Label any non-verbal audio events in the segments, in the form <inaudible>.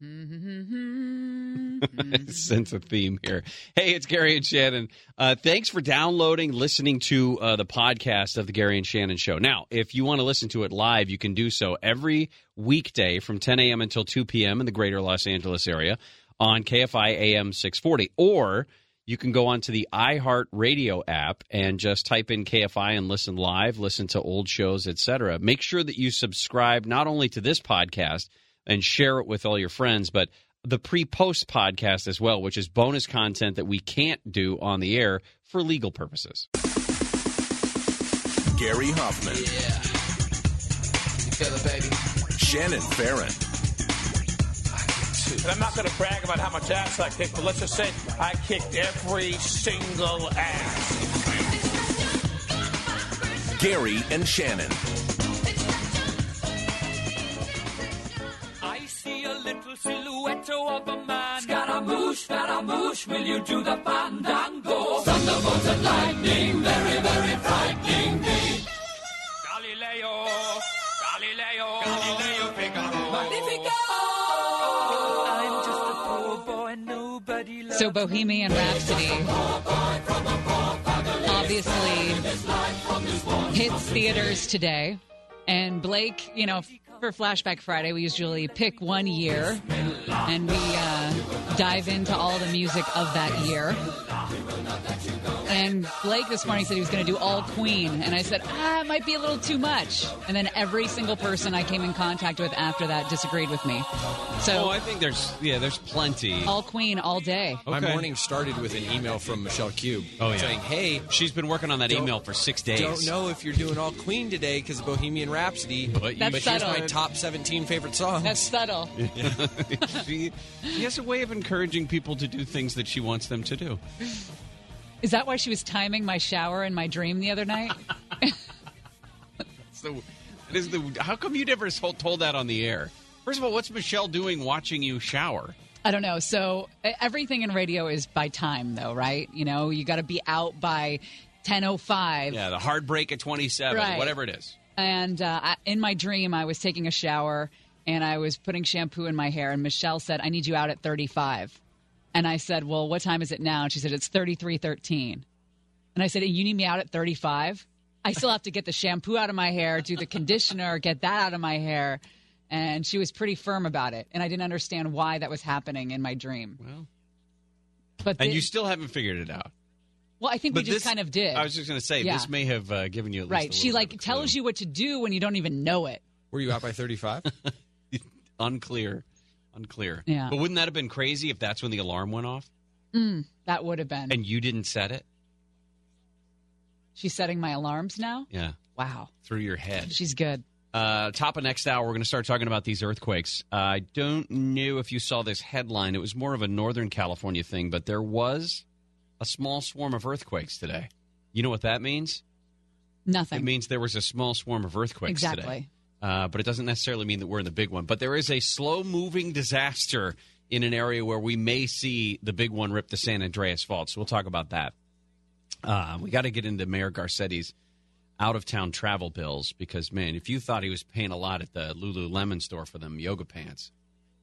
<laughs> sense a theme here. Hey, it's Gary and Shannon. Uh, thanks for downloading, listening to uh, the podcast of the Gary and Shannon Show. Now, if you want to listen to it live, you can do so every weekday from 10 a.m. until 2 p.m. in the greater Los Angeles area on KFI AM 640. Or you can go onto the iHeart Radio app and just type in KFI and listen live, listen to old shows, etc. Make sure that you subscribe not only to this podcast and share it with all your friends, but the pre-post podcast as well, which is bonus content that we can't do on the air for legal purposes. Gary Hoffmann. Yeah. You feel it, baby? Shannon Farren. And I'm not going to brag about how much ass I kicked, but let's just say I kicked every single ass. Gary and Shannon. See a little silhouette of a man. Scaramouche, Scaramouche, will you do the fandango? Thunderbolts and lightning, very, very frightening me. Galileo, Galileo, Galileo Figaro. Magnifico! I'm just a poor boy, nobody loves So Bohemian Rhapsody obviously hits theaters today. And Blake, you know, for Flashback Friday, we usually pick one year and we uh, dive into all the music of that year. And Blake this morning said he was going to do all Queen. And I said, ah, it might be a little too much. And then every single person I came in contact with after that disagreed with me. So Oh, I think there's yeah, there's plenty. all Queen all day. My Okay. morning started with an email from Michelle Cube Oh, yeah. saying, "Hey, She's been working on that Don't- email for six days. don't know if you're doing all Queen today because of Bohemian Rhapsody, But you- That's but here's subtle. my top 17 favorite songs." That's subtle. <laughs> she, she has a way of encouraging people to do things that she wants them to do. Is that why she was timing my shower in my dream the other night? <laughs> <laughs> So, it is the. How come you never told, that on the air? First of all, what's Michelle doing watching you shower? I don't know. So everything in radio is by time, though, right? You know, you got to be out by ten oh five. Yeah, the hard break at 27, Right. whatever it is. And uh, I- in my dream, I was taking a shower and I was putting shampoo in my hair, and Michelle said, "I need you out at 35." And I said, "Well, what time is it now?" And she said, "It's 33:13." And I said, "And you need me out at 35?" I still have to get the shampoo out of my hair, do the conditioner, get that out of my hair. And she was pretty firm about it, and I didn't understand why that was happening in my dream. Well, But and you still haven't figured it out. well, I think we just this- kind of did. I was just going to say Yeah. this may have uh, given you at least right. a She like bit of a tells you what to do when you don't even know it. Were you out by 35? <laughs> unclear, unclear. Yeah. But wouldn't that have been crazy if that's when the alarm went off That would have been. and you didn't set it? She's setting my alarms now. Yeah, Wow, through your head. she's good. Uh, top of next hour, we're going to start talking about these earthquakes. Uh, I don't know if you saw this headline. It was more of a Northern California thing, but there was a small swarm of earthquakes today. You know what that means? Nothing. It means there was a small swarm of earthquakes today. Uh, but it doesn't necessarily mean that we're in the big one. But there is a slow moving disaster in an area where we may see the big one rip the San Andreas Fault. So we'll talk about that. Uh, we got to get into Mayor Garcetti's out of town travel bills because, man, if you thought he was paying a lot at the Lululemon store for them yoga pants,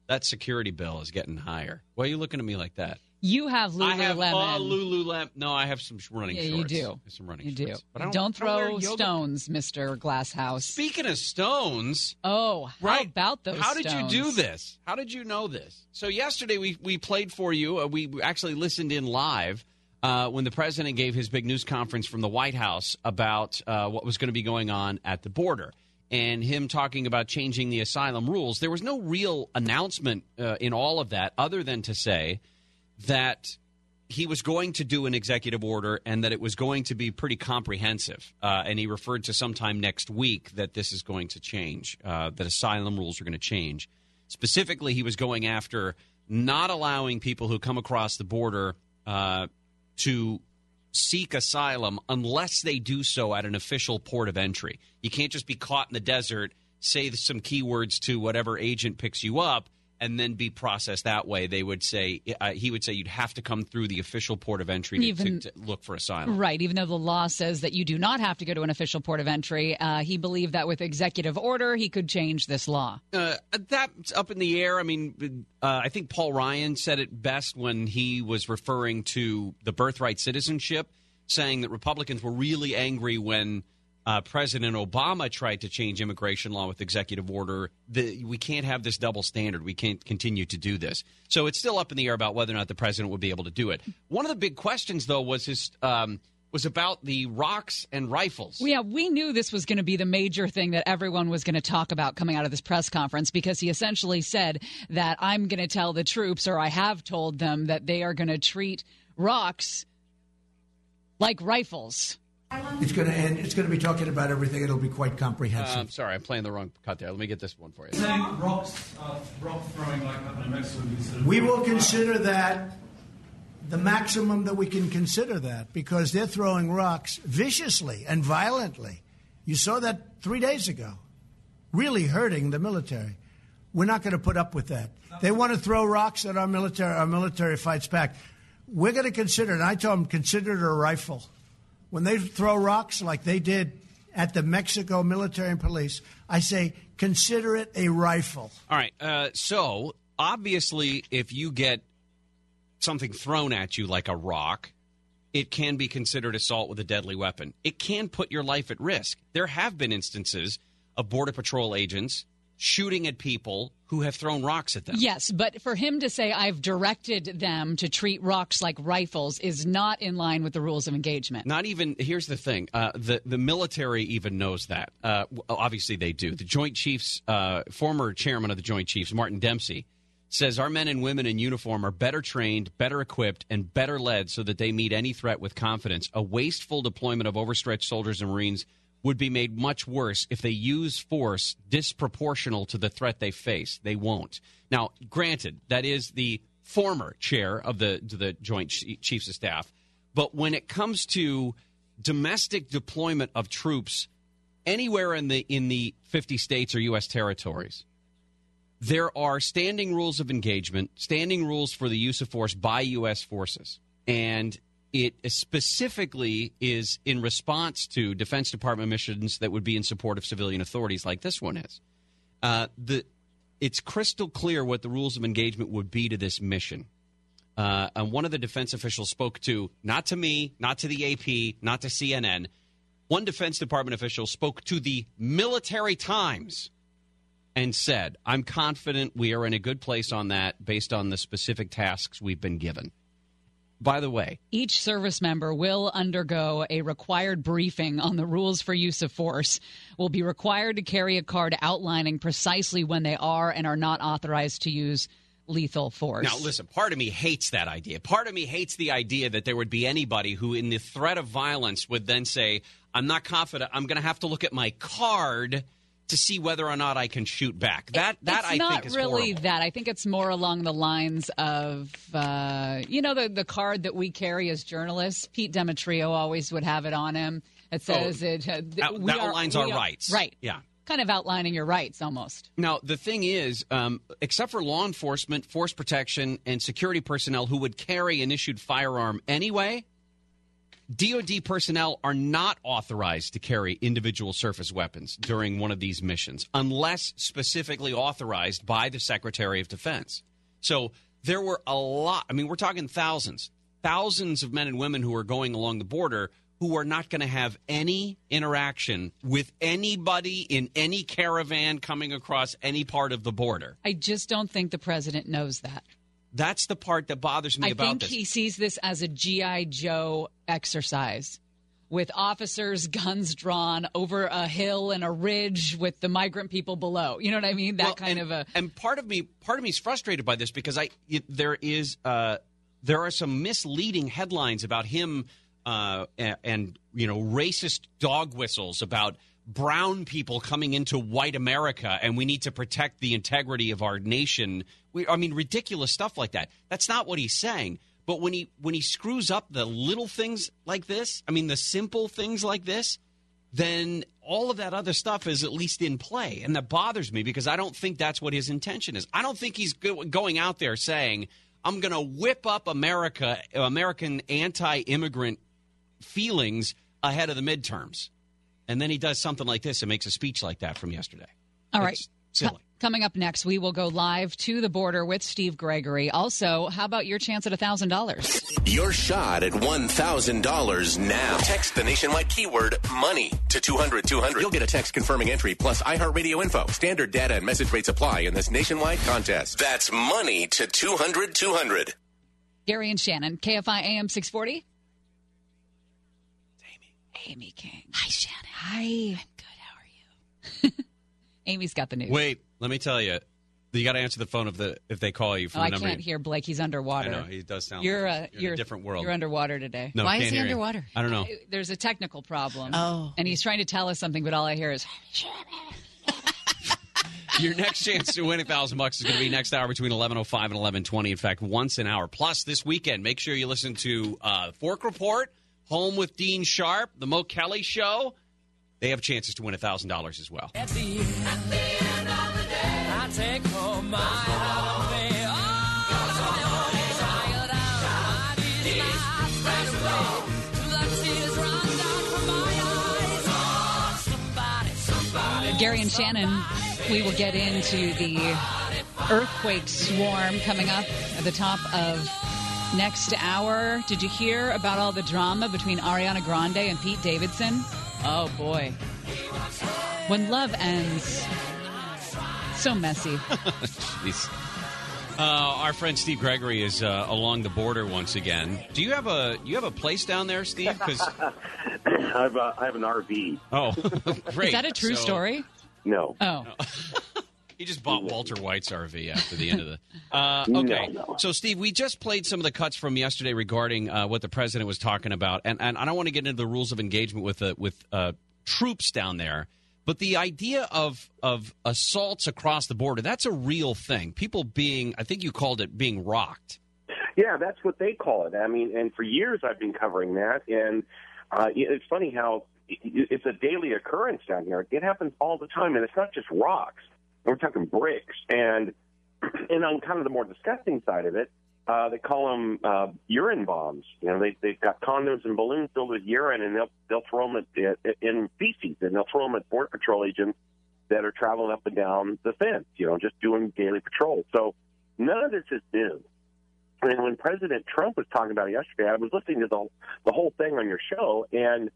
that security bill is getting higher. Why are you looking at me like that? You have Lululemon. I have all Lululemon. No, I have some running yeah, shorts. you do. Some running You do. shorts. But I don't, don't, I don't wear throw stones, Mister Glasshouse. Speaking of stones, Oh, how Right. about those? How did stones? you do this? How did you know this? So yesterday we we played for you. Uh, we actually listened in live uh, when the president gave his big news conference from the White House about uh, what was going to be going on at the border and him talking about changing the asylum rules. There was no real announcement uh, in all of that other than to say that he was going to do an executive order and that it was going to be pretty comprehensive. Uh, and he referred to sometime next week that this is going to change, uh, that asylum rules are going to change. Specifically, he was going after not allowing people who come across the border uh, to seek asylum unless they do so at an official port of entry. You can't just be caught in the desert, say some keywords to whatever agent picks you up, and then be processed that way. They would say uh, he would say you'd have to come through the official port of entry to, Even- to, to look for asylum. Right, even though the law says that you do not have to go to an official port of entry, uh, he believed that with executive order he could change this law. Uh, that's up in the air. I mean, uh, I think Paul Ryan said it best when he was referring to the birthright citizenship, saying that Republicans were really angry when uh, President Obama tried to change immigration law with executive order. The, we can't have this double standard. We can't continue to do this. So it's still up in the air about whether or not the president would be able to do it. One of the big questions, though, was his. Um, was about the rocks and rifles. Yeah, we knew this was going to be the major thing that everyone was going to talk about coming out of this press conference because he essentially said that I'm going to tell the troops, or I have told them, that they are going to treat rocks like rifles. It's going to end. It's going to be talking about everything. It'll be quite comprehensive. Um, sorry, I'm playing the wrong cut there. Let me get this one for you. Saying rocks, uh, rock throwing like up in Mexico would be sort of. we will consider that the maximum that we can consider that because they're throwing rocks viciously and violently. You saw that three days ago, really hurting the military. We're not going to put up with that. They want to throw rocks at our military. Our military fights back. We're going to consider it. I told them consider it a rifle. When they throw rocks like they did at the Mexico military and police, I say consider it a rifle. All right. Uh, so obviously, if you get something thrown at you like a rock, it can be considered assault with a deadly weapon. It can put your life at risk. There have been instances of Border Patrol agents shooting at people who have thrown rocks at them. Yes, but for him to say I've directed them to treat rocks like rifles is not in line with the rules of engagement. Not even. Here's the thing: uh, the the military even knows that. Uh, obviously, they do. The Joint Chiefs, uh, former chairman of the Joint Chiefs, Martin Dempsey, says our men and women in uniform are better trained, better equipped, and better led so that they meet any threat with confidence. A wasteful deployment of overstretched soldiers and Marines would be made much worse if they use force disproportional to the threat they face. They won't. Now, granted, that is the former chair of the the Joint Chiefs of Staff, but when it comes to domestic deployment of troops anywhere in the in the 50 states or US territories, there are standing rules of engagement, standing rules for the use of force by U.S. forces. And it specifically is in response to Defense Department missions that would be in support of civilian authorities, like this one is. Uh, the, it's crystal clear what the rules of engagement would be to this mission. Uh, and one of the defense officials spoke to, not to me, not to the AP, not to CNN. One Defense Department official spoke to the Military Times and said, I'm confident we are in a good place on that based on the specific tasks we've been given. By the way, Each service member will undergo a required briefing on the rules for use of force, will be required to carry a card outlining precisely when they are and are not authorized to use lethal force. now listen, part of me hates that idea. Part of me hates the idea that there would be anybody who, in the threat of violence, would then say, I'm not confident. I'm going to have to look at my card to see whether or not I can shoot back. That, that I think is not really horrible. that. I think it's more along the lines of, uh, you know, the the card that we carry as journalists. Pete Demetriou always would have it on him. It says it. Uh, th- Oh, That- that outlines our are- rights. Right. Yeah. Kind of outlining your rights almost. Now, the thing is, um, except for law enforcement, force protection, and security personnel who would carry an issued firearm anyway, DoD personnel are not authorized to carry individual surface weapons during one of these missions unless specifically authorized by the Secretary of Defense. So there were a lot, I mean, we're talking thousands, thousands of men and women who are going along the border who are not going to have any interaction with anybody in any caravan coming across any part of the border. I just don't think the president knows that. That's the part that bothers me I about think he sees this as a GI Joe exercise. With officers, guns drawn over a hill and a ridge with the migrant people below. You know what I mean? That Well, kind and, of a. and part of me part of me is frustrated by this because I it, there is uh, there are some misleading headlines about him uh, and, and you know racist dog whistles about brown people coming into white America and we need to protect the integrity of our nation. We, I mean ridiculous stuff like that. That's not what he's saying. But when he when he screws up the little things like this, I mean the simple things like this, then all of that other stuff is at least in play. And that bothers me because I don't think that's what his intention is. I don't think he's go- going out there saying, I'm going to whip up America, American anti immigrant feelings ahead of the midterms. And then he does something like this and makes a speech like that from yesterday. All right. It's silly. Co- coming up next, we will go live to the border with Steve Gregory. Also, how about your chance at $1,000? Your shot at $1,000 now. Text the nationwide keyword money to 200 200. You'll get a text confirming entry plus iHeartRadio info. Standard data and message rates apply in this nationwide contest. That's money to 200 200. Gary and Shannon, KFI AM 640. Amy. Amy King. Hi, Shannon. Hi. I'm good. How are you? <laughs> Amy's got the news. Wait, let me tell you. You got to answer the phone if the if they call you from Oh, I the number. can't hear Blake. He's underwater. I know he does sound. You're, like uh, you're, you're in a different world. You're underwater today. No, Why can't is he hear you. underwater? I don't know. There's a technical problem. Oh. And he's trying to tell us something, but all I hear is. <laughs> Your next chance to win a thousand bucks is going to be next hour between eleven oh five and eleven twenty. In fact, once an hour. Plus, this weekend, make sure you listen to uh, Fork Report, Home with Dean Sharp, the Mo Kelly Show. They have chances to win a thousand dollars as well. At the I take home my holiday. Tired out, my needs lie spread away. Till the tears run down from my eyes. Somebody, somebody. Gary and Shannon, we will get into the earthquake swarm coming up at the top of next hour. Did you hear about all the drama between Ariana Grande and Pete Davidson? Oh boy. When love ends, so messy. <laughs> Jeez. Uh, our friend Steve Gregory is uh, along the border once again. Do you have a you have a place down there, Steve? Because <laughs> I have, a, I have an RV. oh, <laughs> great. Is that a true So- story? No. Oh. He just bought Walter White's RV after the end of the. Uh, okay, no. so Steve, we just played some of the cuts from yesterday regarding uh, what the president was talking about, and, and I don't want to get into the rules of engagement with uh, with uh, troops down there, but the idea of of assaults across the border—that's a real thing. People being, I think you called it being rocked. Yeah, that's what they call it. I mean, and for years I've been covering that, and uh, it's funny how it's a daily occurrence down here. It happens all the time, and it's not just rocks. We're talking bricks, and <clears throat> and on kind of the more disgusting side of it, uh, they call them uh, urine bombs. You know, they they've got condoms and balloons filled with urine, and they'll they'll throw them at, in feces, and they'll throw them at border patrol agents that are traveling up and down the fence. You know, just doing daily patrol. So none of this is new. And when President Trump was talking about it yesterday, I was listening to the the whole thing on your show, and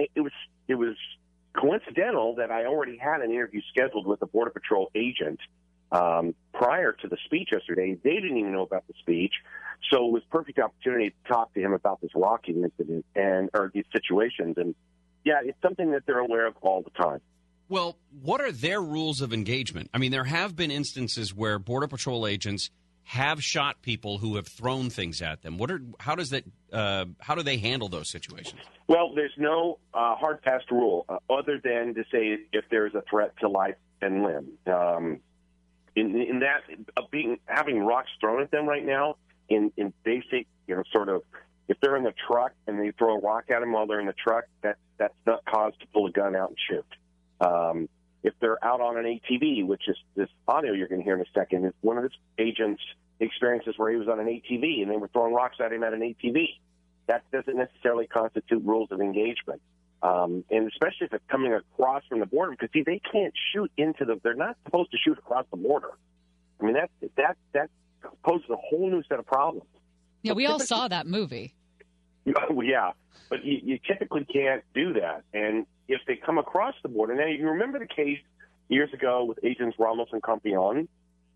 it, it was it was coincidental that I already had an interview scheduled with a Border Patrol agent um, prior to the speech yesterday. They didn't even know about the speech, so it was perfect opportunity to talk to him about this rocking incident and or these situations. And yeah, it's something that they're aware of all the time. Well, what are their rules of engagement? I mean, there have been instances where border patrol agents have shot people who have thrown things at them. What are how does that uh, how do they handle those situations? Well, there's no uh, hard fast rule uh, other than to say if there's a threat to life and limb. Um, in, in that, uh, being having rocks thrown at them right now, in in basic, you know, sort of, if they're in the truck and they throw a rock at them while they're in the truck, that that's not cause to pull a gun out and shoot. Um, if they're out on an ATV, which is this audio you're going to hear in a second, is one of his agents' experiences where he was on an ATV and they were throwing rocks at him at an ATV. That doesn't necessarily constitute rules of engagement. Um, and especially if it's coming across from the border, because see, they can't shoot into the. They're not supposed to shoot across the border. I mean, that that that poses a whole new set of problems. Yeah, we all saw that movie. <laughs> Yeah, but you, you typically can't do that. And if they come across the border, now you remember the case years ago with agents Ramos and Compean.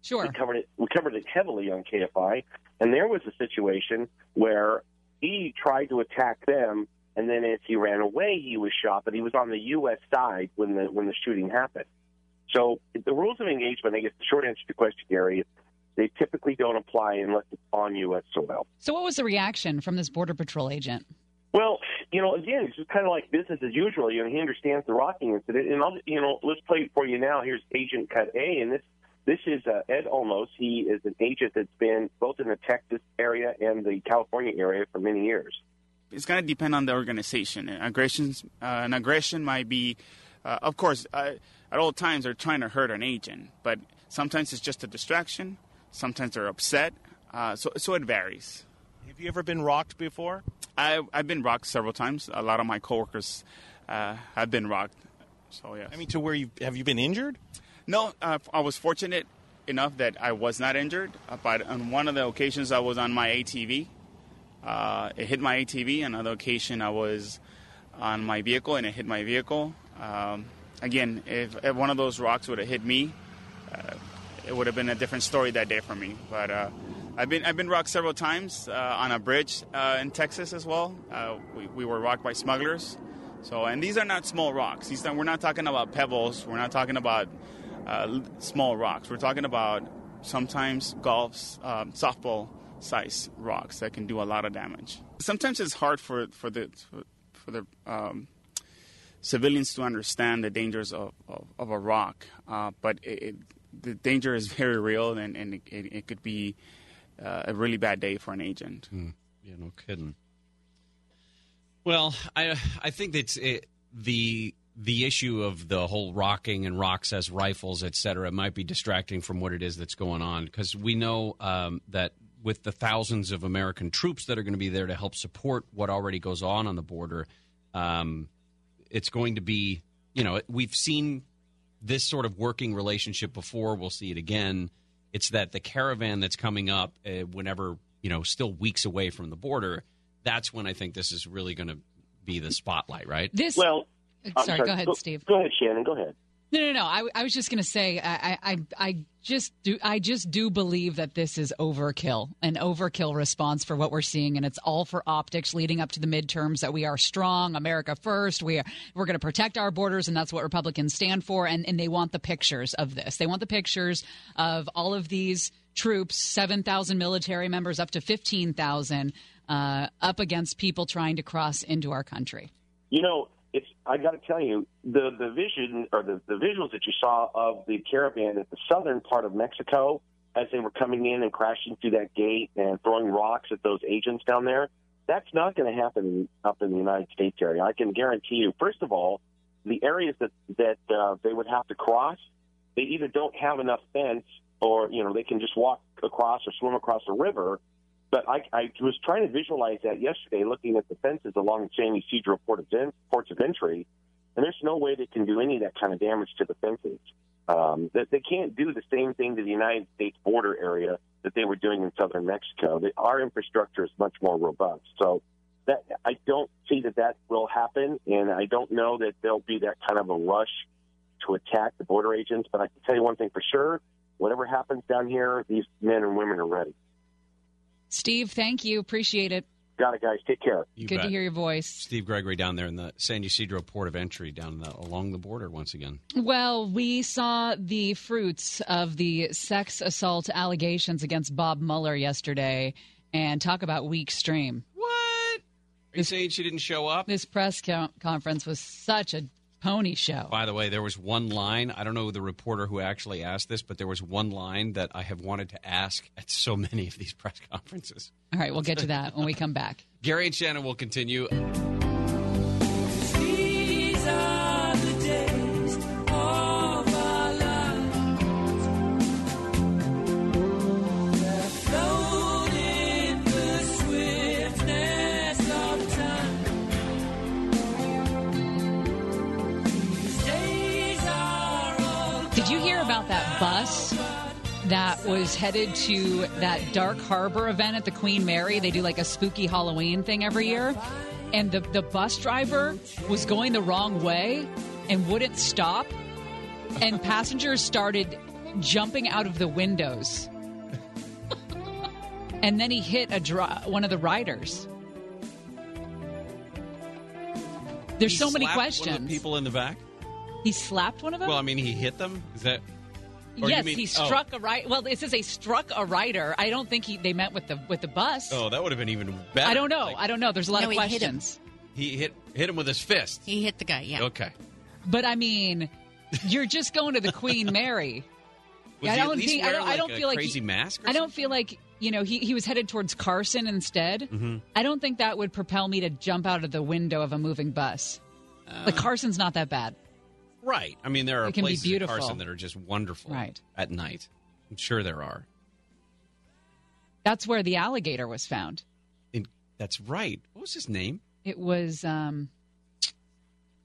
Sure. We covered it. We covered it heavily on KFI, and there was a situation where he tried to attack them, and then as he ran away, he was shot. But he was on the U.S. side when the when the shooting happened. So the rules of engagement, I guess the short answer to your question, Gary, is they typically don't apply unless it's on U.S. soil. So, what was the reaction from this Border Patrol agent? Well, you know, again, it's just kind of like business as usual. You know, he understands the rocking incident, and I'll, you know, let's play it for you now. Here's Agent Cut A, and this this is uh, Ed Olmos. He is an agent that's been both in the Texas area and the California area for many years. It's going to depend on the organization. Aggressions, uh, an aggression might be, uh, of course, uh, at all times they're trying to hurt an agent, but sometimes it's just a distraction. Sometimes they're upset. Uh, so, so it varies. Have you ever been rocked before? I, I've been rocked several times. A lot of my coworkers uh, have been rocked. So yes. I mean, to where you have you been injured? No, uh, I was fortunate enough that I was not injured. But on one of the occasions, I was on my ATV. Uh, it hit my ATV. Another occasion, I was on my vehicle and it hit my vehicle. Um, again, if, if, one of those rocks would have hit me, uh, it would have been a different story that day for me. But uh, I've been I've been rocked several times uh, on a bridge uh, in Texas as well. Uh, we, we were rocked by smugglers. So, and these are not small rocks. These are, we're not talking about pebbles. We're not talking about small rocks. We're talking about sometimes golfs, um, softball size rocks that can do a lot of damage. Sometimes it's hard for for the for, for the um, civilians to understand the dangers of, of, of a rock, uh, but it, it, the danger is <laughs> very real, and, and it, it, could be uh, a really bad day for an agent. Mm. Yeah, no kidding. Well, I I think that's it, the the issue of the whole rocking and rocks as rifles, et cetera, might be distracting from what it is that's going on because we know um, that with the thousands of American troops that are going to be there to help support what already goes on on the border, um, it's going to be, you know, we've seen this sort of working relationship before. We'll see it again. It's that the caravan that's coming up, uh, whenever, you know, still weeks away from the border, that's when I think this is really going to be the spotlight, right? This well, sorry, sorry, go ahead, go, Steve. Go ahead, Shannon. Go ahead. No, no, no. I, I was just going to say, I, I, I just do, I just do believe that this is overkill, an overkill response for what we're seeing, and it's all for optics leading up to the midterms. That we are strong, America first. We are, we're going to protect our borders, and that's what Republicans stand for. And, and they want the pictures of this. They want the pictures of all of these troops, seven thousand military members, up to fifteen thousand, uh, up against people trying to cross into our country. You know, it's I got to tell you the the vision or the the visuals that you saw of the caravan at the southern part of Mexico as they were coming in and crashing through that gate and throwing rocks at those agents down there. That's not going to happen up in the United States area. I can guarantee you. First of all, the areas that that uh, they would have to cross, they either don't have enough fence or you know they can just walk across or swim across a river but I, I was trying to visualize that yesterday, looking at the fences along the San Ysidro port of ports of entry, and there's no way they can do any of that kind of damage to the fences. Um, that they can't do the same thing to the United States border area that they were doing in southern Mexico. They, our infrastructure is much more robust, so that I don't see that that will happen, and I don't know that there'll be that kind of a rush to attack the border agents. But I can tell you one thing for sure: whatever happens down here, these men and women are ready. Steve, thank you. Appreciate it. Got it, guys. Take care. You Good bet. to hear your voice. Steve Gregory down there in the San Ysidro port of entry down the, along the border once again. Well, we saw the fruits of the sex assault allegations against Bob Mueller yesterday, and talk about weak stream. What? Are you saying she didn't show up? This press co- conference was such a pony show. By the way, there was one line. I don't know the reporter who actually asked this, but there was one line that I have wanted to ask at so many of these press conferences. All right, we'll get to that when we come back. Gary and Shannon will continue. That was headed to that Dark Harbor event at the Queen Mary? They do like a spooky Halloween thing every year. And the, the bus driver was going the wrong way and wouldn't stop. And <laughs> passengers started jumping out of the windows. and then he hit a dri- one of the riders. There's He so many slapped one of questions. people in the back. he slapped one of them? Well, I mean, he hit them. Is that? Or yes, mean- he oh. struck a right. Well, it says they struck a rider. I don't think he they meant with the with the bus. Oh, that would have been even better. I don't know. Like, I don't know. There's a lot No, of he hit questions. he hit hit him with his fist. He hit the guy, yeah. Okay. But I mean, you're just going to the Queen <laughs> Mary. Was I he don't least think. I don't. I don't feel like crazy he- mask or I don't feel like you know, he, he was headed towards Carson instead. Mm-hmm. I don't think that would propel me to jump out of the window of a moving bus. like Carson's not that bad. Right. I mean, there are It can be places in beautiful. Carson that are just wonderful Right. at night. I'm sure there are. That's where the alligator was found. In, that's right. What was his name? It was um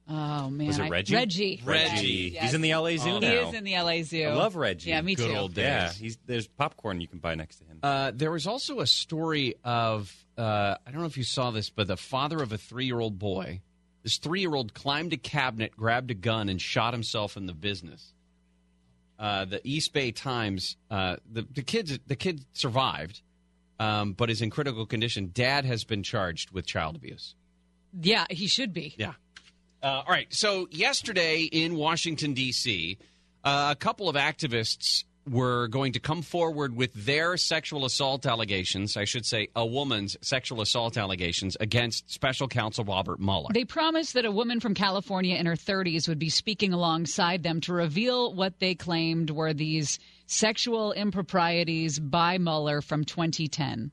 Oh man. Was it I- Reggie? Reggie. Reggie. Yes. He's in the LA Zoo He now. is in the LA Zoo. I love Reggie. Yeah, me Good too. old days. Yeah, he's there's popcorn you can buy next to him. Uh, there was also a story of uh, I don't know if you saw this, but the father of a three-year-old boy. This three-year-old climbed a cabinet, grabbed a gun, and shot himself in the business. Uh, the East Bay Times. Uh, the the kids the kid survived, um, but is in critical condition. Dad has been charged with child abuse. Yeah, he should be. Yeah. Uh, all right. So yesterday in Washington D.C., uh, a couple of activists were going to come forward with their sexual assault allegations. I should say, a woman's sexual assault allegations against Special Counsel Robert Mueller. They promised that a woman from California in her 30s would be speaking alongside them to reveal what they claimed were these sexual improprieties by Mueller from 2010.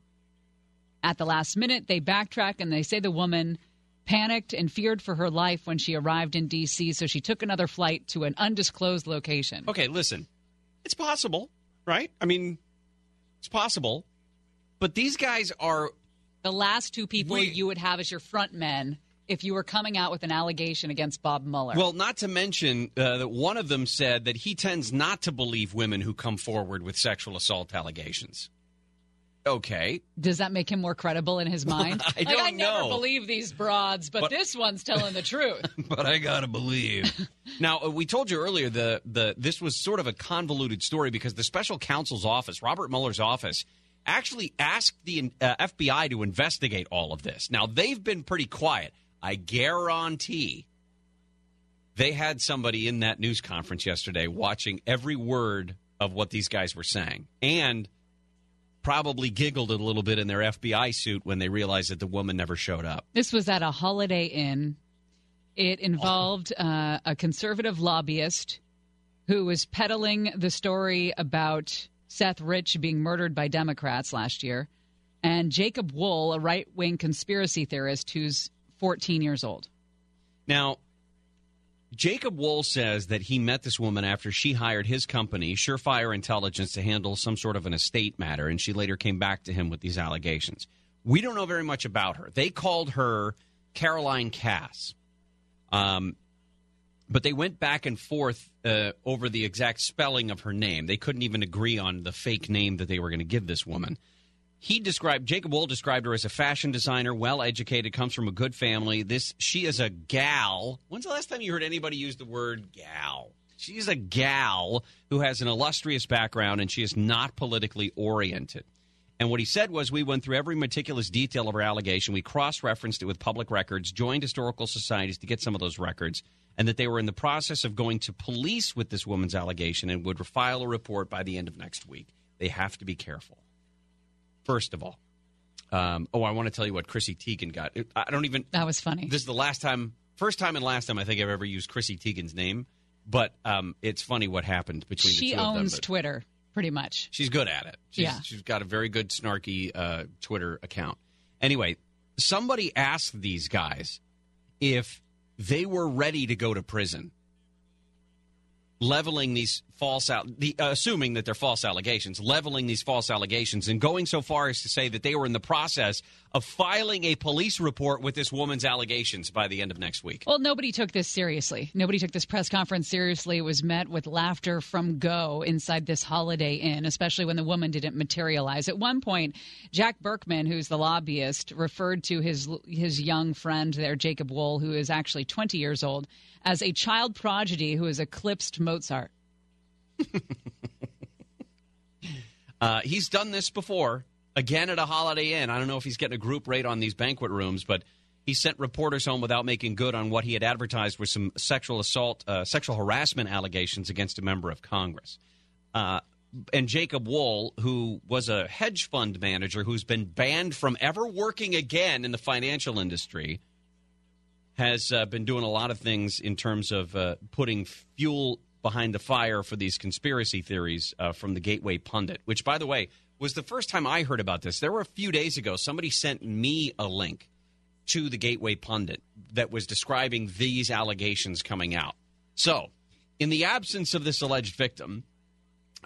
At the last minute, they backtrack and they say the woman panicked and feared for her life when she arrived in D.C., so she took another flight to an undisclosed location. Okay, listen. It's possible, right? I mean, it's possible. But these guys are The last two people you would have as your front men if you were coming out with an allegation against Bob Mueller. Well, not to mention uh, that one of them said that he tends not to believe women who come forward with sexual assault allegations. Okay. Does that make him more credible in his <laughs> mind? I like, don't I never believe these broads, but, But- this one's telling the truth. <laughs> but I gotta believe. <laughs> now uh, we told you earlier the the this was sort of a convoluted story because the special counsel's office, Robert Mueller's office, actually asked the uh, FBI to investigate all of this. Now they've been pretty quiet. I guarantee they had somebody in that news conference yesterday watching every word of what these guys were saying and probably giggled a little bit in their FBI suit when they realized that the woman never showed up. This was at a Holiday Inn. It involved uh, a conservative lobbyist who was peddling the story about Seth Rich being murdered by Democrats last year, and Jacob Wohl, a right wing conspiracy theorist who's 14 years old. Now, Jacob Wohl says that he met this woman after she hired his company, Surefire Intelligence, to handle some sort of an estate matter, and she later came back to him with these allegations. We don't know very much about her. They called her Caroline Cass. Um, but they went back and forth uh, over the exact spelling of her name. They couldn't even agree on the fake name that they were going to give this woman. He described Jacob Wohl described her as a fashion designer, well educated, comes from a good family. This she is a gal. When's the last time you heard anybody use the word gal? She's a gal who has an illustrious background and she is not politically oriented. And what he said was, we went through every meticulous detail of her allegation. We cross referenced it with public records, joined historical societies to get some of those records, and that they were in the process of going to police with this woman's allegation and would file a report by the end of next week. They have to be careful. First of all, um, oh, I want to tell you what Chrissy Teigen got. I don't even. That was funny. This is the last time, first time and last time I think I've ever used Chrissy Teigen's name. But um, it's funny what happened between She the two of them. She owns Twitter, pretty much. She's good at it. She's, Yeah. She's got a very good snarky uh, Twitter account. Anyway, somebody asked these guys if they were ready to go to prison, leveling these false out, the, uh, assuming that they're false allegations, leveling these false allegations, and going so far as to say that they were in the process of filing a police report with this woman's allegations by the end of next week. Well, nobody took this seriously. Nobody took this press conference seriously. It was met with laughter from Go inside this Holiday Inn, especially when the woman didn't materialize. At one point, Jack Burkman, who's the lobbyist, referred to his his young friend there, Jacob Wohl, who is actually 20 years old, as a child prodigy who has eclipsed Mozart. <laughs> Uh, he's done this before, again at a Holiday Inn. I don't know if he's getting a group rate on these banquet rooms, but he sent reporters home without making good on what he had advertised were some sexual assault, uh, sexual harassment allegations against a member of Congress. Uh, and Jacob Wohl, who was a hedge fund manager who's been banned from ever working again in the financial industry, has uh, been doing a lot of things in terms of uh, putting fuel behind the fire for these conspiracy theories uh, from the Gateway Pundit, which, by the way, was the first time I heard about this. There were a few days ago, somebody sent me a link to the Gateway Pundit that was describing these allegations coming out. So, in the absence of this alleged victim,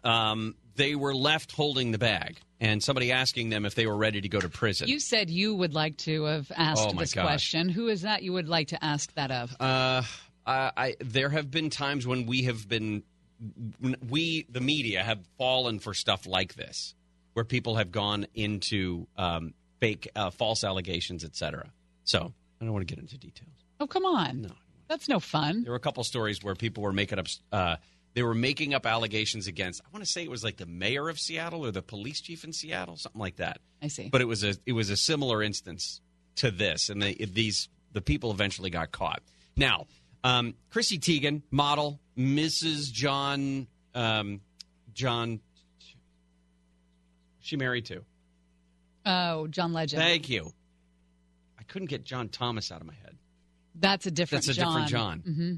um, they were left holding the bag, and somebody asking them if they were ready to go to prison. You said you would like to have asked Oh, this gosh. question. Who is that you would like to ask that of? Uh, I, I there have been times when we have been we the media have fallen for stuff like this, where people have gone into um, fake, uh, false allegations, etc. So I don't want to get into details. Oh, come on. No. That's no fun. There were a couple stories where people were making up. Uh, they were making up allegations against. I want to say it was like the mayor of Seattle or the police chief in Seattle, something like that. I see. But it was a it was a similar instance to this, and they, these the people eventually got caught. Now, um, Chrissy Teigen, model, Mrs. John um, John. She married to. Oh, John Legend. Thank you. I couldn't get John Thomas out of my head. That's a different That's a John. different John. hmm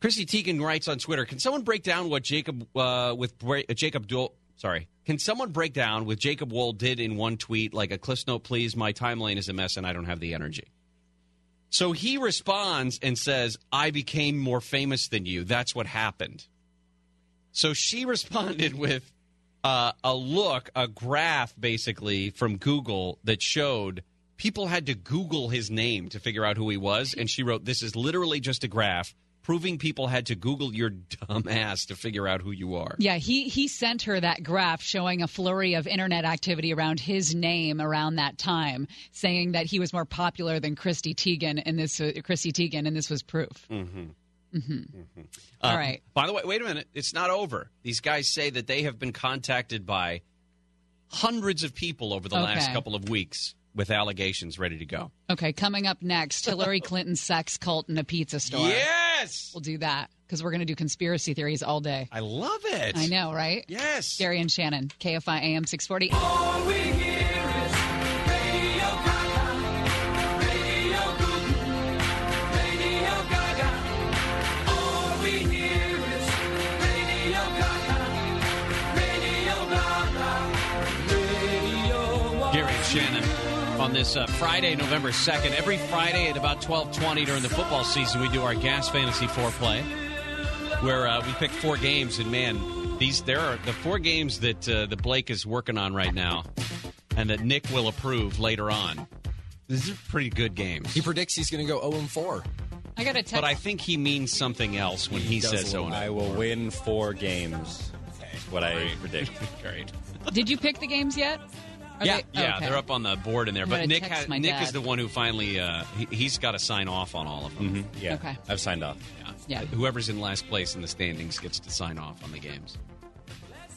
Chrissy Teigen writes on Twitter, "Can someone break down what Jacob uh, with uh, Jacob Duel? Sorry, can someone break down what Jacob Wohl did in one tweet? Like a Cliff Note, please. My timeline is a mess, and I don't have the energy." So he responds and says, "I became more famous than you. That's what happened." So she <laughs> responded with uh, a look, a graph, basically from Google that showed people had to Google his name to figure out who he was, and she wrote, "This is literally just a graph." Proving people had to Google your dumb ass to figure out who you are. Yeah, he he sent her that graph showing a flurry of internet activity around his name around that time, saying that he was more popular than Christy Teigen, and this uh, Chrissy Teigen, and this was proof. Mm-hmm. hmm Uh, All right. By the way, wait a minute. It's not over. These guys say that they have been contacted by hundreds of people over the last couple of weeks with allegations ready to go. Okay, coming up next, Hillary <laughs> Clinton's sex cult in a pizza store. Yes, we'll do that because we're going to do conspiracy theories all day. I love it. I know, right? Yes. Gary and Shannon, KFI AM 640. All we hear is Radio Gaga, Radio Goo, Radio Gaga. All we hear is Radio Gaga, Radio Gaga, Radio Gary and Shannon on this uh, Friday, November 2nd. Every Friday at about 1220 during the football season, we do our Gas Fantasy Foreplay, where uh, we pick four games. And, man, these there are the four games that, uh, that Blake is working on right now and that Nick will approve later on. These are pretty good games. He predicts he's going to go 0 and 4. I got a text. But I think he means something else when he, does says a so. little- I will win four games. Is what I predict. <laughs> Great. Did you pick the games yet? Are yeah, they- yeah, okay. they're up on the board in there. I'm But Nick, text has, Nick dad. is the one who finally uh, he, he's got to sign off on all of them. Mm-hmm. Yeah, Okay. I've signed off. Yeah. Yeah. Whoever's in last place in the standings gets to sign off on the games.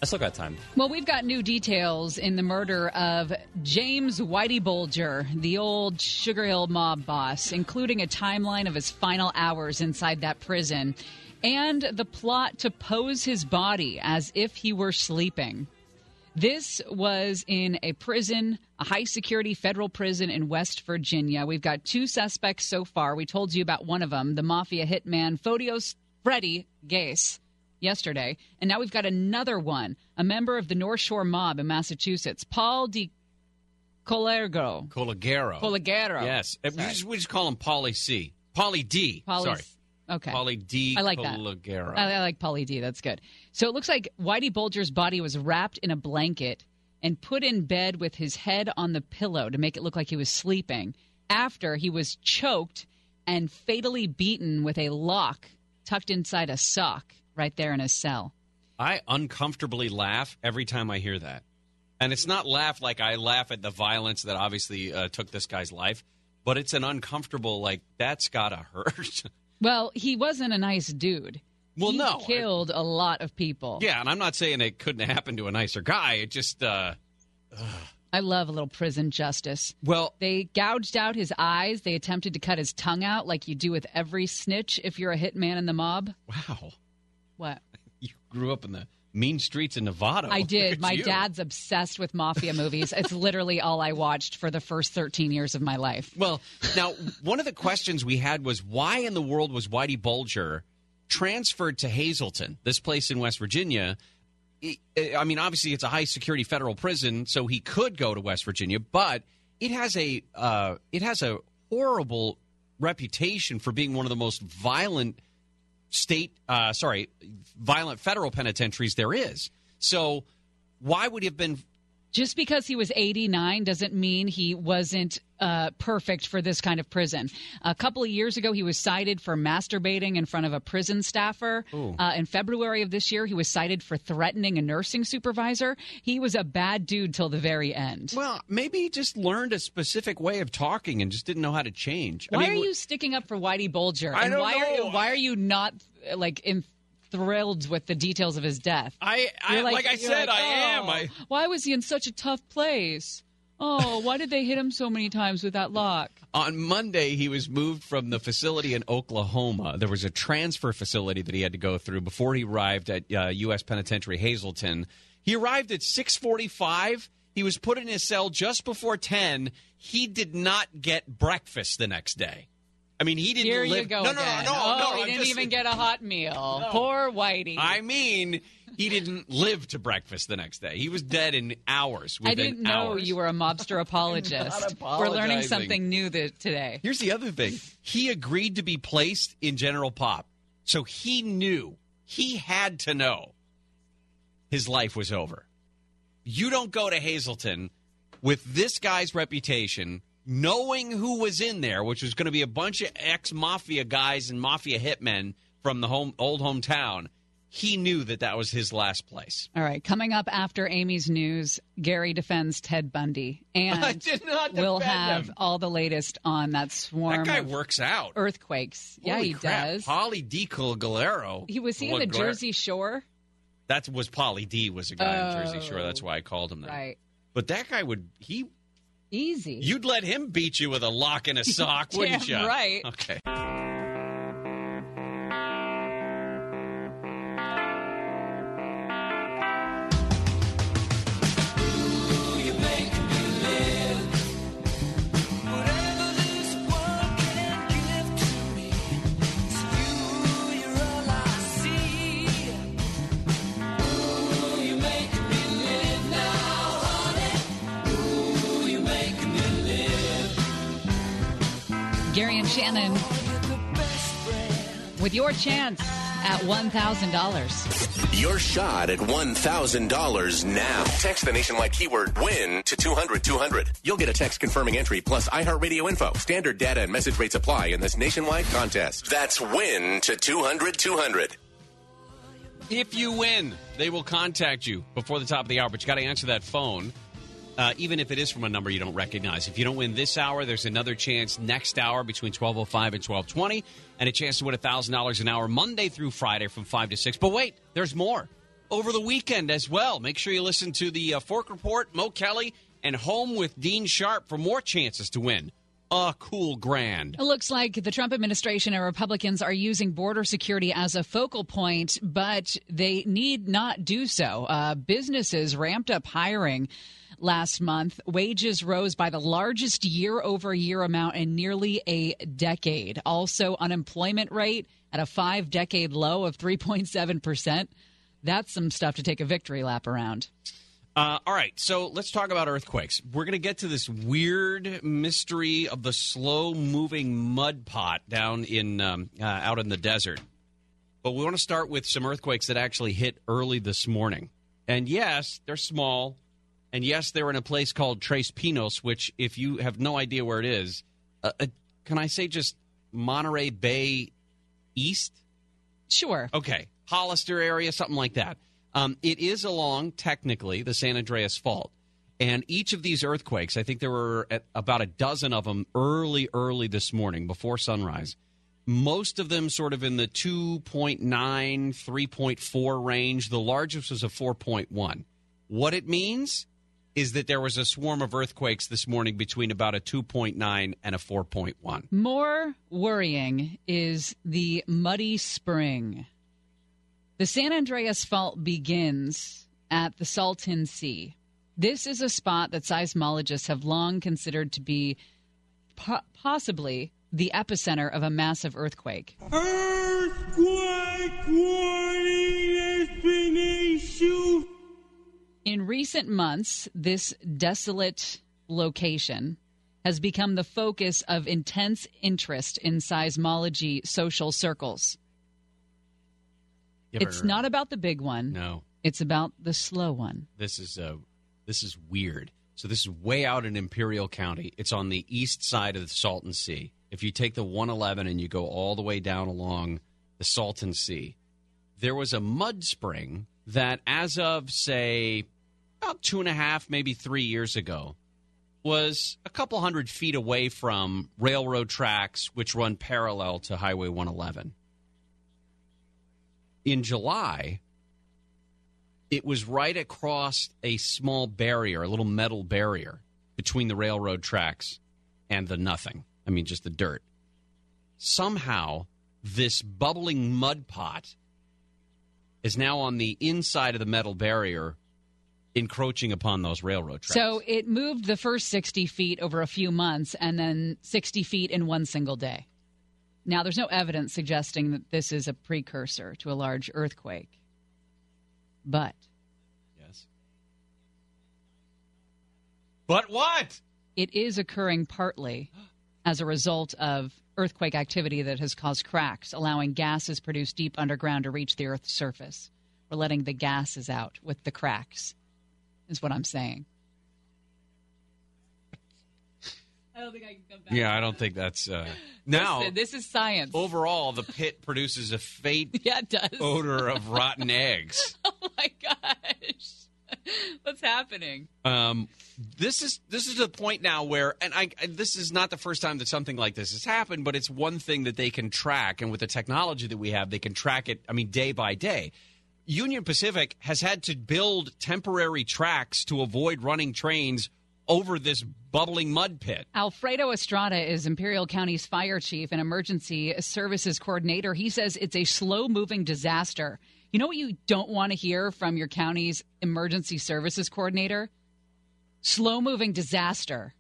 I still got time. Well, we've got new details in the murder of James Whitey Bulger, the old Sugar Hill mob boss, including a timeline of his final hours inside that prison and the plot to pose his body as if he were sleeping. This was in a prison, a high security federal prison in West Virginia. We've got two suspects so far. We told you about one of them, the mafia hitman Fotios Freddy Geas, yesterday. And now we've got another one, a member of the North Shore mob in Massachusetts, Paul Di Colergo. Colagero. Colagero. Yes. Uh, We just, we just call him Pauly C. Pauly D. Pauly- Sorry. Okay. Polly D. I like that. I, I like Polly D. That's good. So it looks like Whitey Bulger's body was wrapped in a blanket and put in bed with his head on the pillow to make it look like he was sleeping after he was choked and fatally beaten with a lock tucked inside a sock right there in his cell. I uncomfortably laugh every time I hear that. And it's not laugh like I laugh at the violence that obviously uh, took this guy's life, but it's an uncomfortable, like, that's got to hurt. <laughs> Well, he wasn't a nice dude. Well, he no. killed a lot of people. yeah, and I'm not saying it couldn't happen to a nicer guy. It just, uh, I love a little prison justice. well, They gouged out his eyes. They attempted to cut his tongue out, like you do with every snitch if you're a hitman in the mob. wow. What? <laughs> You grew up in the mean streets in Nevada. I <laughs> did. My you. dad's obsessed with mafia movies. It's <laughs> literally all I watched for the first 13 years of my life. Well, now, one of the questions we had was why in the world was Whitey Bulger transferred to Hazelton, this place in West Virginia, I mean, obviously, it's a high security federal prison, so he could go to West Virginia, but it has a uh, it has a horrible reputation for being one of the most violent state, uh, sorry, violent federal penitentiaries there is. So, why would he have been Just because he was 89 doesn't mean he wasn't uh, perfect for this kind of prison. A couple of years ago, he was cited for masturbating in front of a prison staffer. Uh, in February of this year, he was cited for threatening a nursing supervisor. He was a bad dude till the very end. Well, maybe he just learned a specific way of talking and just didn't know how to change. Why I mean, are you sticking up for Whitey Bulger? I and don't why are you why are you not like in thrilled with the details of his death? I, I You're like, I said, like, I am. "Oh, I, why was he in such a tough place? Oh, <laughs> why did they hit him so many times with that lock? On Monday, he was moved from the facility in Oklahoma. There was a transfer facility that he had to go through before he arrived at uh, U.S. Penitentiary Hazelton. He arrived at 6:45. He was put in his cell just before 10. He did not get breakfast the next day. I mean, he didn't. Here live- you go No, no, no, no, oh, no. he I'm didn't just- even get a hot meal. Poor Whitey. I mean, he didn't live to breakfast the next day. He was dead in hours. I didn't know hours. you were a mobster <laughs> apologist. We're learning something new today. Here's the other thing. He agreed to be placed in General Pop. So he knew, he had to know his life was over. You don't go to Hazelton with this guy's reputation, knowing who was in there, which was going to be a bunch of ex mafia guys and mafia hitmen from the home old hometown. He knew that that was his last place. All right, coming up after Amy's news, Gary defends Ted Bundy, <laughs> and I did not we'll have him. all the latest on that swarm That guy works out. earthquakes. yeah, he crap. does. Paulie DeCologero. He was he in the Jersey Shore, That was Polly D. Was a guy in Jersey Shore. Oh. That's why I called him that. right? But that guy would he Easy. you'd let him beat you with a lock and a <laughs> sock, wouldn't you? Right. Okay. Your chance at one thousand dollars. Your shot at $1,000 now. Text the nationwide keyword WIN to 200 200. You'll get a text confirming entry plus iHeartRadio info. Standard data and message rates apply in this nationwide contest. That's WIN to 200 200. If you win, they will contact you before the top of the hour, but you got to answer that phone. Uh, even if it is from a number you don't recognize. If you don't win this hour, there's another chance next hour between 12.05 and 12.20, and a chance to win $1,000 an hour Monday through Friday from 5 to 6. But wait, there's more. Over the weekend as well. Make sure you listen to the uh, Fork Report, Mo Kelly, and Home with Dean Sharp for more chances to win a cool grand. It looks like the Trump administration and Republicans are using border security as a focal point, but they need not do so. Uh, businesses ramped up hiring last month. Wages rose by the largest year over year amount in nearly a decade. Also, unemployment rate at a five decade low of 3.7%. That's some stuff to take a victory lap around. Uh, all right, so let's talk about earthquakes. We're going to get to this weird mystery of the slow-moving mud pot down in um, uh, out in the desert. But we want to start with some earthquakes that actually hit early this morning. And yes, they're small. And yes, they're in a place called Tres Pinos, which, if you have no idea where it is, uh, uh, can I say just Monterey Bay East? Sure. Okay, Hollister area, something like that. Um, it is along technically the San Andreas Fault, and each of these earthquakes, I think there were at about a dozen of them early, early this morning before sunrise. Most of them sort of in the 2.9, 3.4 range. The largest was a 4.1. What it means is that there was a swarm of earthquakes this morning between about a 2.9 and a 4.1. More worrying is the muddy spring. The San Andreas Fault begins at the Salton Sea. This is a spot that seismologists have long considered to be po- possibly the epicenter of a massive earthquake. Earthquake warning has been issued In recent months, this desolate location has become the focus of intense interest in seismology social circles. Ever It's not about the big one. No. It's about the slow one. This is uh, this is weird. So this is way out in Imperial County. It's on the east side of the Salton Sea. If you take the 111 and you go all the way down along the Salton Sea, there was a mud spring that, as of say about two and a half, maybe three years ago, was a couple hundred feet away from railroad tracks which run parallel to Highway 111. In July, it was right across a small barrier, a little metal barrier between the railroad tracks and the nothing. I mean, just the dirt. Somehow, this bubbling mud pot is now on the inside of the metal barrier, encroaching upon those railroad tracks. So it moved the first 60 feet over a few months and then 60 feet in one single day. Now, there's no evidence suggesting that this is a precursor to a large earthquake. But yes. But what? it is occurring partly as a result of earthquake activity that has caused cracks, allowing gases produced deep underground to reach the Earth's surface. We're letting the gases out with the cracks, is what I'm saying. I don't think I can come back. Yeah, I don't think that's uh, <laughs> now. Listen, this is science. Overall, the pit produces a faint <laughs> Yeah, it does. odor of <laughs> rotten eggs. Oh my gosh. What's happening? Um, this is this is the point now where, and I, I- this is not the first time that something like this has happened, but it's one thing that they can track, and with the technology that we have, they can track it. I mean, day by day. Union Pacific has had to build temporary tracks to avoid running trains over this bubbling mud pit. Alfredo Estrada is Imperial County's fire chief and emergency services coordinator. He says it's a slow moving disaster. You know what you don't want to hear from your county's emergency services coordinator? Slow moving disaster.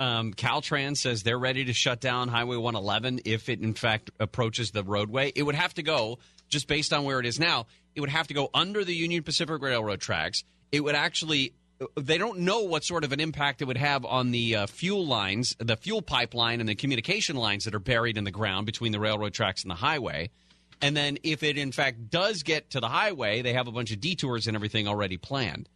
Um, Caltrans says they're ready to shut down Highway 111 if it, in fact, approaches the roadway. It would have to go, just based on where it is now, it would have to go under the Union Pacific Railroad tracks. It would actually, they don't know what sort of an impact it would have on the uh, fuel lines, the fuel pipeline, and the communication lines that are buried in the ground between the railroad tracks and the highway. And then, if it in fact does get to the highway, they have a bunch of detours and everything already planned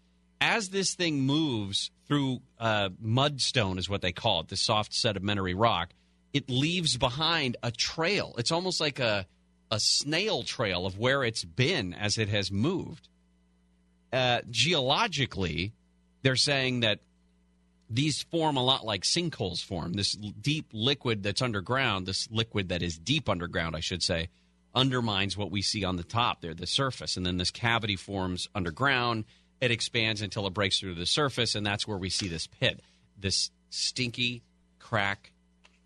as this thing moves through uh, mudstone, is what they call it, the soft sedimentary rock, it leaves behind a trail. It's almost like a a snail trail of where it's been as it has moved. Uh, geologically, they're saying that these form a lot like sinkholes form. This deep liquid that's underground, this liquid that is deep underground, I should say, undermines what we see on the top there, the surface. And then this cavity forms underground. It expands until it breaks through the surface, and that's where we see this pit, this stinky, crack,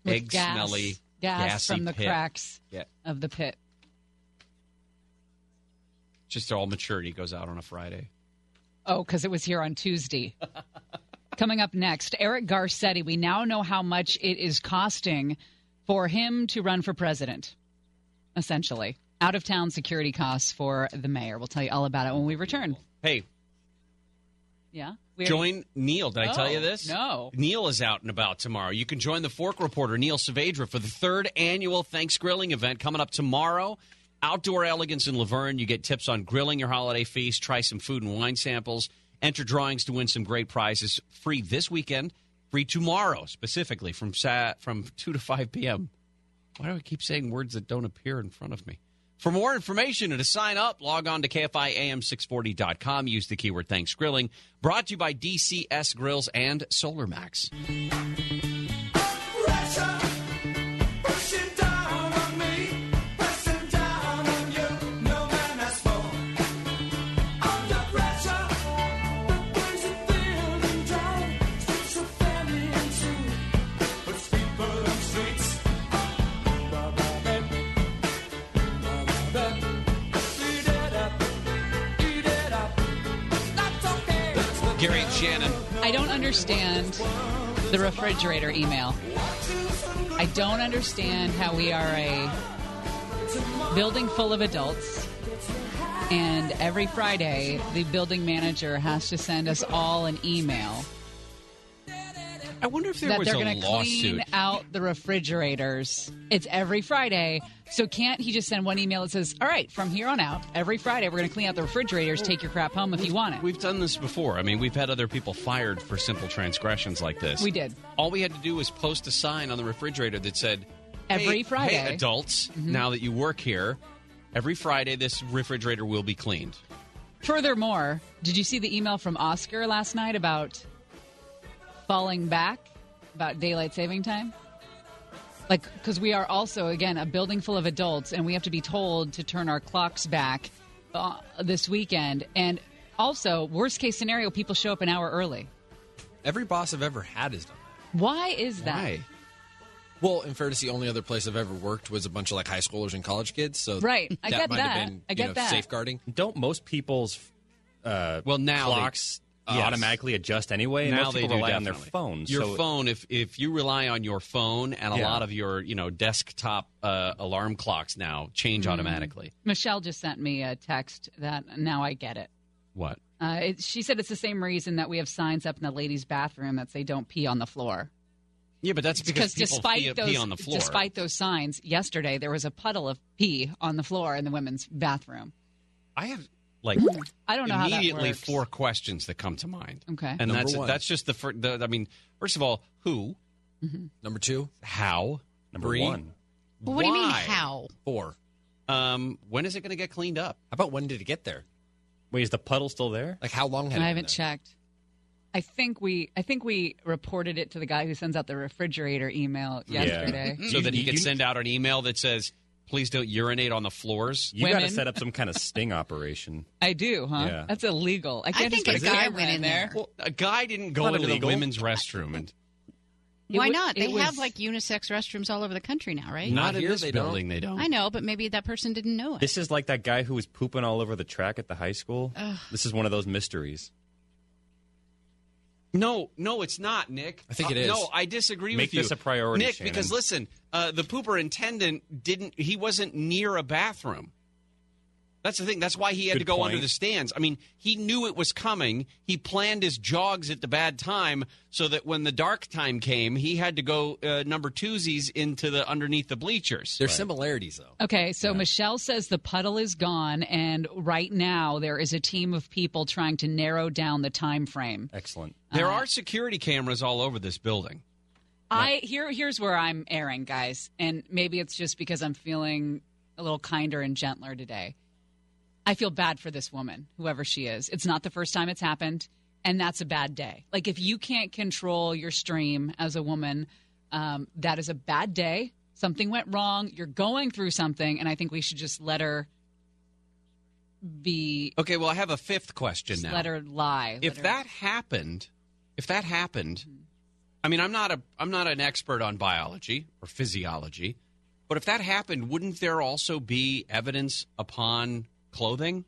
With egg gas, smelly, gas gassy from the pit. cracks Yeah, of the pit. Just all maturity goes out on a Friday. Oh, because it was here on Tuesday. <laughs> Coming up next, Eric Garcetti. We now know how much it is costing for him to run for president, essentially. Out of town security costs for the mayor. We'll tell you all about it when we return. Hey, Yeah? We join Neil. Did I tell you Oh, this? no. Neil is out and about tomorrow. You can join the Fork Reporter, Neil Saavedra, for the third annual Thanks Grilling event coming up tomorrow. Outdoor Elegance in La Verne. You get tips on grilling your holiday feast. Try some food and wine samples. Enter drawings to win some great prizes. Free this weekend. Free tomorrow, specifically from sa- from <laughs> two to five p.m. Why do I keep saying words that don't appear in front of me? For more information and to sign up, log on to KFIAM640.com. Use the keyword Thanks Grilling. Brought to you by DCS Grills and SolarMax. Understand the refrigerator email. I don't understand how we are a building full of adults And every Friday, the building manager has to send us all an email I wonder if there that was they're a going to lawsuit. clean out the refrigerators. It's every Friday. So can't he just send one email that says, "All right, from here on out, every Friday we're going to clean out the refrigerators. Take your crap home if you want it." We've done this before. I mean, we've had other people fired for simple transgressions like this. We did. All we had to do was post a sign on the refrigerator that said, Every "Hey- Friday." hey, adults, Mhm. now that you work here, every Friday this refrigerator will be cleaned." Furthermore, did you see the email from Oscar last night about falling back about daylight saving time? Like, because we are also, again, a building full of adults, and we have to be told to turn our clocks back uh, this weekend. And also, worst case scenario, people show up an hour early. Every boss I've ever had has done that. Why is that? Well, in fairness, the only other place I've ever worked was a bunch of like high schoolers and college kids. So Right. I that get might that. have been I you get know, that. safeguarding. Don't most people's uh, well now they- clocks uh, Yes. automatically adjust anyway? now most they do rely on their definitely. phones. Your so- phone, if if you rely on your phone, and a Yeah. lot of your you know desktop uh, alarm clocks now change Mhm. automatically. Michelle just sent me a text that now I get it. What? Uh, it, she said it's the same reason that we have signs up in the ladies' bathroom that say "Don't pee on the floor." Yeah, but that's because, people despite pee, those, pee on the floor. despite those signs, yesterday there was a puddle of pee on the floor in the women's bathroom. I have like I don't know immediately four questions that come to mind. Okay. and Number that's one. that's just the, first. the. I mean, first of all, who? Number two, How? Number Three. one. Well, what do you mean how? four. Um, when is it going to get cleaned up? How about when did it get there? Wait, is the puddle still there? Like how long had I it haven't checked. I think we I think we reported it to the guy who sends out the refrigerator email yesterday. so that he You- could send out an email that says, "Please don't urinate on the floors." You got to Women. set up some kind of sting operation. <laughs> I do, huh? Yeah. That's illegal. I can't think just put a a guy camera went in there. Well, a guy didn't go Not into the illegal. women's restroom, and It Why wa- not? it They was- have like unisex restrooms all over the country now, right? not, in this they don't. building. They don't. I know, but maybe that person didn't know it. This is like that guy who was pooping all over the track at the high school. Ugh. This is one of those mysteries. No, no, it's not, Nick. I think it Uh, is. No, I disagree Make with you. Make this a priority, Nick. Shannon. Because listen, uh, the pooperintendent didn't. He wasn't near a bathroom. That's the thing. That's why he had Good to go point. under the stands. I mean, he knew it was coming. He planned his jogs at the bad time so that when the dark time came, he had to go uh, number twosies into the underneath the bleachers. There's similarities though. Okay, so Michelle says the puddle is gone, and right now there is a team of people trying to narrow down the time frame. Excellent. There are security cameras all over this building. I here here's where I'm erring, guys, and maybe it's just because I'm feeling a little kinder and gentler today. I feel bad for this woman, whoever she is. It's not the first time it's happened, and that's a bad day. Like if you can't control your stream as a woman, um, that is a bad day. Something went wrong. You're going through something, and I think we should just let her be. Okay, well, I have a fifth question Just now. let her lie. if Let her- that happened, if that happened, I mean, I'm not a I'm not an expert on biology or physiology, but if that happened, wouldn't there also be evidence upon clothing?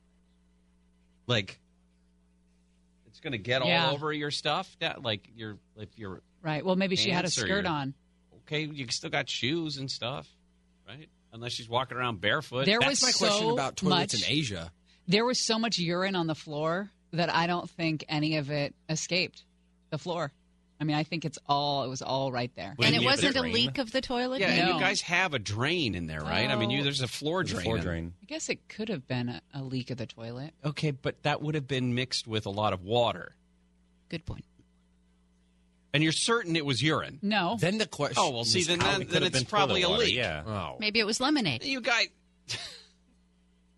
Like, it's going to get Yeah. all over your stuff. That like your if you're right. Well, maybe she had a skirt on. okay, you still got shoes and stuff, right? Unless she's walking around barefoot. There That's was my question about toilets much- in Asia. There was so much urine on the floor that I don't think any of it escaped the floor. I mean, I think it's all it was all right there. and it wasn't a leak of the toilet. Yeah, and you guys have a drain in there, right? I mean, you, Oh. there's a floor There's a drain. floor drain. I guess it could have been a, a leak of the toilet. Okay, but that would have been mixed with a lot of water. Good point. And you're certain it was urine. No. Then the question. Oh well, see, then then, It then have probably a leak. Yeah. Oh. Maybe it was lemonade. You guys, Are we-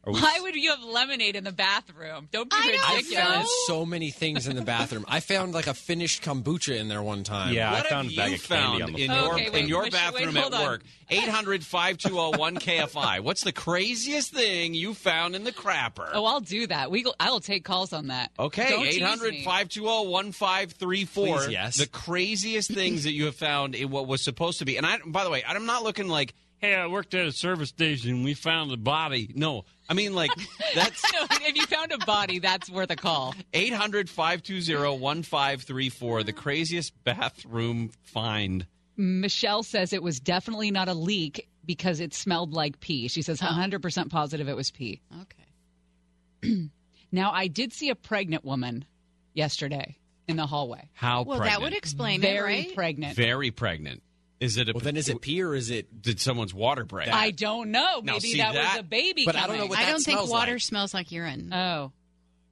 Why would you have lemonade in the bathroom? Don't be I know, I found so many things in the bathroom. I found like a finished kombucha in there one time. Yeah, what I found have a bag you of candy on the in floor. your Okay, wait, in your wait, bathroom wait, hold at on. work? 800-5201-KFI. What's the craziest thing you found in the crapper? Oh, I'll do that. We go, I will take calls on that. Okay, Don't 800 520 1534. Yes. The craziest things that you have found in what was supposed to be. And I, by the way, I'm not looking like, hey, I worked at a service station. We found the body. No, I mean, like, <laughs> that's No, if you found a body, that's worth a call. 800 520 1534. The craziest bathroom find. Michelle says it was definitely not a leak because it smelled like pee. She says 100% positive it was pee. Okay. <clears throat> now, I did see a pregnant woman yesterday in the hallway. How Well, pregnant? that would explain Very it, right? pregnant. Very pregnant. Is it a? Well, then is it pee or is it? Did someone's water break? I don't know. Now, Maybe see that, that- was a baby. But I don't know coming. what I that don't think smells water like. smells like urine. Oh,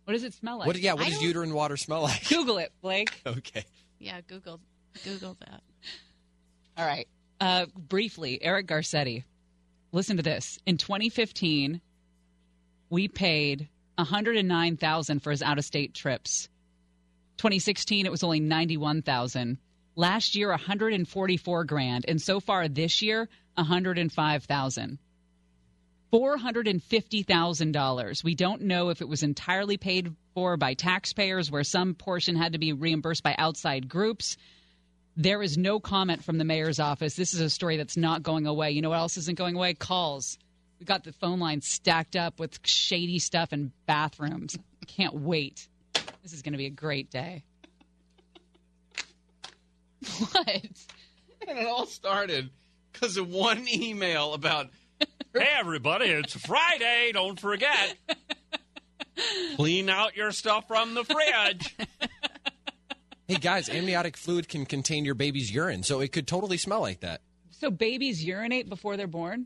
what does it smell like? What? Yeah. What I does don't- uterine water smell like? <laughs> Google it, Blake. Okay. yeah, Google Google that. All right. Uh, briefly, Eric Garcetti. Listen to this. In 2015, we paid 109,000 for his out-of-state trips. 2016, it was only 91,000. Last year, 144 grand, and so far this year, 105,000. $450,000. We don't know if it was entirely paid for by taxpayers, where some portion had to be reimbursed by outside groups. There is no comment from the mayor's office. This is a story that's not going away. You know what else isn't going away? Calls. We got the phone line stacked up with shady stuff and bathrooms. Can't wait. This is going to be a great day. What? And it all started because of one email about <laughs> Hey, everybody, it's Friday. Don't forget. Clean out your stuff from the fridge. <laughs> Hey guys, amniotic fluid can contain your baby's urine, so it could totally smell like that. So babies urinate before they're born?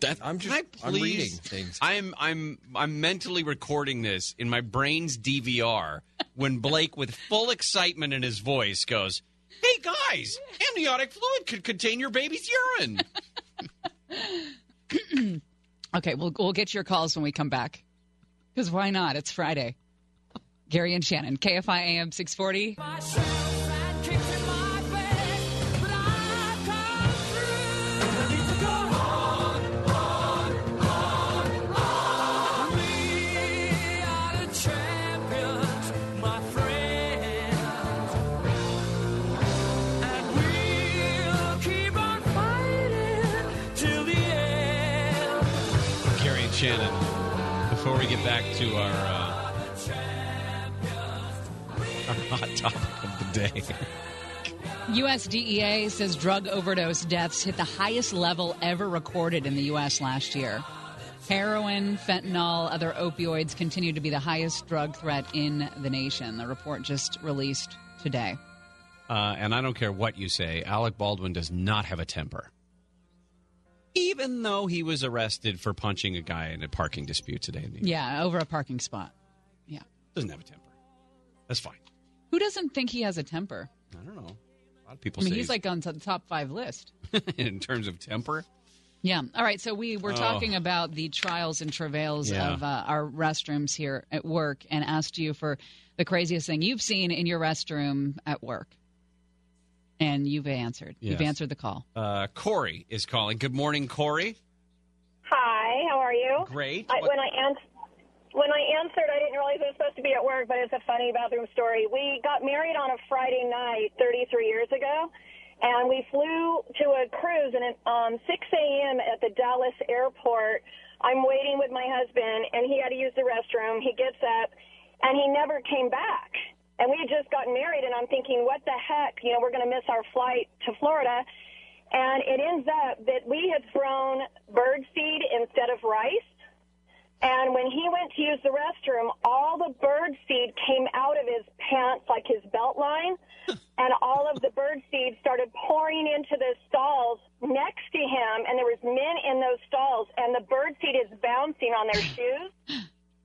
That I'm just I I'm reading things. I'm I'm I'm mentally recording this in my brain's DVR when Blake, with full excitement in his voice, goes, "Hey guys, amniotic fluid could contain your baby's urine." <clears throat> Okay, we'll we'll get your calls when we come back. Because why not? It's Friday. Gary and Shannon, KFI AM 640. Get back to our uh, <laughs> our hot topic of the day. USDEA says drug overdose deaths hit the highest level ever recorded in the U.S. last year. Heroin, fentanyl, other opioids continue to be the highest drug threat in the nation. The report just released today. Uh, and I don't care what you say, Alec Baldwin does not have a temper. Even though he was arrested for punching a guy in a parking dispute today. Yeah, over a parking spot. Yeah. Doesn't have a temper. That's fine. Who doesn't think he has a temper? I don't know. A lot of people I mean, say he's like on the top five list. <laughs> in terms of temper. Yeah. All right. So we were Oh. talking about the trials and travails Yeah. of uh, our restrooms here at work and asked you for the craziest thing you've seen in your restroom at work. And you've answered. You've answered the call. Uh, Corey is calling. Good morning, Corey. Hi, how are you? Great. I, when I ans- when I answered, I didn't realize I was supposed to be at work, but it's a funny bathroom story. We got married on a Friday night 33 years ago, and we flew to a cruise, and at um, 6 a.m. at the Dallas airport, I'm waiting with my husband, and he had to use the restroom. He gets up, and he never came back. And we had just gotten married, and I'm thinking, what the heck? You know, we're going to miss our flight to Florida. And it ends up that we had thrown bird seed instead of rice. And when he went to use the restroom, all the bird seed came out of his pants, like his belt line, <laughs> and all of the bird seed started pouring into the stalls next to him. And there was men in those stalls, and the bird seed is bouncing on their <laughs> shoes.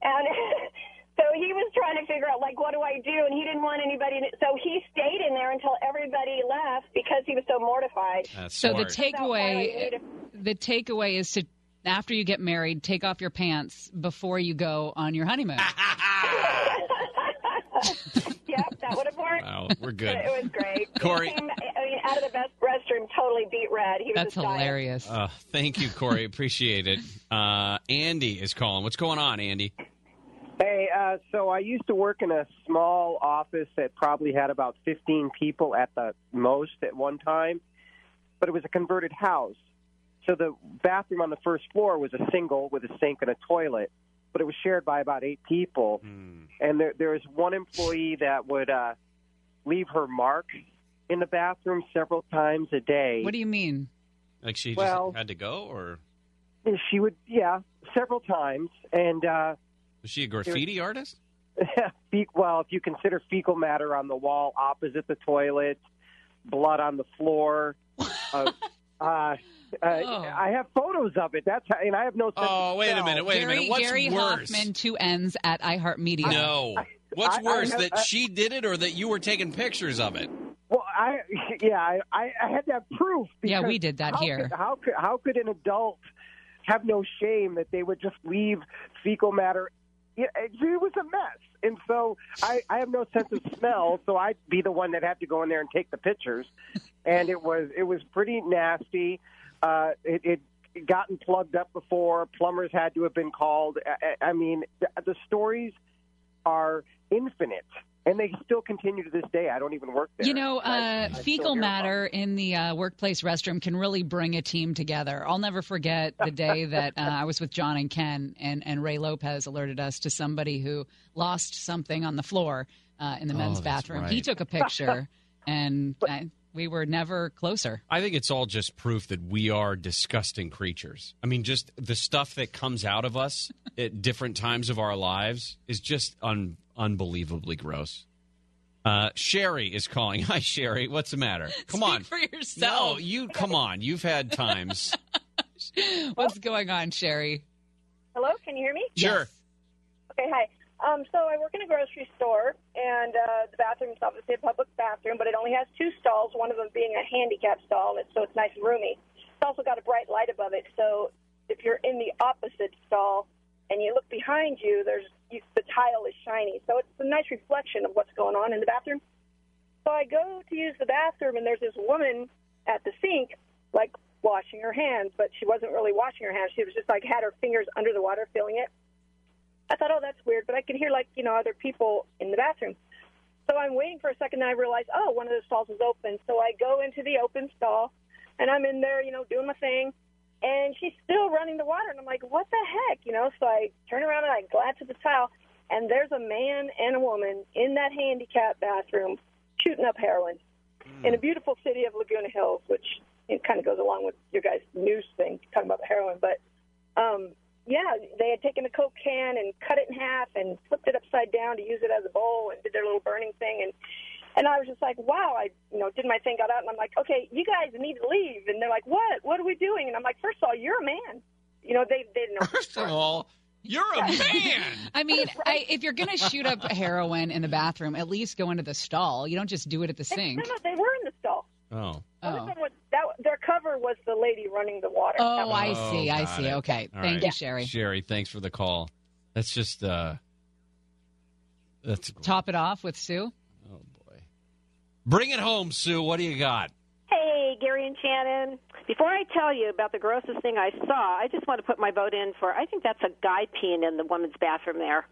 And <laughs> so he was trying to figure out, like, what do I do? And he didn't want anybody. To, so he stayed in there until everybody left because he was so mortified. That's so the takeaway, the takeaway is to after you get married, take off your pants before you go on your honeymoon. <laughs> <laughs> yep, that would have worked. Wow, we're good. It was great. Corey- came, I mean, out of the best restroom, totally beat red. He was That's just hilarious. Uh, thank you, Corey. Appreciate it. Uh, Andy is calling. What's going on, Andy? Hey, uh, so I used to work in a small office that probably had about 15 people at the most at one time, but it was a converted house. So the bathroom on the first floor was a single with a sink and a toilet, but it was shared by about eight people. And there, there was one employee that would uh, leave her mark in the bathroom several times a day. What do you mean? Like she Well- just had to go, or She would, yeah, several times, and uh, Was she a graffiti artist? <laughs> Fe- well, if you consider fecal matter on the wall opposite the toilet, blood on the floor. Uh, <laughs> uh, uh, I have photos of it. That's how, and I have no. Sense Oh, of wait a minute, wait a minute. What's Gary worse? Hoffmann, two N's at iHeartMedia. No. What's I- I worse, have- that I- she did it or that you were taking pictures of it? Well, I <laughs> yeah, I, I I had to have proof. Yeah, we did that how here. Could, how could how could an adult have no shame that they would just leave fecal matter? Yeah, it, was a mess, and so I I have no sense of smell, so I'd be the one that had to go in there and take the pictures, and it was it was pretty nasty. Uh, it. it gotten plugged up before plumbers had to have been called I I mean the, the stories are infinite and they still continue to this day i don't even work there You know, I- I uh, fecal hear about matter in the uh, workplace restroom can really bring a team together. I'll never forget the day <laughs> that uh, I was with John and Ken, and, and Ray Lopez alerted us to somebody who lost something on the floor uh, in the Oh, men's that's bathroom. He took a picture, <laughs> and uh, we were never closer. I think it's all just proof that we are disgusting creatures. I mean, just the stuff that comes out of us <laughs> at different times of our lives is just un- unbelievably gross. Uh, Sherry is calling. <laughs> Hi, Sherry. What's the matter? <laughs> Come on. for yourself. No, you come on. You've had times. What's going on, Sherry? Hello, can you hear me? Sure. Okay, hi. Um, so I work in a grocery store, and uh, the bathroom is obviously a public bathroom, but it only has two stalls. One of them being a handicap stall, so it's nice and roomy. It's also got a bright light above it, so if you're in the opposite stall and you look behind you, there's you, the tile is shiny, so it's a nice reflection of what's going on in the bathroom. So I go to use the bathroom, and there's this woman at the sink, like washing her hands, but she wasn't really washing her hands. She was just like had her fingers under the water, feeling it. I thought, oh, that's weird, but I could hear like you know other people in the bathroom. So I'm waiting for a second, and I realize, oh, one of the stalls is open. So I go into the open stall, and I'm in there, you know, doing my thing, and she's still running the water, and I'm like, what the heck, you know? So I turn around and I glance at the tile, and there's a man and a woman in that handicap bathroom shooting up heroin in a beautiful city of Laguna Hills, which it kind of goes along with your guys' news thing talking about the heroin, but um, yeah, they had taken a Coke can and cut it in half and flipped it upside down to use it as a bowl and did their little burning thing. And and I was just like, wow, I you know did my thing, got out, and I'm like, okay, you guys need to leave. And they're like, what? What are we doing? And I'm like, first of all, you're a man. You know, they they didn't know. First of all, you're a man. <laughs> I mean, <laughs> I, if you're going to shoot up heroin in the bathroom, at least go into the stall. You don't just do it at the sink. No, no, they were in the stall. Oh. One of them was, that, their cover was the lady running the water. Oh, was- I Oh, see. I see. it. Okay. All Thank right. you, Sherry. Sherry, thanks for the call. That's just uh that's Top it off with Sue. Oh boy, bring it home, Sue. What do you got? Hey, Gary and Shannon. Before I tell you about the grossest thing I saw, I just want to put my vote in for. I think that's a guy peeing in the woman's bathroom there.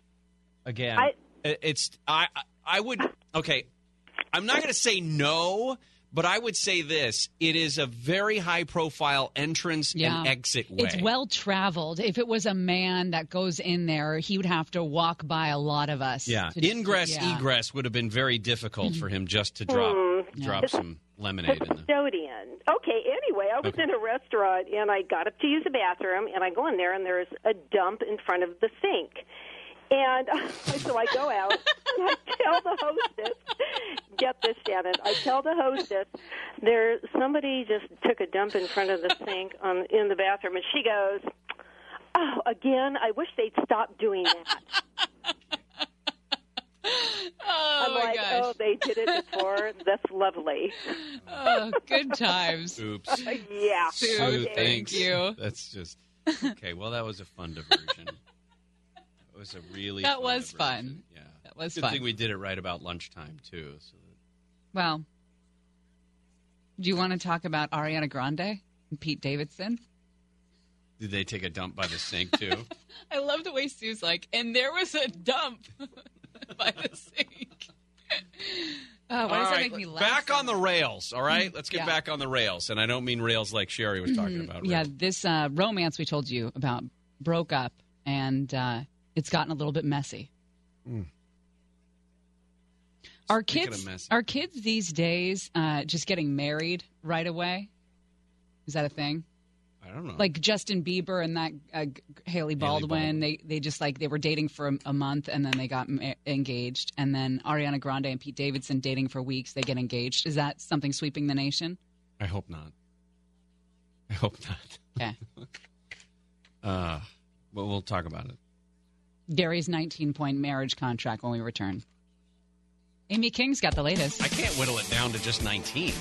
Again, I- it's I I would okay. I'm not going to say no, but I would say this: it is a very high profile entrance Yeah. and exit way. It's well traveled. If it was a man that goes in there, he would have to walk by a lot lot of us. yeah, to- ingress yeah. egress would have been very difficult for him just to drop Hmm. drop some lemonade in them. Custodian. Okay, anyway, I was Okay. in a restaurant and I got up to use the bathroom and I go in there and there's a dump in front of the sink. And <laughs> so I go out and I tell the hostess, get this, Shannon. I tell the hostess, there somebody just took a dump in front of the sink on in the bathroom, and she goes, "Oh, again? I wish they'd stop doing that." <laughs> Oh I'm my like, oh, gosh. "Oh, they did it before. <laughs> That's lovely." Oh, good times. Oops. yeah. Sue, Sue, thank you. That's just okay. Well, that was a fun diversion. It was a really That fun was fun. Yeah, That was Good fun. thing we did it right about lunchtime too. So Well, do you want to talk about Ariana Grande and Pete Davidson? did they take a dump by the sink too? <laughs> I love the way Sue's like, and there was a dump <laughs> by the sink. Oh, why does that right, make me laugh? Back on the rails. All right, let's get Yeah. back on the rails, and I don't mean rails like Sherry was talking about. Yeah, this uh, romance we told you about broke up, and uh, it's gotten a little bit messy. Mm. Are Speaking kids are kids these days uh, just getting married right away? Is that a thing? I don't know. Like Justin Bieber and that uh, Hailey Baldwin, Baldwin. they they just like they were dating for a, a month and then they got ma- engaged, and then Ariana Grande and Pete Davidson dating for weeks, they get engaged. Is that something sweeping the nation? I hope not. I hope not. Okay. <laughs> Uh, but we'll talk about it. Gary's 19 point marriage contract when we return. Amy King's got the latest. I can't whittle it down to just 19.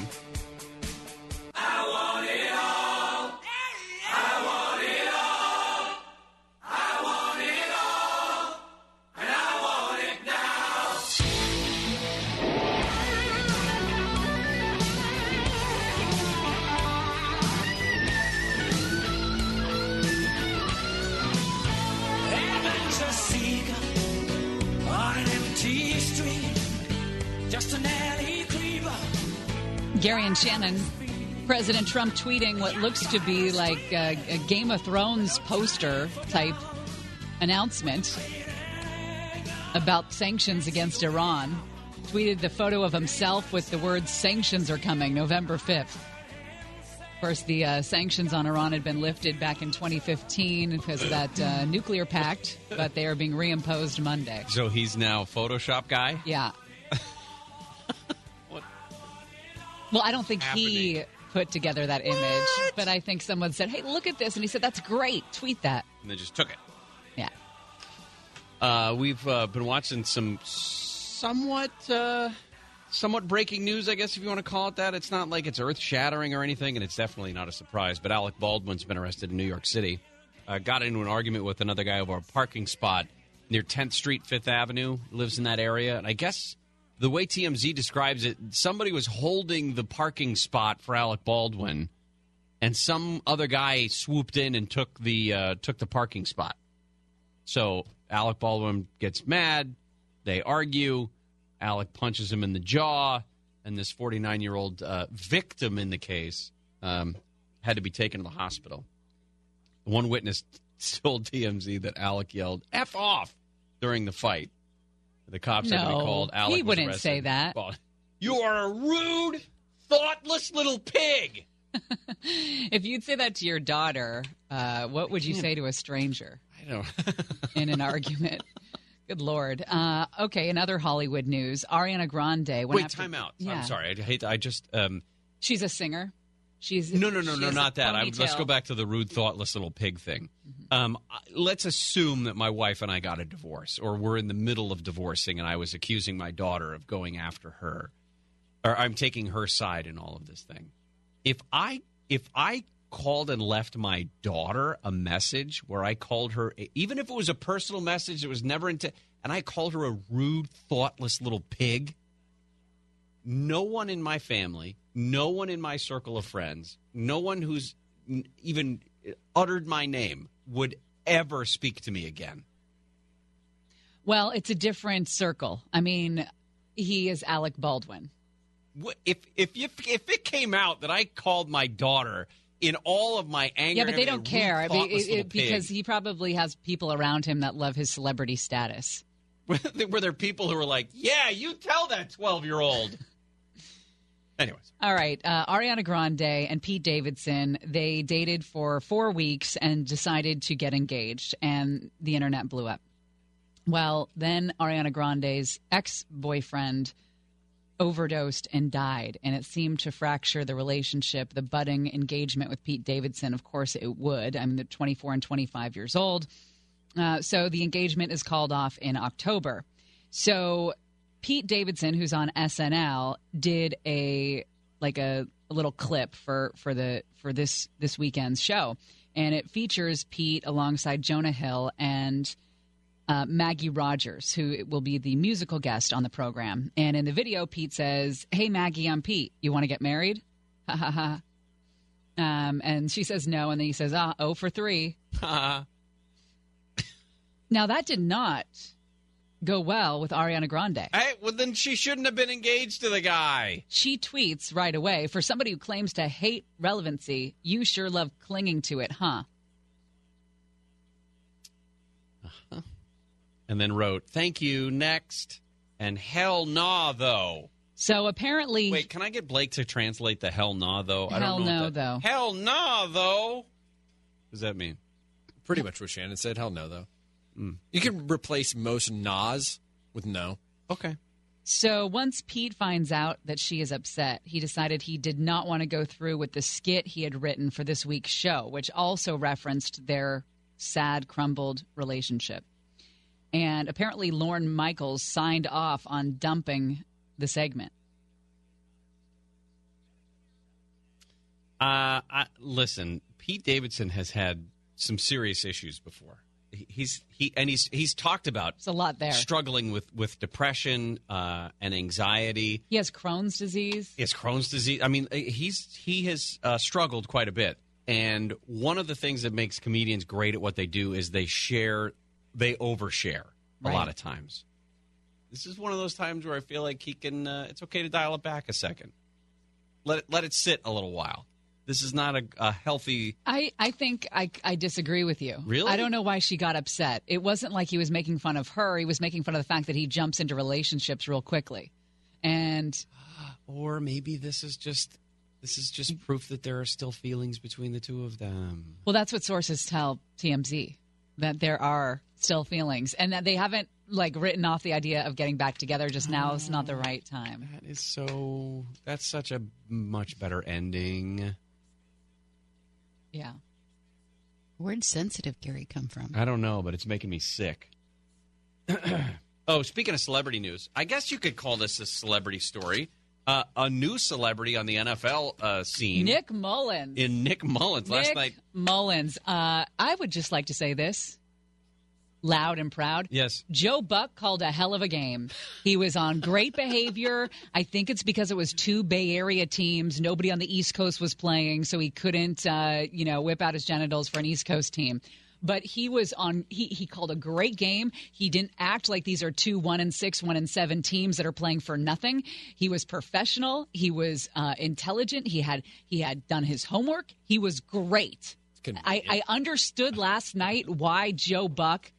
Gary and Shannon. President Trump tweeting what looks to be like a, a Game of Thrones poster type announcement about sanctions against Iran. Tweeted the photo of himself with the words sanctions are coming November 5th. Of course, the uh, sanctions on Iran had been lifted back in 2015 because of that uh, nuclear pact, but they are being reimposed Monday. So he's now Photoshop guy? Yeah. Well, I don't think he put together that image, but I think someone said, "Hey, look at this," and he said, "That's great. Tweet that." And they just took it. Yeah. Uh, we've uh, been watching some somewhat uh, somewhat breaking news, I guess if you want to call it that. It's not like it's earth shattering or anything, and it's definitely not a surprise. But Alec Baldwin's been arrested in New York City. Uh, got into an argument with another guy over a parking spot near 10th Street, Fifth Avenue. Lives in that area, and I guess the way TMZ describes it, somebody was holding the parking spot for Alec Baldwin, and some other guy swooped in and took the uh, took the parking spot. So Alec Baldwin gets mad. They argue. Alec punches him in the jaw, and this 49 year old uh, victim in the case um, had to be taken to the hospital. One witness <laughs> told TMZ that Alec yelled "f off" during the fight. The cops had to be called. Alec he wouldn't say that. You are a rude, thoughtless little pig. <laughs> If you'd say that to your daughter, uh, what would you say to a stranger <laughs> I don't. <laughs> in an argument? Good lord. Uh, okay, in other Hollywood news, Ariana Grande. Wait, after- time out. Yeah. I'm sorry. I hate. I just. Um, She's a singer. She's no, no, no, no, not that. I, let's go back to the rude, thoughtless little pig thing. Um, let's assume that my wife and I got a divorce, or we're in the middle of divorcing, and I was accusing my daughter of going after her, or I'm taking her side in all of this thing. If I if I called and left my daughter a message where I called her, even if it was a personal message it was never into, and I called her a rude, thoughtless little pig, no one in my family, no one in my circle of friends, no one who's even uttered my name would ever speak to me again. Well, it's a different circle. I mean, he is Alec Baldwin. If if if, if it came out that I called my daughter in all of my anger, Yeah, but they don't care I mean, it- it- because he probably has people around him that love his celebrity status. <laughs> were there people who were like, "Yeah, you tell that twelve year old." Anyways, All right, uh, Ariana Grande and Pete Davidson they dated for four weeks and decided to get engaged, and the internet blew up. Well, then Ariana Grande's ex boyfriend overdosed and died, and it seemed to fracture the relationship, the budding engagement with Pete Davidson. Of course, it would. I mean, they're 24 and 25 years old. Uh, so the engagement is called off in October. So Pete Davidson, who's on SNL, did a like a, a little clip for for the for this this weekend's show, and it features Pete alongside Jonah Hill and uh, Maggie Rogers, who will be the musical guest on the program. And in the video, Pete says, "Hey Maggie, I'm Pete. You want to get married?" <laughs> Ha ha ha. Um, and she says no, and then he says, "Ah, oh for three. now that did not go well with Ariana Grande. hey, well then she shouldn't have been engaged to the guy. She tweets right away For somebody who claims to hate relevancy, you sure love clinging to it, huh? Uh-huh. And then wrote, "Thank you, next." And hell nah, though. So apparently, Wait, can I get Blake to translate the hell nah though? I Hell don't know. no, that- though. Hell nah though. does that mean? Pretty much what Shannon said. Hell no, though. Mm. You can replace most nas with no. Okay. So once Pete finds out that she is upset, he decided he did not want to go through with the skit he had written for this week's show, which also referenced their sad, crumbled relationship. And apparently, Lorne Michaels signed off on dumping the segment. Uh, I, listen, Pete Davidson has had some serious issues before. He- He's he and he's he's talked about It's a lot there. struggling with with depression uh, and anxiety. He has Crohn's disease. He has Crohn's disease. I mean, he's he has uh, struggled quite a bit. And one of the things that makes comedians great at what they do is they share, they overshare a lot of times. This is one of those times where I feel like he can. Uh, it's okay to dial it back a second. Let it let it sit a little while. This is not a, a healthy. I, I think I, I disagree with you. Really? I don't know why she got upset. It wasn't like he was making fun of her. He was making fun of the fact that he jumps into relationships real quickly. And <gasps> Or maybe this is just this is just proof that there are still feelings between the two of them. well, that's what sources tell TMZ that there are still feelings and that they haven't like written off the idea of getting back together. Just now is not the ah, right time. That is so. That's such a much better ending. Yeah. Where'd sensitive Gary come from? I don't know, but it's making me sick. <clears throat> oh, speaking of celebrity news, I guess you could call this a celebrity story. Uh, a new celebrity on the NFL uh, scene Nick Mullens. in Nick Mullens last Nick night. Mullens. Uh, I would just like to say this loud and proud. Yes. Joe Buck called a hell of a game. He was on great behavior. I think it's because it was two Bay Area teams. Nobody on the East Coast was playing, so he couldn't, uh, you know, whip out his genitals for an East Coast team. But he was on. He he called a great game. He didn't act like these are two one and six, one and seven teams that are playing for nothing. He was professional. He was uh, intelligent. He had he had done his homework. He was great. I, I understood last night why Joe Buck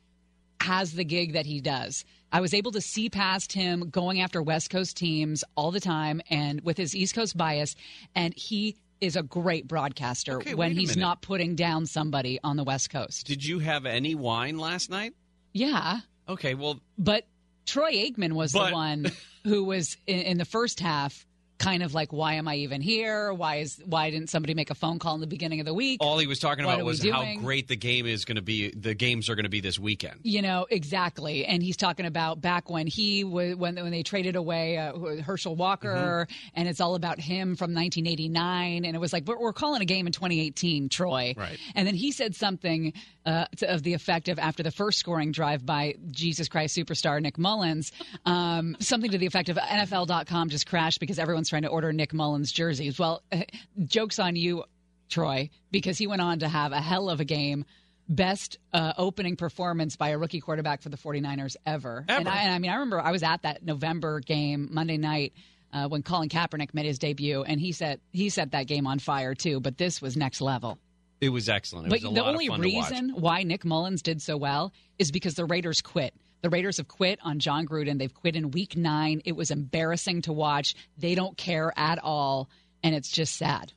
has the gig that he does. I was able to see past him going after West Coast teams all the time and with his East Coast bias, and he is a great broadcaster Okay, when he's minute. not putting down somebody on the West Coast. Did you have any wine last night? Yeah. Okay, well, But Troy Aikman was But- the one <laughs> who was in, in the first half kind of like why am I even here? Why is why didn't somebody make a phone call in the beginning of the week? all he was talking What about was how great the game is going to be. The games are going to be this weekend. You know exactly, and he's talking about back when he was when when they traded away uh, Herschel Walker, Mm-hmm. and it's all about him from 1989, and it was like we're, we're calling a game in 2018, Troy. Right. And then he said something uh, to, of the effect of after the first scoring drive by Jesus Christ superstar Nick Mullens, um, something to the effect of NFL.com just crashed because everyone's trying to order Nick Mullens jerseys. Well, <laughs> jokes on you, Troy, because he went on to have a hell of a game. Best uh, opening performance by a rookie quarterback for the 49ers ever. And, I, and I mean, I remember I was at that November game Monday night uh, when Colin Kaepernick made his debut, and he set he set that game on fire too. But this was next level. It was excellent. It But was a the lot only of fun reason why Nick Mullens did so well is because the Raiders quit. The Raiders have quit on Jon Gruden. They've quit in week nine. It was embarrassing to watch. They don't care at all, and it's just sad.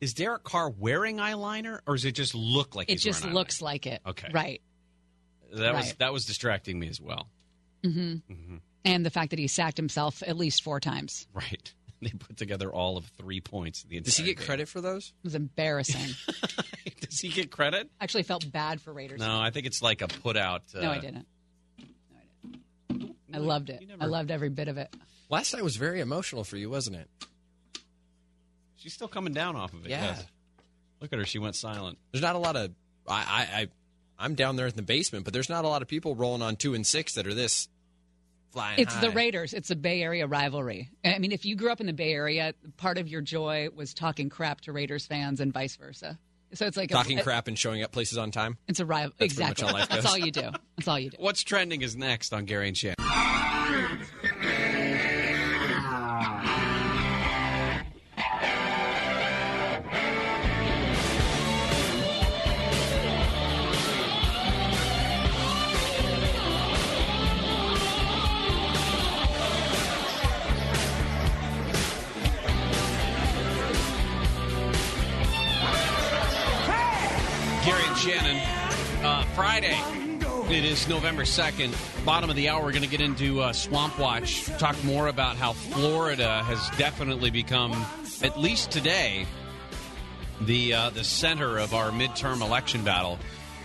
Is Derek Carr wearing eyeliner, or does it just look like it he's just wearing looks like it. Okay. Right. eyeliner? That was that was distracting me as well. hmm hmm And the fact that he sacked himself at least four times Right. <laughs> They put together all of three points. The Does he get game. credit for those? it was embarrassing. <laughs> Does he get credit? Actually, felt bad for Raiders. No, I think it's like a put out. Uh, No, I didn't. No, I didn't. Loved it. I loved every bit of it. Last night was very emotional for you, wasn't it? She's still coming down off of it. Yeah. yes. Look at her. She went silent. There's not a lot of I, I, I I'm down there in the basement, but there's not a lot of people rolling on two and six that are this flying. It's the. Raiders. It's a Bay Area rivalry. I mean, if you grew up in the Bay Area, part of your joy was talking crap to Raiders fans and vice versa. So it's like talking a, crap and showing up places on time. It's a rival. That's much Exactly. how life That's all you do. That's all you do. What's trending is next on Gary and Shannon. Gary and Shannon. Uh, Friday. It is November 2nd. Bottom of the hour, we're going to get into uh, Swamp Watch. Talk more about how Florida has definitely become, at least today, the uh, the center of our midterm election battle.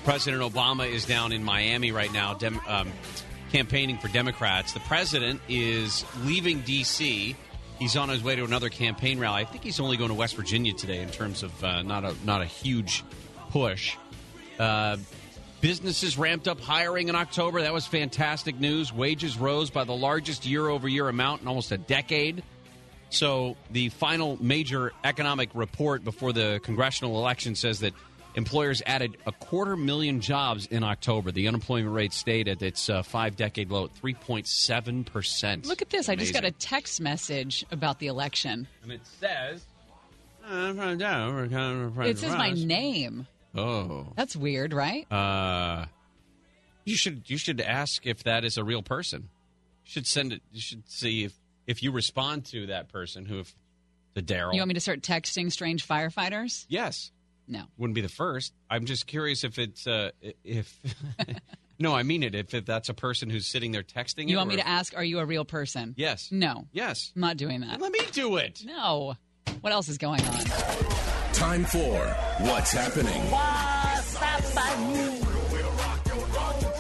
President Obama is down in Miami right now, dem- um, campaigning for Democrats. The president is leaving D.C. He's on his way to another campaign rally. I think he's only going to West Virginia today, in terms of uh, not a not a huge push. Uh, businesses ramped up hiring in October. That was fantastic news. Wages rose by the largest year over year amount in almost a decade. So, the final major economic report before the congressional election says that employers added a quarter million jobs in October. The unemployment rate stayed at its uh, five decade low at 3.7%. Look at this. I just got a text message about the election. And it says. It says my name. Oh. That's weird, right? Uh, you should you should ask if that is a real person. You should send it. You should see if if you respond to that person who if the Daryl. You want me to start texting strange firefighters? Yes. No. Wouldn't be the first. I'm just curious if it's uh if. <laughs> no, I mean it. If, if that's a person who's sitting there texting. You it, want me if- to ask, are you a real person? Yes. No. Yes. I'm not doing that. Let me do it. No. What else is going on? Time for What's Happening.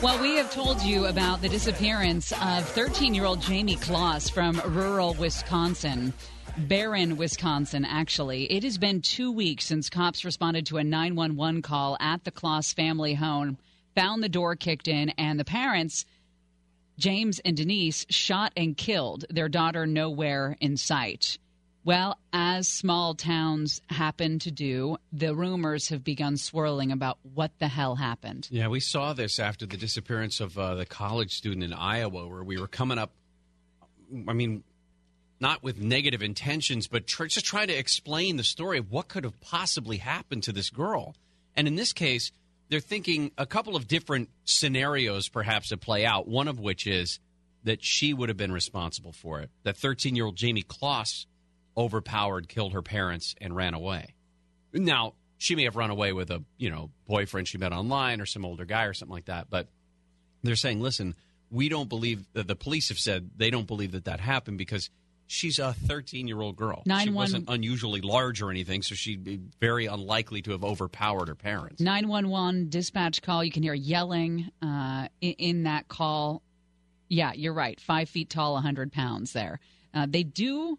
Well, we have told you about the disappearance of 13 year old Jayme Closs from rural Wisconsin. Barron, Wisconsin, actually. It has been two weeks since cops responded to a 911 call at the Closs family home, found the door kicked in, and the parents, James and Denise, shot and killed their daughter nowhere in sight. Well, as small towns happen to do, the rumors have begun swirling about what the hell happened. Yeah, we saw this after the disappearance of uh, the college student in Iowa, where we were coming up. I mean, not with negative intentions, but tr- just trying to explain the story of what could have possibly happened to this girl. And in this case, they're thinking a couple of different scenarios perhaps to play out. One of which is that she would have been responsible for it. That 13 year old Jayme Closs overpowered, killed her parents, and ran away. Now, she may have run away with a, you know, boyfriend she met online or some older guy or something like that, but they're saying, "Listen, we don't believe that the police have said they don't believe that that happened because she's a 13-year-old girl. Nine she one- wasn't unusually large or anything, so she'd be very unlikely to have overpowered her parents." 911 dispatch call. You can hear yelling uh, in, in that call. Yeah, you're right. Five feet tall, 100 pounds there. Uh, they do.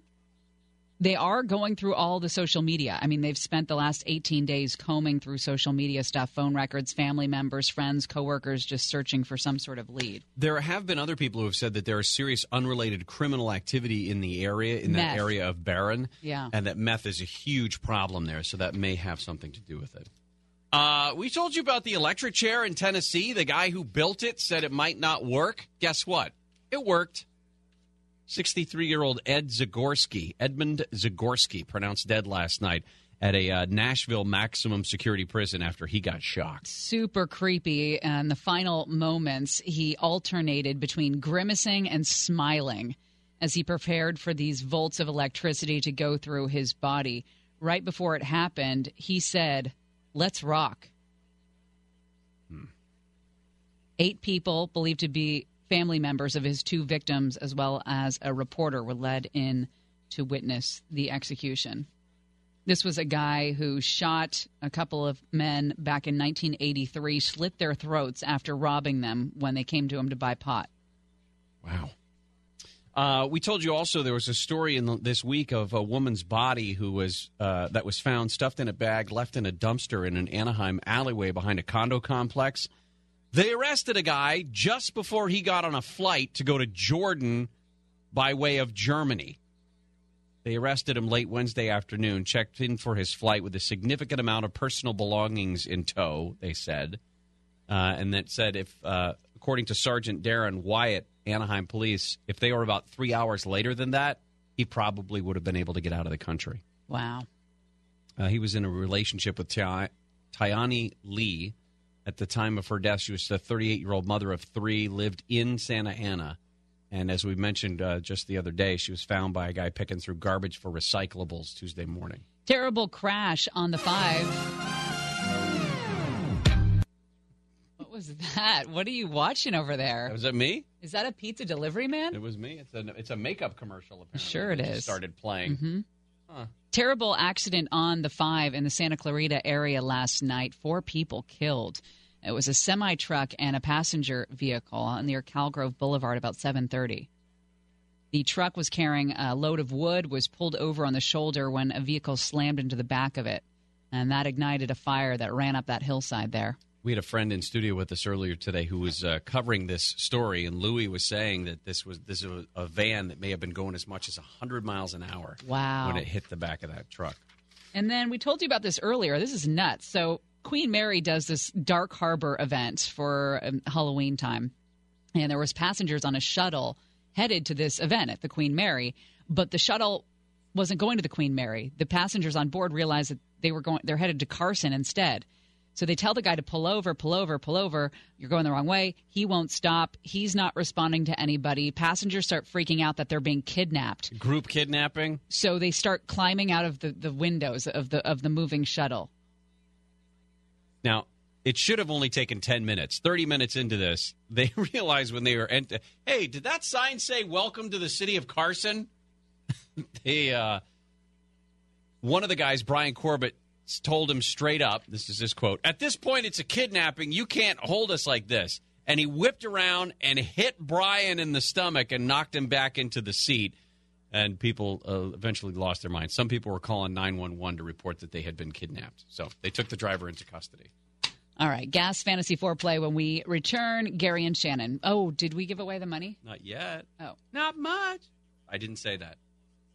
They are going through all the social media. I mean, they've spent the last 18 days combing through social media stuff, phone records, family members, friends, coworkers, just searching for some sort of lead. There have been other people who have said that there is serious unrelated criminal activity in the area, in that area of Barron. Yeah. And that meth is a huge problem there, so that may have something to do with it. Uh, we told you about the electric chair in Tennessee. The guy who built it said it might not work. Guess what? It worked. 63 year old Ed Zagorski, Edmund Zagorski, pronounced dead last night at a uh, Nashville maximum security prison after he got shocked. Super creepy. And the final moments, he alternated between grimacing and smiling as he prepared for these volts of electricity to go through his body. Right before it happened, he said, Let's rock. Eight people believed to be family members of his two victims, as well as a reporter, were led in to witness the execution. This was a guy who shot a couple of men back in 1983, slit their throats after robbing them when they came to him to buy pot. Wow. Uh, we told you also there was a story in the, this week of a woman's body who was uh, that was found stuffed in a bag, left in a dumpster in an Anaheim alleyway behind a condo complex. They arrested a guy just before he got on a flight to go to Jordan by way of Germany. They arrested him late Wednesday afternoon, checked in for his flight with a significant amount of personal belongings in tow, they said. Uh, and that said, if, uh, according to Sergeant Daron Wyatt, Anaheim police, if they were about three hours later than that, he probably would have been able to get out of the country. Wow. Uh, he was in a relationship with Tiani Lee. At the time of her death, she was a 38 year old mother of three, lived in Santa Ana. And as we mentioned uh, just the other day, she was found by a guy picking through garbage for recyclables Tuesday morning. Terrible crash on the five. What was that? What are you watching over there? Was it me? Is that a pizza delivery man? It was me. It's a it's a makeup commercial. Apparently. Sure it It. Started playing. Mhm. Terrible accident on the five in the Santa Clarita area last night. Four people killed. It was a semi truck and a passenger vehicle on near Calgrove Boulevard about 7:30. The truck was carrying a load of wood, was pulled over on the shoulder when a vehicle slammed into the back of it, and that ignited a fire that ran up that hillside there. We had a friend in studio with us earlier today who was uh, covering this story, and Louis was saying that this was this was a van that may have been going as much as hundred miles an hour. Wow. When it hit the back of that truck. And then we told you about this earlier. This is nuts. So Queen Mary does this Dark Harbor event for um, Halloween time, and there was passengers on a shuttle headed to this event at the Queen Mary, but the shuttle wasn't going to the Queen Mary. The passengers on board realized that they were going. They're headed to Carson instead. So they tell the guy to pull over, pull over, pull over. You're going the wrong way. He won't stop. He's not responding to anybody. Passengers start freaking out that they're being kidnapped. Group kidnapping. So they start climbing out of the, the windows of the of the moving shuttle. Now, it should have only taken 10 minutes. 30 minutes into this, <laughs> they realized when they were ent- hey, did that sign say welcome to the city of Carson? <laughs> they uh one of the guys, Brian Corbett, told him straight up, this is his quote, "At this point it's a kidnapping. You can't hold us like this." And he whipped around and hit Brian in the stomach and knocked him back into the seat. And people uh, eventually lost their minds. Some people were calling 911 to report that they had been kidnapped. So they took the driver into custody. All right, gas fantasy foreplay when we return. Gary and Shannon. Oh, did we give away the money? Not yet. Oh, Not much. I didn't say that.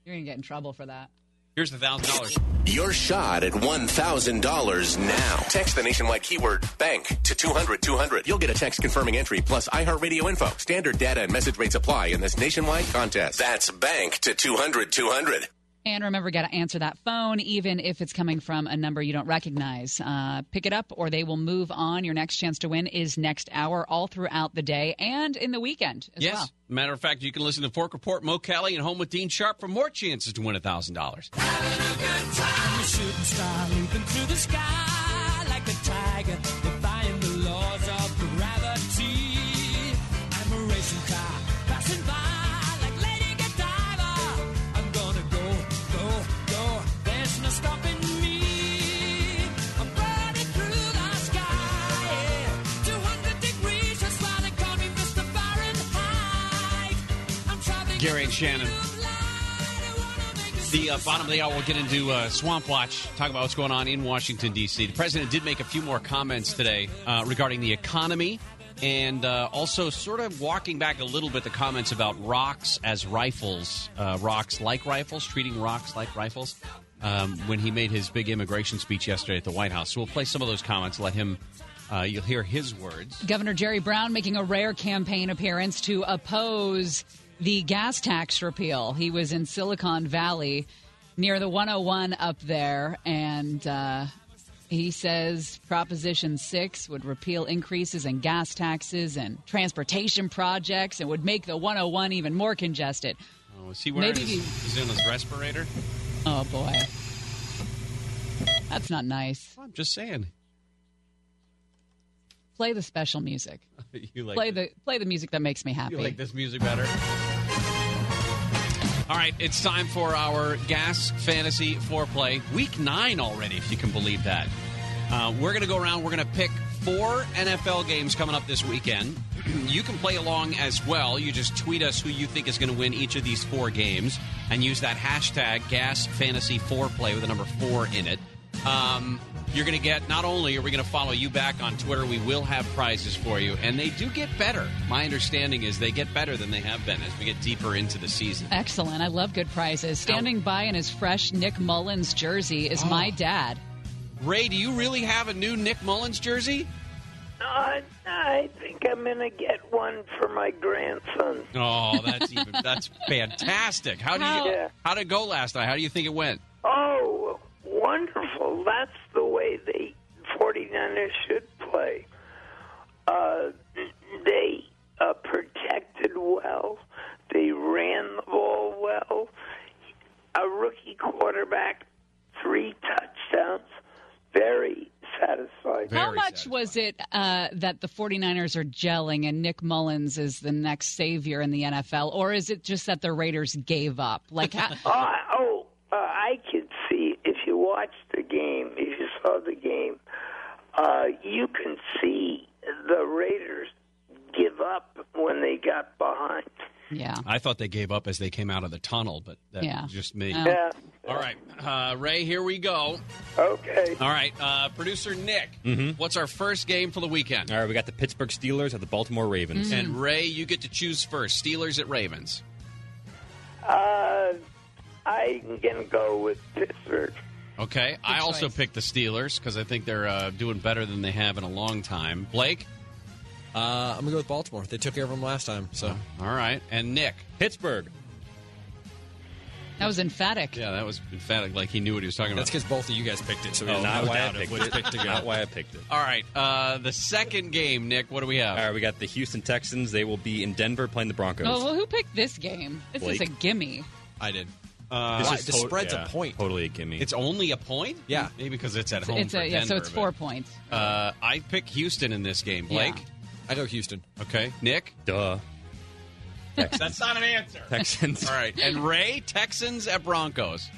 you're gonna get in trouble for that. Here's the thousand dollars. Your shot at $1,000 now. Text the nationwide keyword bank to 200 200. You'll get a text confirming entry plus iHeartRadio info. Standard data and message rates apply in this nationwide contest. That's bank to 200 200. And remember, got to answer that phone, even if it's coming from a number you don't recognize. Uh, pick it up, or they will move on. Your next chance to win is next hour, all throughout the day and in the weekend as yes. well. Matter of fact, you can listen to Fork Report, Mo Kelly, and Home with Dean Sharp for more chances to win thousand dollars. I'm a shooting star leaping through the sky like a tiger, Shannon. The uh, bottom of the hour, we'll get into uh, Swamp Watch, talk about what's going on in Washington, D.C. The president did make a few more comments today uh, regarding the economy and uh, also sort of walking back a little bit the comments about rocks as rifles, uh, rocks like rifles, treating rocks like rifles, um, when he made his big immigration speech yesterday at the White House. So we'll play some of those comments, let him, uh, you'll hear his words. Governor Jerry Brown making a rare campaign appearance to oppose the gas tax repeal. He was in Silicon Valley near the 101 up there, and uh, he says Proposition 6 would repeal increases in gas taxes and transportation projects and would make the 101 even more congested. Oh, is he wearing Maybe his, he- is he on his respirator? Oh, boy. That's not nice. I'm just saying. Play the special music. <laughs> you like play this- the play the music that makes me happy. You like this music better? All right, it's time for our gas fantasy foreplay. Week nine already, if you can believe that. Uh, we're going to go around. We're going to pick four NFL games coming up this weekend. <clears throat> you can play along as well. You just tweet us who you think is going to win each of these four games and use that hashtag gas fantasy foreplay with the number four in it. Um, you're going to get not only are we going to follow you back on Twitter, we will have prizes for you, and they do get better. My understanding is they get better than they have been as we get deeper into the season. Excellent. I love good prizes. Standing by in his fresh Nick Mullens jersey is Oh. my dad. Ray, do you really have a new Nick Mullens jersey? Uh, I think I'm gonna get one for my grandson. Oh, <laughs> that's even that's fantastic. How do you Yeah. how did it go last night? How do you think it went? Oh, wonderful! That's the way the 49ers should play. Uh, they uh, protected well. They ran the ball well. A rookie quarterback, three touchdowns. Very satisfying. satisfied. How much was it uh, that the 49ers are gelling and Nick Mullens is the next savior in the NFL? Or is it just that the Raiders gave up? Like, how, <laughs> Uh, oh, uh, I could see if you watch the game, if you saw the game, uh, you can see the Raiders give up when they got behind. Yeah. I thought they gave up as they came out of the tunnel, but that's Yeah. just me. Oh. Yeah. All right, uh, Ray, here we go. Okay. All right, uh, producer Nick, what's our first game for the weekend? All right, we got the Pittsburgh Steelers at the Baltimore Ravens. And Ray, you get to choose first. Steelers at Ravens. Uh, I'm going to go with Pittsburgh. Okay, I also picked the Steelers because I think they're uh, doing better than they have in a long time. Blake, Uh, I'm gonna go with Baltimore. They took care of them last time, so all right, and Nick. Pittsburgh. that was emphatic. Yeah, that was emphatic, like he knew what he was talking about. that's because both of you guys picked it. So we Oh, not no why I doubt of picked it. pick to go. Not why I picked it. All right, uh, the second game, Nick. What do we have? All right, we got the Houston Texans. They will be in Denver playing the Broncos. Oh, well, who picked this game? This is a gimme. I did. Uh, This is The tot- spread's a point. Totally a gimme. It's only a point. Yeah. maybe because it's at home. It's for a, yeah, so Denver, it's but- four points. Uh, I pick Houston in this game. Blake. Yeah. I go Houston. Okay, Nick. Duh. That's not an answer. Texans. All right, and Ray, Texans at Broncos.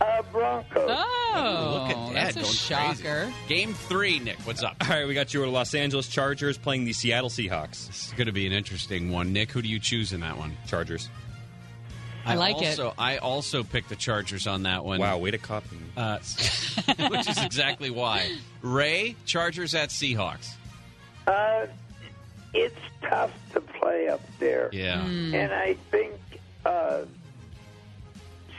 Uh, Broncos. Oh, Look at that, that's a going shocker. crazy. Game three, Nick. What's up? All right, we got your Los Angeles Chargers playing the Seattle Seahawks. This is going to be an interesting one. Nick, who do you choose in that one? Chargers. I like it. also, I also picked the Chargers on that one. Wow, way to copy me. Uh, <laughs> which is exactly why. Ray, Chargers at Seahawks. Uh, it's tough to play up there. Yeah. Hmm. And I think uh,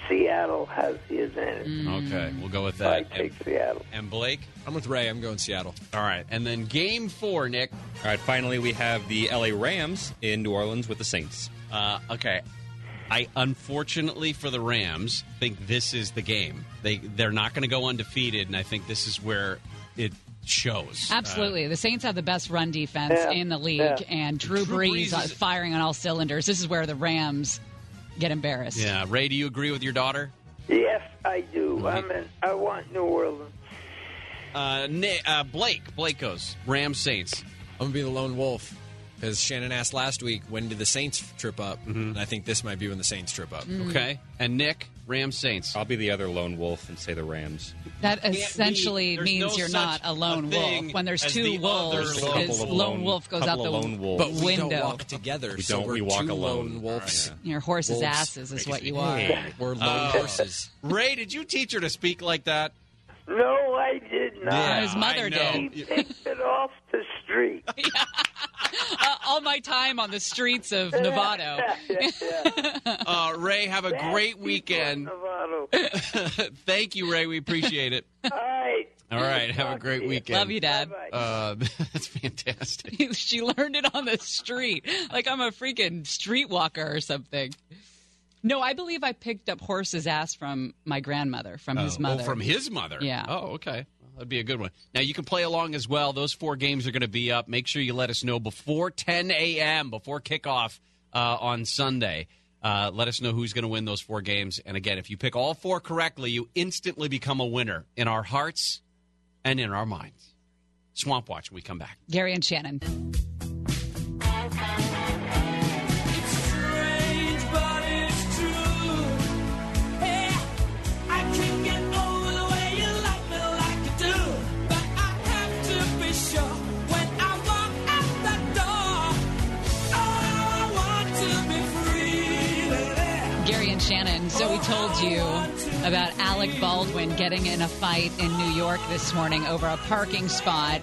Seattle has the advantage. Okay, we'll go with that. I that. take And, Seattle. and Blake? I'm with Ray. I'm going Seattle. All right. And then game four, Nick. All right, finally, we have the LA Rams in New Orleans with the Saints. Uh, okay. I unfortunately for the Rams think this is the game. They they're not going to go undefeated, and I think this is where it shows. Absolutely. the Saints have the best run defense Yeah, in the league, yeah. and Drew, Drew Brees, Brees uh, is- firing on all cylinders. This is where the Rams get embarrassed. Yeah, Ray, do you agree with your daughter? Yes, I do. I'm in, I want New Orleans. Uh, Nick, uh, Blake, Blake goes Rams Saints. I'm gonna be the lone wolf because Shannon asked last week when did the Saints trip up, and I think this might be when the Saints trip up. Okay, and Nick Rams Saints. I'll be the other lone wolf and say the Rams. That essentially There's means no you're not a lone a wolf. When there's two the wolves, other There's a couple his lone lone- wolf goes out the of lone wolves. But we window. don't walk together. We so don't, we're we walk two alone. lone wolves. Your horse's Wolves. asses is what you are. We're lone Uh, horses. Ray, did you teach her to speak like that? No, I did not. Yeah, His mother I know. He picked it off the street. <laughs> Uh, all my time on the streets of Novato. yeah, yeah. Uh, Ray, have a Bad great weekend. <laughs> Thank you, Ray. We appreciate it. All right. All right, have a great weekend. Love you, Dad. Uh, <laughs> that's fantastic. <laughs> she learned it on the street. Like I'm a freaking streetwalker or something. No, I believe I picked up horse's ass from my grandmother, from his Oh, mother. from his mother. Yeah. Oh, okay. That'd be a good one. Now you can play along as well. Those four games are going to be up. Make sure you let us know before 10 a.m. before kickoff uh, on Sunday. Uh, let us know who's going to win those four games. And again, if you pick all four correctly, you instantly become a winner in our hearts and in our minds. Swamp Watch. When we come back. Gary and Shannon. Told you about Alec Baldwin getting in a fight in New York this morning over a parking spot.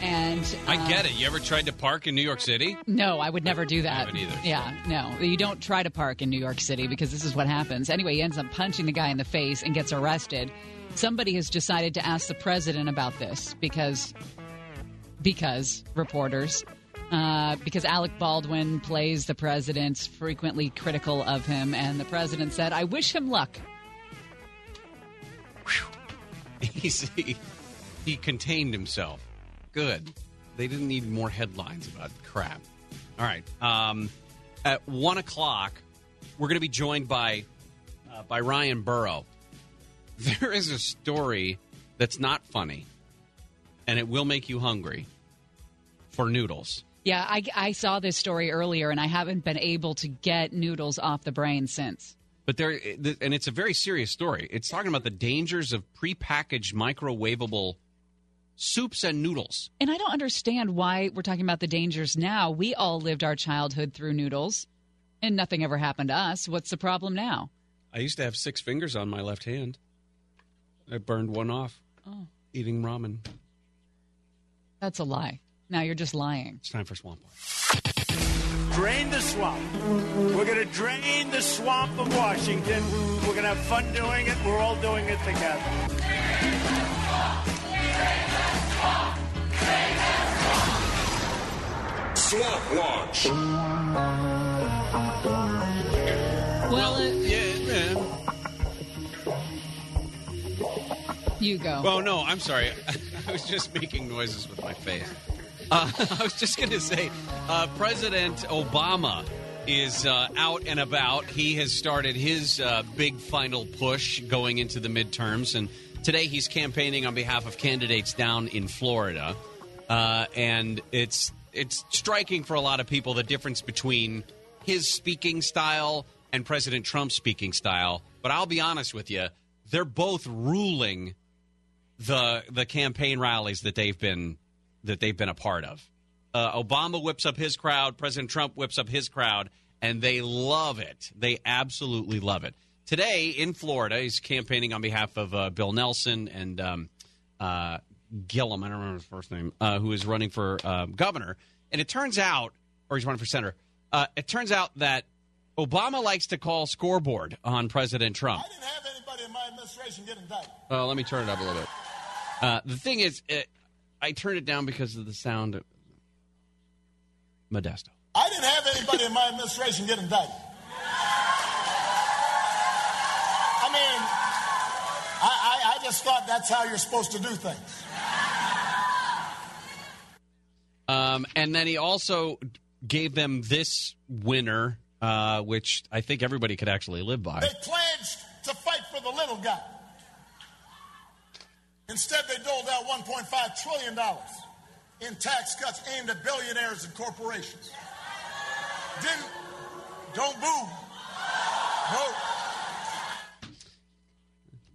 And uh, I get it. You ever tried to park in New York City? No, I would never do that. haven't either. Yeah, no. You don't try to park in New York City because this is what happens. Anyway, he ends up punching the guy in the face and gets arrested. Somebody has decided to ask the president about this because because reporters uh, because Alec Baldwin plays the president, frequently critical of him, and the president said, "I wish him luck." <laughs> He's, he, he contained himself. Good. They didn't need more headlines about crap. All right. Um, at one o'clock, we're going to be joined by uh, by Ryan Burrow. <laughs> There is a story that's not funny, and it will make you hungry for noodles. Yeah, I, I saw this story earlier, and I haven't been able to get noodles off the brain since. But there, and it's a very serious story. It's talking about the dangers of prepackaged microwavable soups and noodles. And I don't understand why we're talking about the dangers now. We all lived our childhood through noodles, and nothing ever happened to us. What's the problem now? I used to have six fingers on my left hand. I burned one off Oh, eating ramen. that's a lie. Now you're just lying. It's time for Swamp Drain the swamp. We're going to drain the swamp of Washington. We're going to have fun doing it. We're all doing it together. Swamp Watch. Well, uh, yeah, You go. Oh no, I'm sorry. <laughs> I was just making noises with my face. Uh, <laughs> I was just going to say, uh, President Obama is uh, out and about. He has started his uh, big final push going into the midterms, and today he's campaigning on behalf of candidates down in Florida. Uh, and it's it's striking for a lot of people the difference between his speaking style and President Trump's speaking style. But I'll be honest with you, they're both ruling the the campaign rallies that they've been that they've been a part of. Uh, Obama whips up his crowd, President Trump whips up his crowd, and they love it. They absolutely love it. Today in Florida, he's campaigning on behalf of uh, Bill Nelson and um, uh, Gillum. I don't remember his first name, uh, who is running for uh, governor. And it turns out, or he's running for senator. Uh, it turns out that Obama likes to call scoreboard on President Trump. I didn't have anybody in my administration get indicted. Well, let me turn it up a little bit. Uh, the thing is, it, I turned it down because of the sound of Modesto. I didn't have anybody in my administration get indicted. I mean, I, I, I just thought that's how you're supposed to do things. Um, and then he also gave them this winner, uh, which I think everybody could actually live by. They pledged to fight for the little guy. Instead, they doled out $1.5 trillion in tax cuts aimed at billionaires and corporations. Didn't, don't boo. No.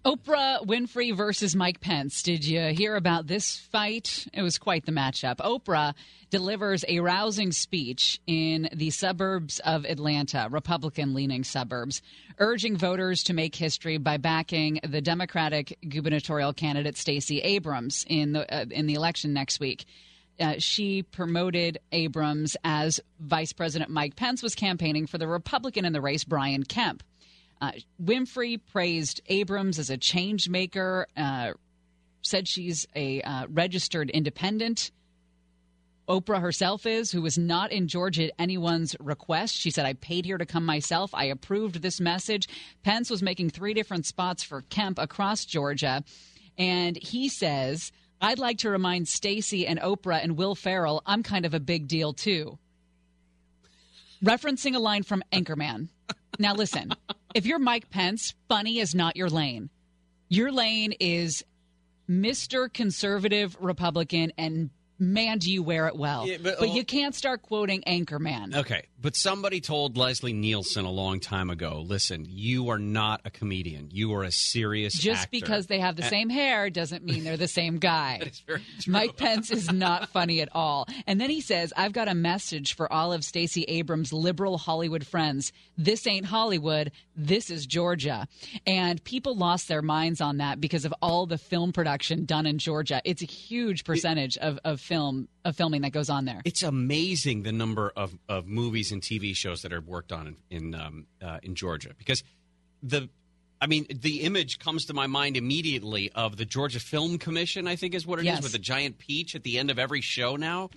Oprah Winfrey versus Mike Pence. Did you hear about this fight? It was quite the matchup. Oprah delivers a rousing speech in the suburbs of Atlanta, Republican leaning suburbs, urging voters to make history by backing the Democratic gubernatorial candidate Stacey Abrams in the uh, in the election next week. Uh, she promoted Abrams as Vice President Mike Pence was campaigning for the Republican in the race, Brian Kemp. Uh, Winfrey praised Abrams as a change maker, uh, said she's a uh, registered independent. Oprah herself is, who was not in Georgia at anyone's request. She said, I paid here to come myself. I approved this message. Pence was making three different spots for Kemp across Georgia. And he says, I'd like to remind Stacey and Oprah and Will Ferrell, I'm kind of a big deal too. Referencing a line from Anchorman. Now, listen, if you're Mike Pence, funny is not your lane. Your lane is Mr. Conservative Republican, and man, do you wear it well. Yeah, but- but you can't start quoting Anchorman. Okay, but somebody told Leslie Nielsen a long time ago listen, you are not a comedian. You are a serious Just actor." because they have the And- same hair doesn't mean they're the same guy. <laughs> That is very true. Mike Pence is not funny at all. And then he says, I've got a message for all of Stacey Abrams' liberal Hollywood friends. This ain't Hollywood. This is Georgia. And people lost their minds on that because of all the film production done in Georgia. It's a huge percentage of, of film of filming that goes on there. It's amazing the number of, of movies and TV shows that are worked on in in, um, uh, in Georgia because the I mean the image comes to my mind immediately of the Georgia Film Commission I think is what it is Yes. with the giant peach at the end of every show now.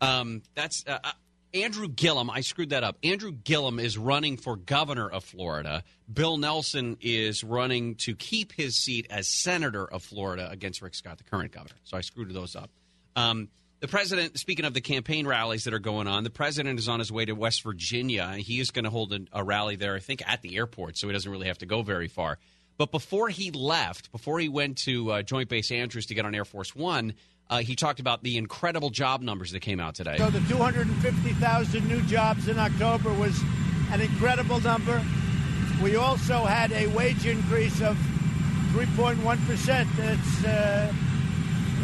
Um, that's uh, uh, Andrew Gillum. I screwed that up. Andrew Gillum is running for governor of Florida. Bill Nelson is running to keep his seat as senator of Florida against Rick Scott, the current governor. So I screwed those up. Um, the president, speaking of the campaign rallies that are going on, the president is on his way to West Virginia. He is going to hold a, a rally there, I think, at the airport, so he doesn't really have to go very far. But before he left, before he went to uh, Joint Base Andrews to get on Air Force One, uh, he talked about the incredible job numbers that came out today. So the 250,000 new jobs in October was an incredible number. We also had a wage increase of 3.1%. It's uh,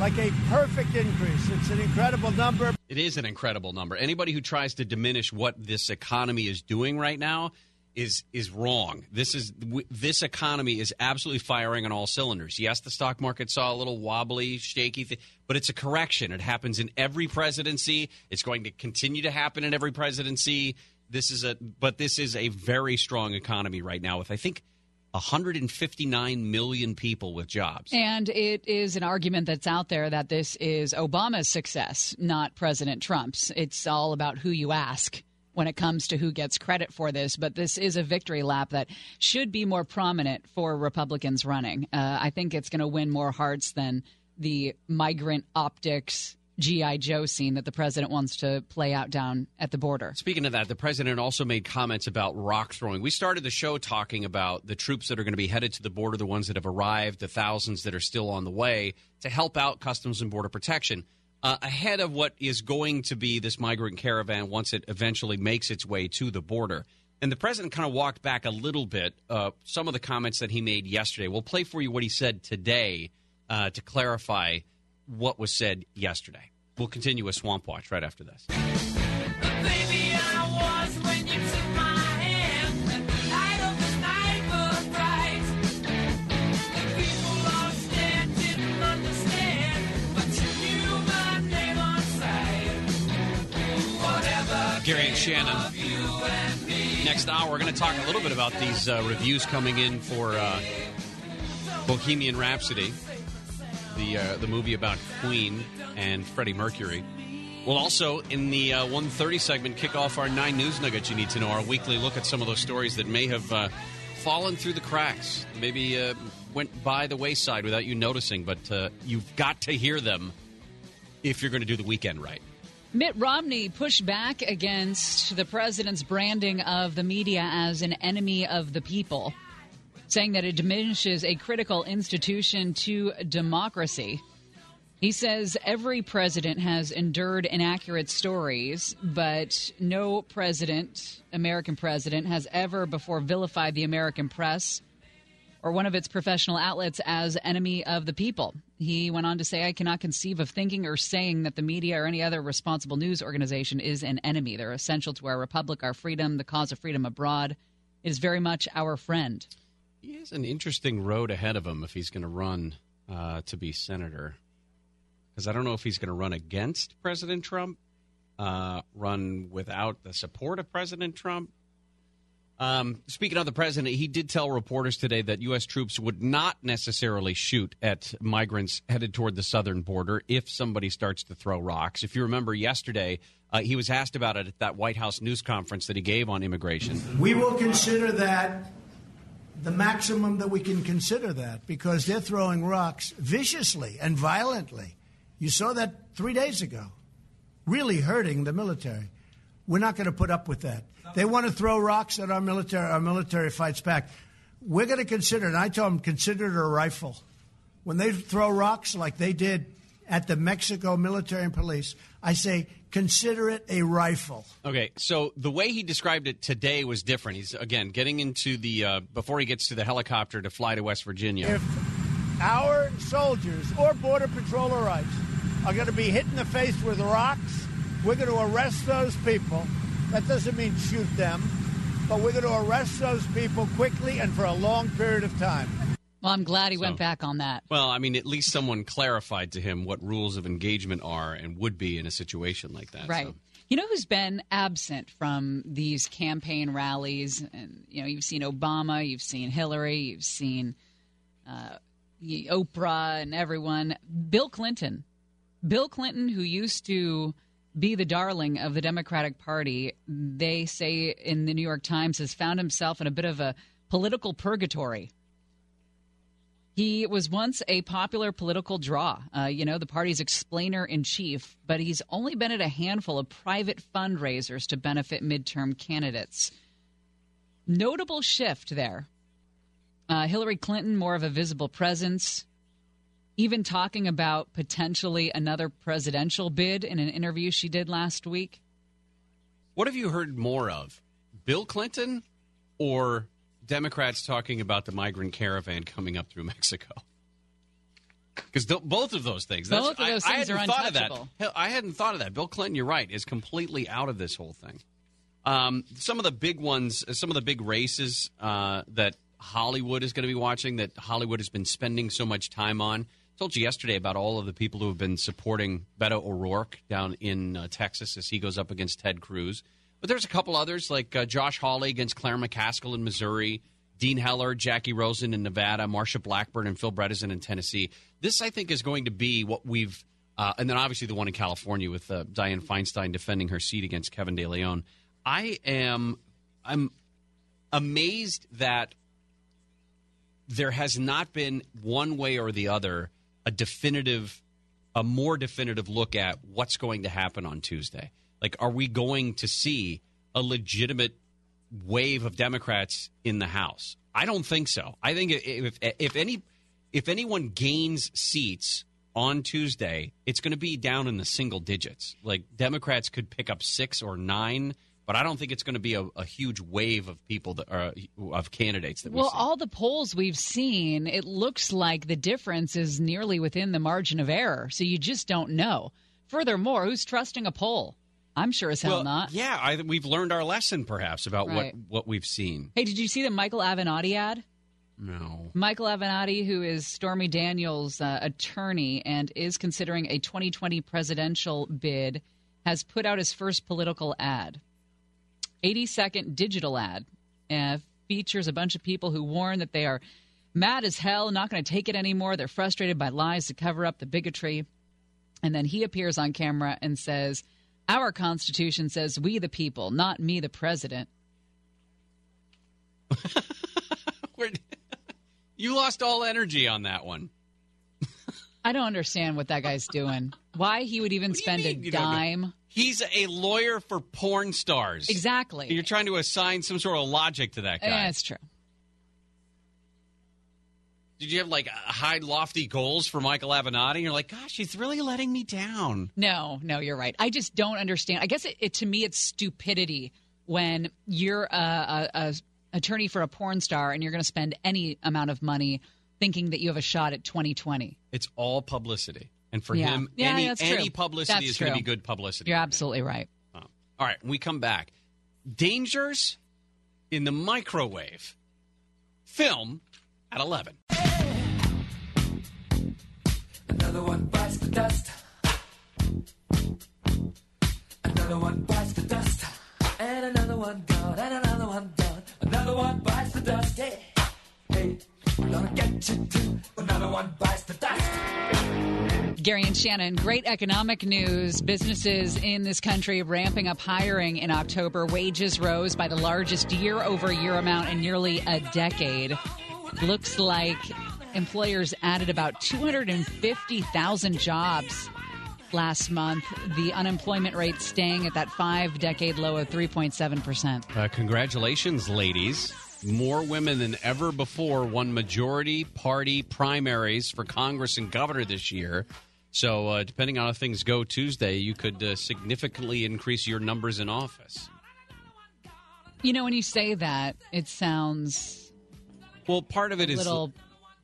like a perfect increase. It's an incredible number. It is an incredible number. Anybody who tries to diminish what this economy is doing right now is is wrong. This is this economy is absolutely firing on all cylinders. Yes, the stock market saw a little wobbly, shaky, th- but it's a correction. It happens in every presidency. It's going to continue to happen in every presidency. This is a but this is a very strong economy right now with I think 159 million people with jobs. And it is an argument that's out there that this is Obama's success, not President Trump's. It's all about who you ask when it comes to who gets credit for this, but this is a victory lap that should be more prominent for Republicans running. Uh, I think it's going to win more hearts than the migrant optics GI Joe scene that the president wants to play out down at the border. Speaking of that, the president also made comments about rock throwing. We started the show talking about the troops that are going to be headed to the border, the ones that have arrived, the thousands that are still on the way to help out Customs and Border Protection. Uh, ahead of what is going to be this migrant caravan once it eventually makes its way to the border. And the president kind of walked back a little bit, uh, some of the comments that he made yesterday. We'll play for you what he said today uh, to clarify what was said yesterday. We'll continue with Swamp Watch right after this. Gary and Shannon. Next hour, we're going to talk a little bit about these uh, reviews coming in for uh, Bohemian Rhapsody, the uh, the movie about Queen and Freddie Mercury. We'll also, in the uh, 130 segment, kick off our nine news nuggets you need to know, our weekly look at some of those stories that may have uh, fallen through the cracks, maybe uh, went by the wayside without you noticing, but uh, you've got to hear them if you're going to do the weekend right. Mitt Romney pushed back against the president's branding of the media as an enemy of the people, saying that it diminishes a critical institution to democracy. He says every president has endured inaccurate stories, but no president, American president, has ever before vilified the American press or one of its professional outlets as enemy of the people. He went on to say, I cannot conceive of thinking or saying that the media or any other responsible news organization is an enemy. They're essential to our republic, our freedom, the cause of freedom abroad. It is very much our friend. He has an interesting road ahead of him if he's going to run uh, to be senator. Because I don't know if he's going to run against President Trump, uh, run without the support of President Trump. Um, speaking of the president, he did tell reporters today that U.S. troops would not necessarily shoot at migrants headed toward the southern border if somebody starts to throw rocks. If you remember yesterday, uh, he was asked about it at that White House news conference that he gave on immigration. We will consider that the maximum that we can consider that because they're throwing rocks viciously and violently. You saw that three days ago, really hurting the military. We're not going to put up with that. They want to throw rocks at our military. Our military fights back. We're going to consider, and I told them, consider it a rifle. When they throw rocks like they did at the Mexico military and police, I say, consider it a rifle. Okay, so the way he described it today was different. He's again getting into the uh, before he gets to the helicopter to fly to West Virginia. If our soldiers or border patrol arrives are going to be hit in the face with rocks, we're going to arrest those people. That doesn't mean shoot them, but we're going to arrest those people quickly and for a long period of time. Well, I'm glad he went back on that. Well, I mean, at least someone clarified to him what rules of engagement are and would be in a situation like that. Right. so. You know who's been absent from these campaign rallies? And you know, you've seen Obama, you've seen Hillary, you've seen uh, Oprah, and everyone. Bill Clinton. Bill Clinton, who used to be the darling of the Democratic Party, they say in the New York Times, has found himself in a bit of a political purgatory. He was once a popular political draw, uh, you know, the party's explainer in chief, but he's only been at a handful of private fundraisers to benefit midterm candidates. Notable shift there Uh, Hillary Clinton, more of a visible presence, even talking about potentially another presidential bid in an interview she did last week. What have you heard more of? Bill Clinton or Democrats talking about the migrant caravan coming up through Mexico? <laughs> Because both of those things. Both of those I, I things hadn't are thought of that. Hell, I hadn't thought of that. Bill Clinton, you're right, is completely out of this whole thing. Um, some of the big ones, some of the big races uh, that Hollywood is going to be watching, that Hollywood has been spending so much time on. I told you yesterday about all of the people who have been supporting Beto O'Rourke down in uh, Texas as he goes up against Ted Cruz. But there's a couple others like uh, Josh Hawley against Claire McCaskill in Missouri, Dean Heller, Jacky Rosen in Nevada, Marsha Blackburn and Phil Bredesen in Tennessee. This, I think, is going to be what we've, uh, and then obviously the one in California with uh, Dianne Feinstein defending her seat against Kevin De Leon. I am, I'm amazed that there has not been one way or the other a definitive, a more definitive look at what's going to happen on Tuesday. Like, are we going to see a legitimate wave of Democrats in the House? I don't think so. I think if if any if anyone gains seats on Tuesday, it's going to be down in the single digits. Like Democrats could pick up six or nine, but I don't think it's going to be a, a huge wave of people that are of candidates that we Well, see. all the polls we've seen, it looks like the difference is nearly within the margin of error. So you just don't know. Furthermore, who's trusting a poll? I'm sure as hell well, not. Yeah, I, we've learned our lesson perhaps about Right. what what we've seen. Hey, did you see the Michael Avenatti ad? No. Michael Avenatti, who is Stormy Daniels' uh, attorney and is considering a 2020 presidential bid, has put out his first political ad. 80 second digital ad uh, features a bunch of people who warn that they are mad as hell, not going to take it anymore. They're frustrated by lies to cover up the bigotry. And then he appears on camera and says, Our Constitution says we the people, not me the president. <laughs> <laughs> You lost all energy on that one. <laughs> I don't understand what that guy's doing. Why he would even spend a You dime. He's a lawyer for porn stars. Exactly. You're trying to assign some sort of logic to that guy. Yeah, it's true. Did you have like high lofty goals for Michael Avenatti? You're like, gosh, he's really letting me down. No, no, you're right. I just don't understand. I guess it, it to me it's stupidity when you're a, a, a attorney for a porn star and you're going to spend any amount of money thinking that you have a shot at 2020. It's all publicity. And for Yeah. him, Yeah, any, any publicity That's is going to be good publicity. You're absolutely right. Oh. All right, we come back. Dangers in the microwave. Film at 11. Another one bites the dust. Another one bites the dust. And another one gone. And another one gone. Another one bites the dust. Hey, hey, we're gonna get you too. Another one bites the dust. Gary and Shannon, great economic news. Businesses in this country ramping up hiring in October. Wages rose by the largest year over year amount in nearly a decade. Looks like employers added about 250,000 jobs last month. The unemployment rate staying at that five decade low of 3.7%. Uh, congratulations, ladies. More women than ever before won majority party primaries for Congress and governor this year. So, uh, depending on how things go Tuesday, you could uh, significantly increase your numbers in office. You know, when you say that, it sounds Well, part of it a is little,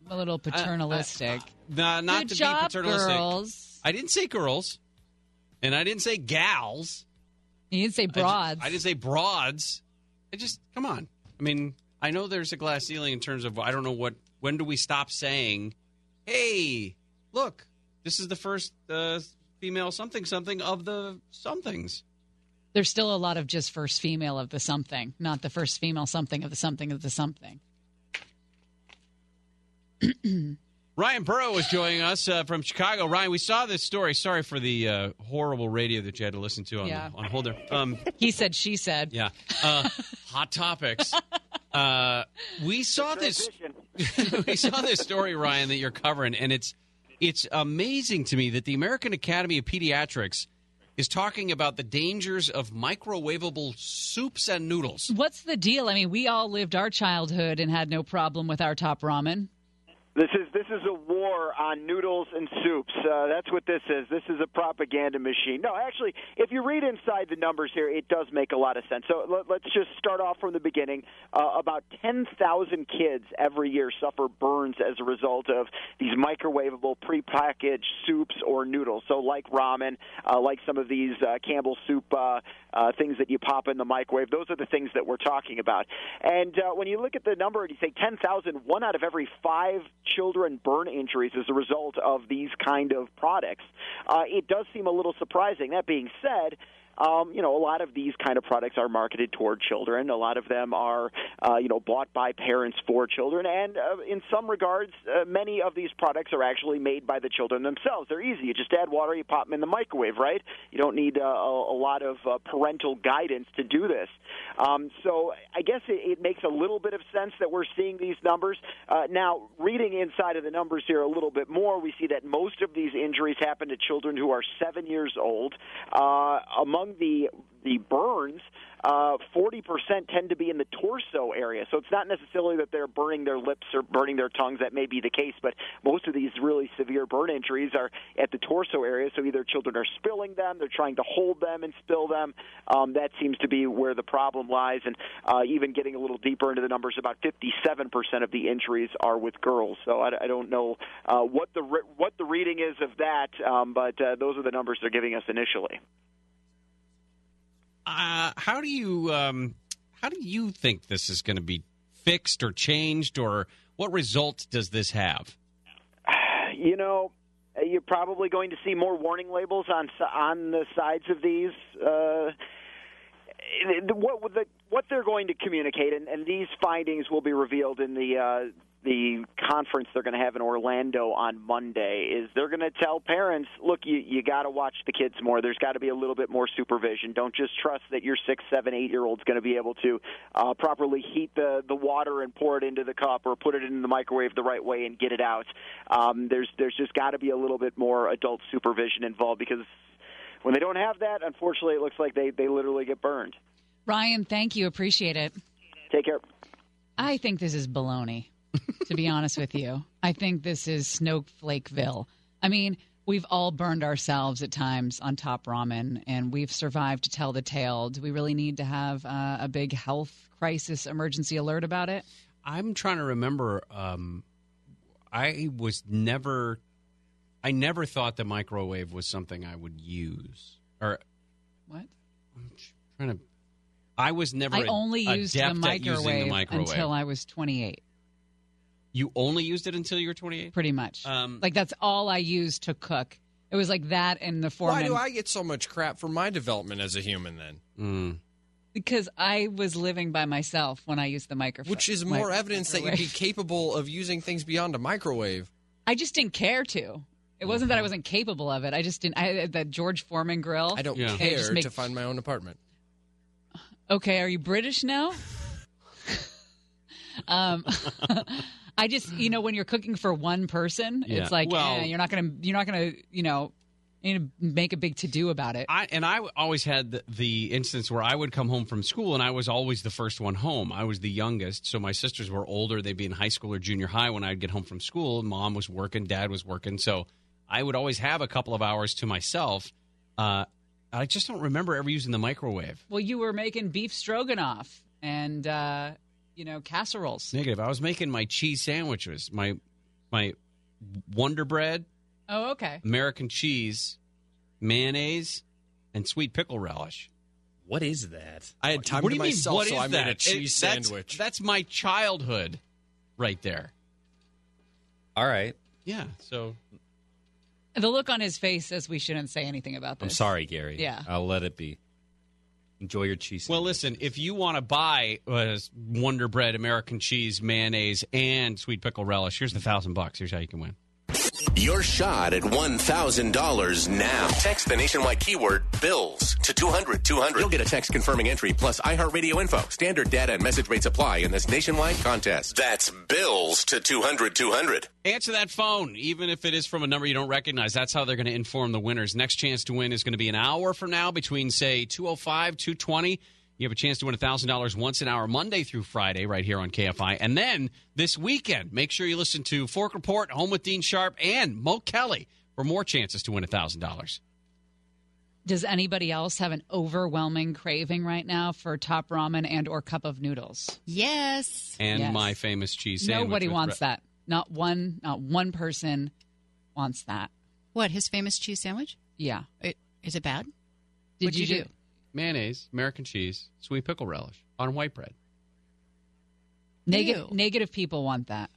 a little paternalistic. Nah, not Good to job, be paternalistic. girls. I didn't say girls, and I didn't say gals. You didn't say I ju- broads. I, didn't say broads. I just come on. I mean, I know there's a glass ceiling in terms of I don't know what. When do we stop saying, "Hey, look, this is the first uh, female something something of the somethings." There's still a lot of just first female of the something, not the first female something of the something of the something. <clears throat> Ryan Burrow is joining us uh, from Chicago. Ryan, we saw this story. Sorry for the uh, horrible radio that you had to listen to on, Yeah. on hold there. Um, <laughs> He said, she said. Yeah. Uh, hot topics. Uh, we saw this. <laughs> we saw this story, Ryan, that you're covering, and it's it's amazing to me that the American Academy of Pediatrics is talking about the dangers of microwavable soups and noodles. What's the deal? I mean, we all lived our childhood and had no problem with our top ramen. This is this is a war on noodles and soups. Uh, that's what this is. This is a propaganda machine. No, actually, if you read inside the numbers here, it does make a lot of sense. So let, let's just start off from the beginning. Uh, about 10,000 kids every year suffer burns as a result of these microwavable prepackaged soups or noodles. So like ramen, uh, like some of these uh, Campbell soup uh, uh, things that you pop in the microwave. Those are the things that we're talking about. And when you look at the number and you say 10,000, one out of every five children burn injuries as a result of these kind of products, uh, it does seem a little surprising. That being said, um, you know, a lot of these kind of products are marketed toward children. A lot of them are, uh, you know, bought by parents for children, and uh, in some regards, uh, many of these products are actually made by the children themselves. They're easy. You just add water, you pop them in the microwave, right? You don't need uh, a, a lot of uh, parental guidance to do this. Um, so I guess it, it makes a little bit of sense that we're seeing these numbers. Uh, now, reading inside of the numbers here a little bit more, we see that most of these injuries happen to children who are seven years old. Uh, among the the burns, uh, 40% tend to be in the torso area. So it's not necessarily that they're burning their lips or burning their tongues. That may be the case, but most of these really severe burn injuries are at the torso area. So either children are spilling them, they're trying to hold them and spill them. Um, that seems to be where the problem lies. And uh, even getting a little deeper into the numbers, about 57% of the injuries are with girls. So I, I don't know uh, what the re- what the reading is of that, um, but uh, those are the numbers they're giving us initially. Uh, how do you um, how do you think this is going to be fixed or changed, or what results does this have? You know, you're probably going to see more warning labels on on the sides of these. Uh, what the, what they're going to communicate, and, and these findings will be revealed in the uh, the conference they're going to have in Orlando on Monday is they're going to tell parents, look, you you got to watch the kids more. There's got to be a little bit more supervision. Don't just trust that your six, seven, eight year old's going to be able to uh, properly heat the the water and pour it into the cup or put it in the microwave the right way and get it out. Um, there's there's just got to be a little bit more adult supervision involved because when they don't have that, unfortunately, it looks like they they literally get burned. Ryan, thank you. Appreciate it. Take care. I think this is baloney, to be honest with you. I think this is Snowflakeville. I mean, we've all burned ourselves at times on top ramen, and we've survived to tell the tale. Do we really need to have uh, a big health crisis emergency alert about it? I'm trying to remember. Um, I was never, I never thought the microwave was something I would use. Or what? I'm trying to. I was never. I only used the adept at using microwave, the microwave until I was 28. You only used it until you were 28. Pretty much. Um, like that's all I used to cook. It was like that in the foreman. Why do I get so much crap for my development as a human then? Mm. Because I was living by myself when I used the microphone. Which is more evidence that you'd be capable of using things beyond a microwave. I just didn't care to. It wasn't that I wasn't capable of it. I just didn't. I that George Foreman grill. I don't it just care make- to find my own apartment. Okay, are you British now? <laughs> um, <laughs> I just, you know, when you're cooking for one person, Yeah. it's like Well- eh, you're not gonna, you're not gonna, you know, you know, make a big to do about it. I and I always had the, the instance where I would come home from school and I was always the first one home. I was the youngest, so my sisters were older; they'd be in high school or junior high when I'd get home from school. Mom was working, Dad was working, so I would always have a couple of hours to myself. Uh, I just don't remember ever using the microwave. Well, you were making beef stroganoff and uh, you know casseroles. Negative. I was making my cheese sandwiches, my my Wonder Bread, Oh, okay. American cheese, mayonnaise, and sweet pickle relish. What is that? I had time what to do you mean, myself, what so is I made a that? cheese It- that's- sandwich. That's my childhood, right there. All right. Yeah. So The look on his face says we shouldn't say anything about this. I'm sorry, Gary. Yeah. I'll let it be. Enjoy your cheese. Well, listen, if you want to buy uh, Wonder Bread, American cheese, mayonnaise, and sweet pickle relish, here's the thousand bucks. Here's how you can win. Your shot at $1,000 now. Text the nationwide keyword bills to 200 200. You'll get a text confirming entry plus iHeartRadio info. Standard data and message rates apply in this nationwide contest. That's bills to 200 200. Answer that phone, even if it is from a number you don't recognize. That's how they're going to inform the winners. Next chance to win is going to be an hour from now between, say, 205, 220. You have a chance to win $1,000 once an hour, Monday through Friday, right here on KFI. And then this weekend, make sure you listen to Fork Report, Home with Dean Sharp, and Mo Kelly for more chances to win $1,000. Does anybody else have an overwhelming craving right now for top ramen and or cup of noodles? Yes. And Yes. my famous cheese sandwich. Nobody wants bre- that. Not one. Not one person wants that. What, his famous cheese sandwich? Yeah. It, is it bad? Did What'd you, you do? Mayonnaise, American cheese, sweet pickle relish on white bread. Negative. Negative people want that.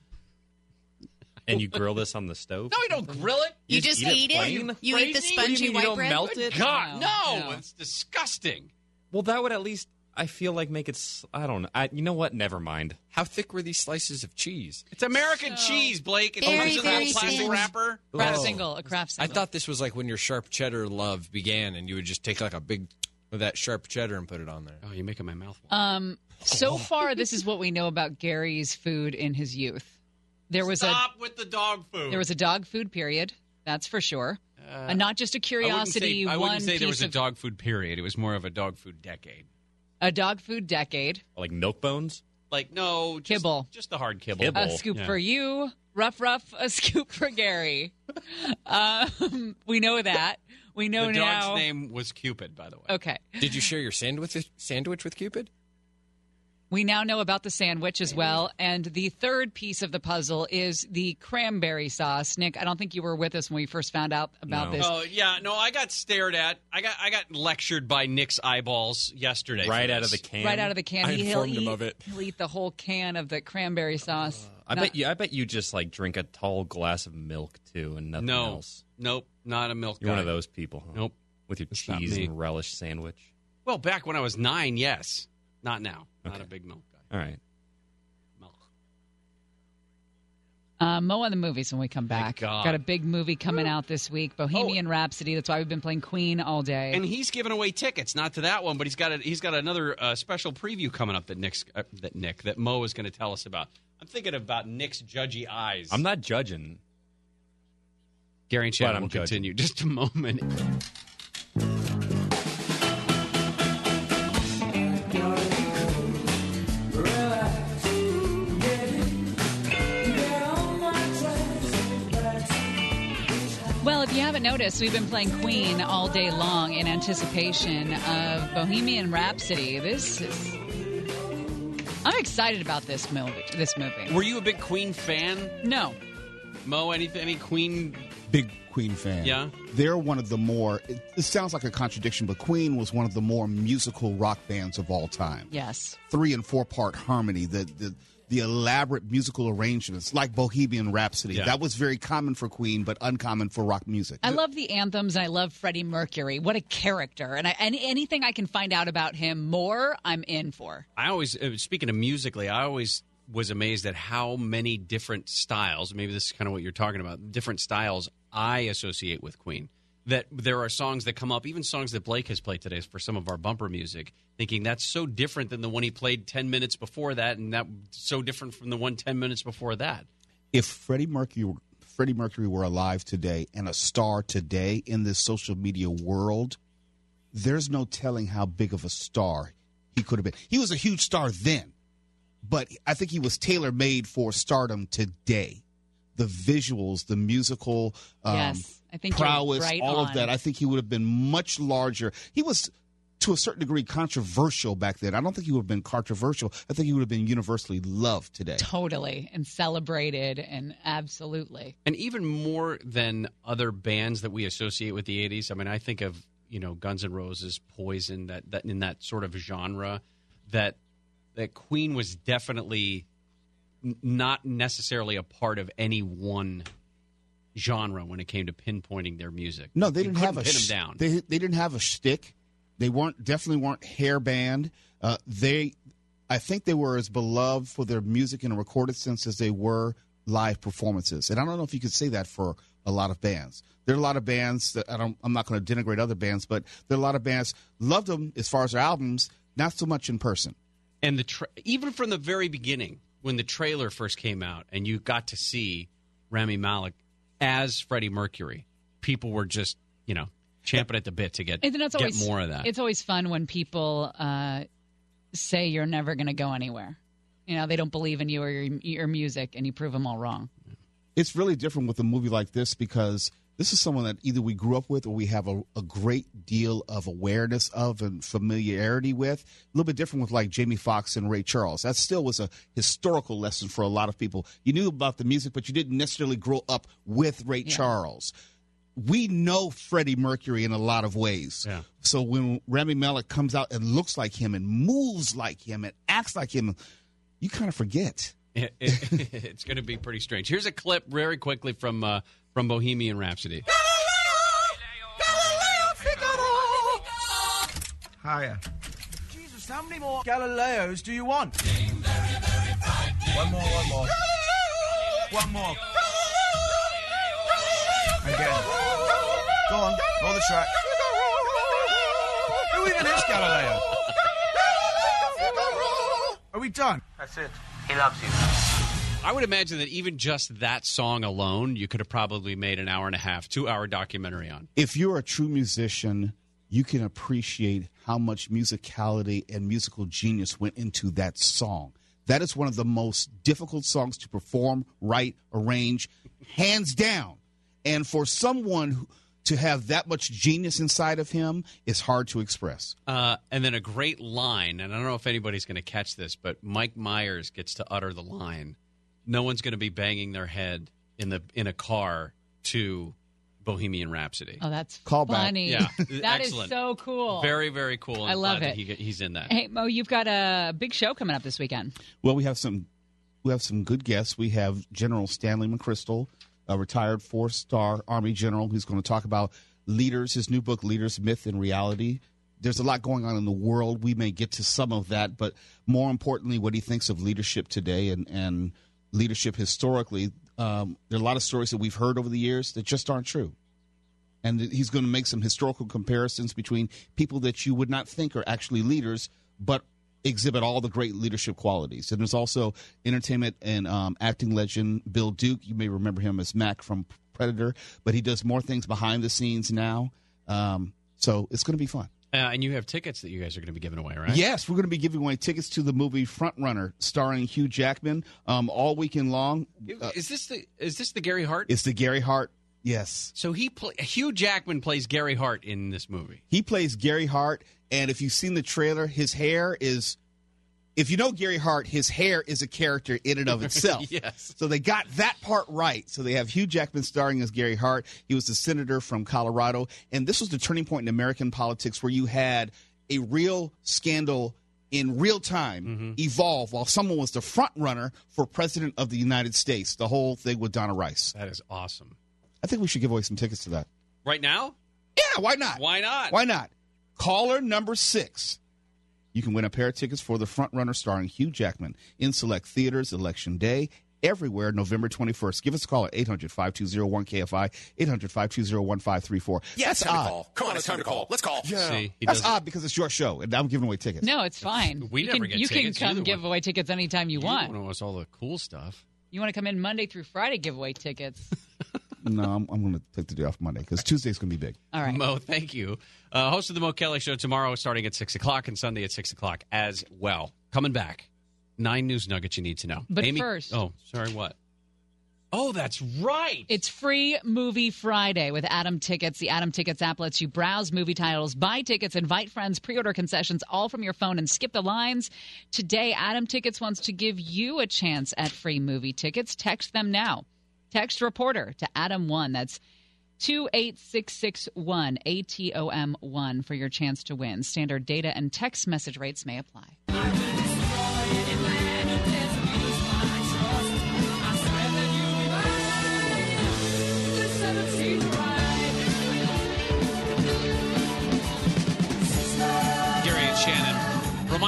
And you grill this on the stove? No, you don't grill it. You just eat it? plain? You eat the Crazy? spongy What do you mean, you white don't bread? melt it? God, no, no. it's disgusting. Well, that would at least, I feel like, make it. s- I don't know. I, you know what? Never mind. How thick were these slices of cheese? It's American cheese, Blake. It Very, comes in a very plastic thin. wrapper. Kraft Oh. single. A Kraft I single. thought this was like when your sharp cheddar love began, and you would just take like a big with that sharp cheddar and put it on there. Oh, you're making my mouth water. Um. So far, this is what we know about Gary's food in his youth. There was Stop with the dog food. there was a dog food period. That's for sure. and not just a I wouldn't curiosity. say, I wouldn't say there piece was a of- dog food period. It was more of a dog food decade. a dog food decade. Like milk bones? Like no just, Kibble. just the hard kibble. Kibble. A scoop Yeah. for you, rough, rough. A scoop for Gary. <laughs> um, we know that. We know The now. dog's name was Cupid, by the way. Okay. Did you share your sandwich sandwich with Cupid? We now know about the sandwich as well. And the third piece of the puzzle is the cranberry sauce. Nick, I don't think you were with us when we first found out about No. this. Oh yeah, no, I got stared at. I got I got lectured by Nick's eyeballs yesterday. Right out of the can. Right out of the can. I He- he'll informed him eat, of it. He'll eat the whole can of the cranberry sauce. I Not- bet you. I bet you just like drink a tall glass of milk too, and nothing No, else. nope, not a milk. You're one of those people. Huh? Nope. With your That's not cheese me. and relish sandwich. Well, back when I was nine, yes. Not now. Not Okay. a big milk guy. All right. Milk. Uh, Mo on the movies when we come back. God. Got a big movie coming out this week, Bohemian Rhapsody. That's why we've been playing Queen all day. And he's giving away tickets, not to that one, but he's got a, he's got another uh, special preview coming up that Nick's uh, that Nick that Mo is going to tell us about. I'm thinking about Nick's judgy eyes. I'm not judging. Gary and But Shannon I'm will judging. continue. <laughs> Just a moment. Well, if you haven't noticed, we've been playing Queen all day long in anticipation of Bohemian Rhapsody. This is. I'm excited about this movie. This movie. Were you a big Queen fan, No, Mo? Any any Queen? Big Queen fan. Yeah. They're one of the more, it, it sounds like a contradiction, but Queen was one of the more musical rock bands of all time. yes, Three and four part harmony, the, the, the elaborate musical arrangements, like Bohemian Rhapsody. Yeah. That was very common for Queen, but uncommon for rock music. I love the anthems and I love Freddie Mercury. What a character! And I, any, anything I can find out about him more, I'm in for. I always uh, speaking of musically, I always was amazed at how many different styles. Maybe this is kind of what you're talking about. Different styles I associate with Queen. That there are songs that come up, even songs that Blake has played today for some of our bumper music, thinking that's so different than the one he played 10 minutes before that, and that so different from the one 10 minutes before that. if Freddie Mercury Freddie Mercury were alive today and a star today in this social media world, there's no telling how big of a star he could have been. He was a huge star then, but I think he was tailor made for stardom today. The visuals, the musical um, Yes, I think you're prowess, right all on. of that. I think he would have been much larger. He was to a certain degree controversial back then. I don't think he would have been controversial. I think he would have been universally loved today. Totally and celebrated and absolutely. And even more than other bands that we associate with the 80s, I mean, I think of, you know, Guns N' Roses, Poison, that, that in that sort of genre, that that Queen was definitely not necessarily a part of any one genre when it came to pinpointing their music. No, they You didn't have a pin them down. They they didn't have a shtick. They weren't definitely weren't hair band. Uh, they, I think they were as beloved for their music in a recorded sense as they were live performances. And I don't know if you could say that for a lot of bands. There are a lot of bands that I don't. I'm not going to denigrate other bands, but there are a lot of bands loved them as far as their albums, not so much in person. And the tra- even from the very beginning, when the trailer first came out, and you got to see Rami Malek as Freddie Mercury, people were just you know champing at the bit to get And then get always more of that. It's always fun when people uh, say you're never going to go anywhere. You know, they don't believe in you or your, your music, and you prove them all wrong. it's really different with a movie like this because this is someone that either we grew up with or we have a, a great deal of awareness of and familiarity with. A little bit different with like Jamie Foxx and Ray Charles. That still was a historical lesson for a lot of people. You knew about the music, but you didn't necessarily grow up with Ray Charles. We know Freddie Mercury in a lot of ways. Yeah. So when Rami Malek comes out and looks like him and moves like him and acts like him, you kind of forget. It- it- <laughs> it's going to be pretty strange. Here's a clip very quickly from uh, from Bohemian Rhapsody. Higher. Jesus, how many more Galileos do you want? One more, one more. One more. Again. Go on, roll the track. Who even is Galileo? Are we done? That's it. He loves you. I would imagine that even just that song alone, you could have probably made an hour and a half, two hour documentary on. if you're a true musician, you can appreciate how much musicality and musical genius went into that song. That is one of the most difficult songs to perform, write, arrange, hands down. And for someone who- to have that much genius inside of him is hard to express. Uh, and then a great line, and I don't know if anybody's going to catch this, but Mike Myers gets to utter the line. No one's going to be banging their head in the in a car to Bohemian Rhapsody. Oh, that's Call back. funny. Yeah, <laughs> that is so cool. Very, very cool. I'm I love glad that it. he, he's in that. Hey Mo, you've got a big show coming up this weekend. Well, we have some we have some good guests. We have General Stanley McChrystal, a retired four-star Army general, who's going to talk about leaders. His new book, Leaders, Myth, and Reality. There's a lot going on in the world. We may get to some of that, but more importantly, what he thinks of leadership today and and leadership historically. Um, there are a lot of stories that we've heard over the years that just aren't true. And he's going to make some historical comparisons between people that you would not think are actually leaders, but exhibit all the great leadership qualities. And there's also entertainment and um, acting legend Bill Duke. You may remember him as Mac from Predator, but he does more things behind the scenes now. Um, so it's going to be fun. Uh, and you have tickets that you guys are going to be giving away, right? Yes, we're going to be giving away tickets to the movie Front Runner, starring Hugh Jackman, um, all weekend long. Uh, is this the is this the Gary Hart? it's the Gary Hart. Yes. So he play, Hugh Jackman plays Gary Hart in this movie. He plays Gary Hart, and if you've seen the trailer, his hair is. If you know Gary Hart, his hair is a character in and of <laughs> itself. Yes. So they got that part right. So they have Hugh Jackman starring as Gary Hart. He was the senator from Colorado, and this was the turning point in American politics where you had a real scandal in real time mm-hmm. evolve while someone was the front runner for president of the United States. The whole thing with Donna Rice. That is awesome. I think we should give away some tickets to that. Right now? Yeah, why not? Why not? Why not? Caller number six. You can win a pair of tickets for The Front Runner starring Hugh Jackman in select theaters election day everywhere November 21st. Give us a call at 800 520 1KFI, 800 520 1534. Yeah, That's it's to call. Come on, it's time to call. Let's call. Yeah. See, That's doesn't- odd because it's your show and I'm giving away tickets. No, it's fine. We you never can, get you tickets. can You're come give away tickets anytime you You're want. the one who wants all the cool stuff. You want to come in Monday through Friday, give away tickets. <laughs> <laughs> No, I'm, I'm going to take the day off Monday because Tuesday's going to be big. All right. Mo, thank you. Uh, host of the Mo Kelly Show tomorrow, starting at six o'clock, and Sunday at six o'clock as well. Coming back, nine news nuggets you need to know. But Amy- first- oh, sorry, what? Oh, that's right. It's free movie Friday with Atom Tickets. The Atom Tickets app lets you browse movie titles, buy tickets, invite friends, pre order concessions, all from your phone and skip the lines. Today, Atom Tickets wants to give you a chance at free movie tickets. Text them now. Text reporter to ATOM1. That's 28661 ATOM 1 for your chance to win. Standard data and text message rates may apply.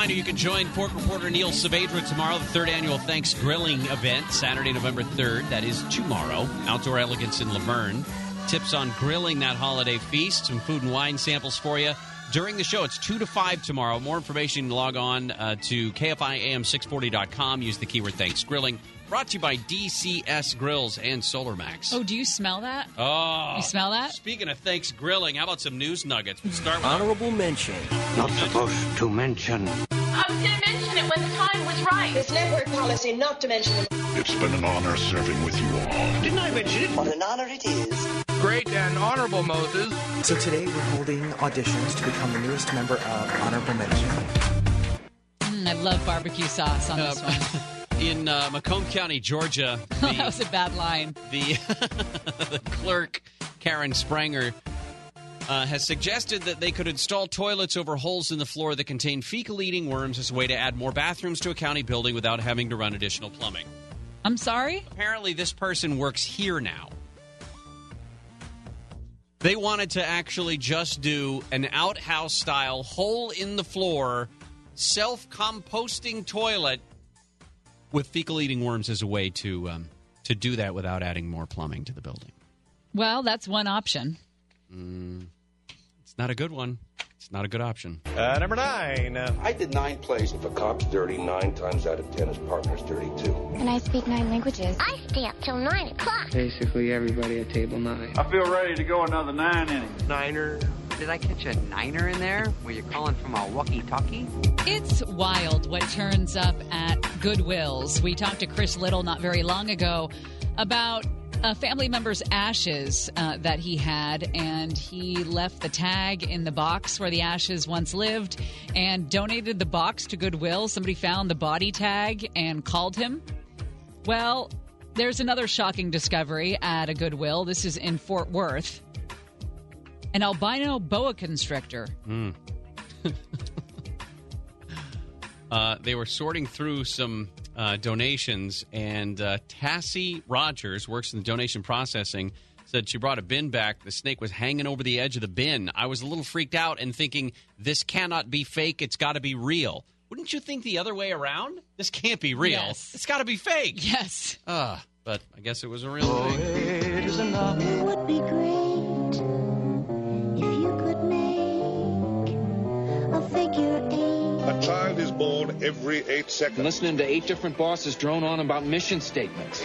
Reminder you can join Fork Reporter Neil Saavedra tomorrow, the third annual Thanks Grilling event, Saturday, November 3rd. That is tomorrow. Outdoor Elegance in La Verne. Tips on grilling that holiday feast, some food and wine samples for you. During the show, it's 2 to 5 tomorrow. More information, log on uh, to KFIAM640.com. Use the keyword Thanks Grilling. Brought to you by DCS Grills and Solar Max. Oh, do you smell that? Oh. You smell that? Speaking of Thanks Grilling, how about some news nuggets? We'll start with Honorable mention. Not supposed to mention. I was going to mention it when the time was right. It's network policy not to mention it. It's been an honor serving with you all. Didn't I mention it? What an honor it is. Great and honorable Moses. So today we're holding auditions to become the newest member of Honorable Mention. Mm, I love barbecue sauce on this one. <laughs> in uh, Macomb County, Georgia. <laughs> that was a bad line. The, <laughs> the clerk, Karen Spranger, uh, has suggested that they could install toilets over holes in the floor that contain fecal eating worms as a way to add more bathrooms to a county building without having to run additional plumbing. I'm sorry? Apparently, this person works here now. They wanted to actually just do an outhouse style, hole in the floor, self composting toilet with fecal eating worms as a way to um, to do that without adding more plumbing to the building. Well, that's one option. Mm, it's not a good one. It's not a good option. Uh, number nine. I did nine plays. If a cop's dirty, nine times out of ten his partner's dirty too. And I speak nine languages. I stay up till nine o'clock. Basically, everybody at table nine. I feel ready to go another nine innings. Niner. Did I catch a niner in there? Were you calling from a walkie-talkie? It's wild what turns up at Goodwills. We talked to Chris Little not very long ago about a family member's ashes uh, that he had, and he left the tag in the box where the ashes once lived and donated the box to Goodwill. Somebody found the body tag and called him. Well, there's another shocking discovery at a Goodwill. This is in Fort Worth. An albino boa constrictor. Mm. <laughs> uh, they were sorting through some uh, donations, and uh, Tassie Rogers works in the donation processing. Said she brought a bin back. The snake was hanging over the edge of the bin. I was a little freaked out and thinking, this cannot be fake. It's got to be real. Wouldn't you think the other way around? This can't be real. Yes. It's got to be fake. Yes. Uh, but I guess it was a real thing. It is enough. It would be great a figure eight. A child is born every eight seconds. Listening to eight different bosses drone on about mission statements.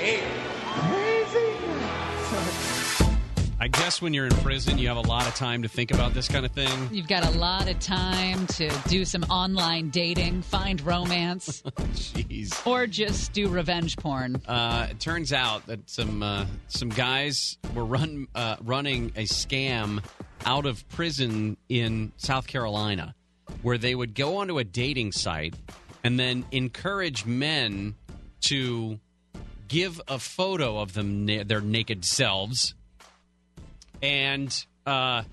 I guess when you're in prison, you have a lot of time to think about this kind of thing. You've got a lot of time to do some online dating, find romance, <laughs> Jeez. or just do revenge porn. Uh, it turns out that some uh, some guys were run uh, running a scam out of prison in South Carolina, where they would go onto a dating site and then encourage men to give a photo of them their naked selves, and uh,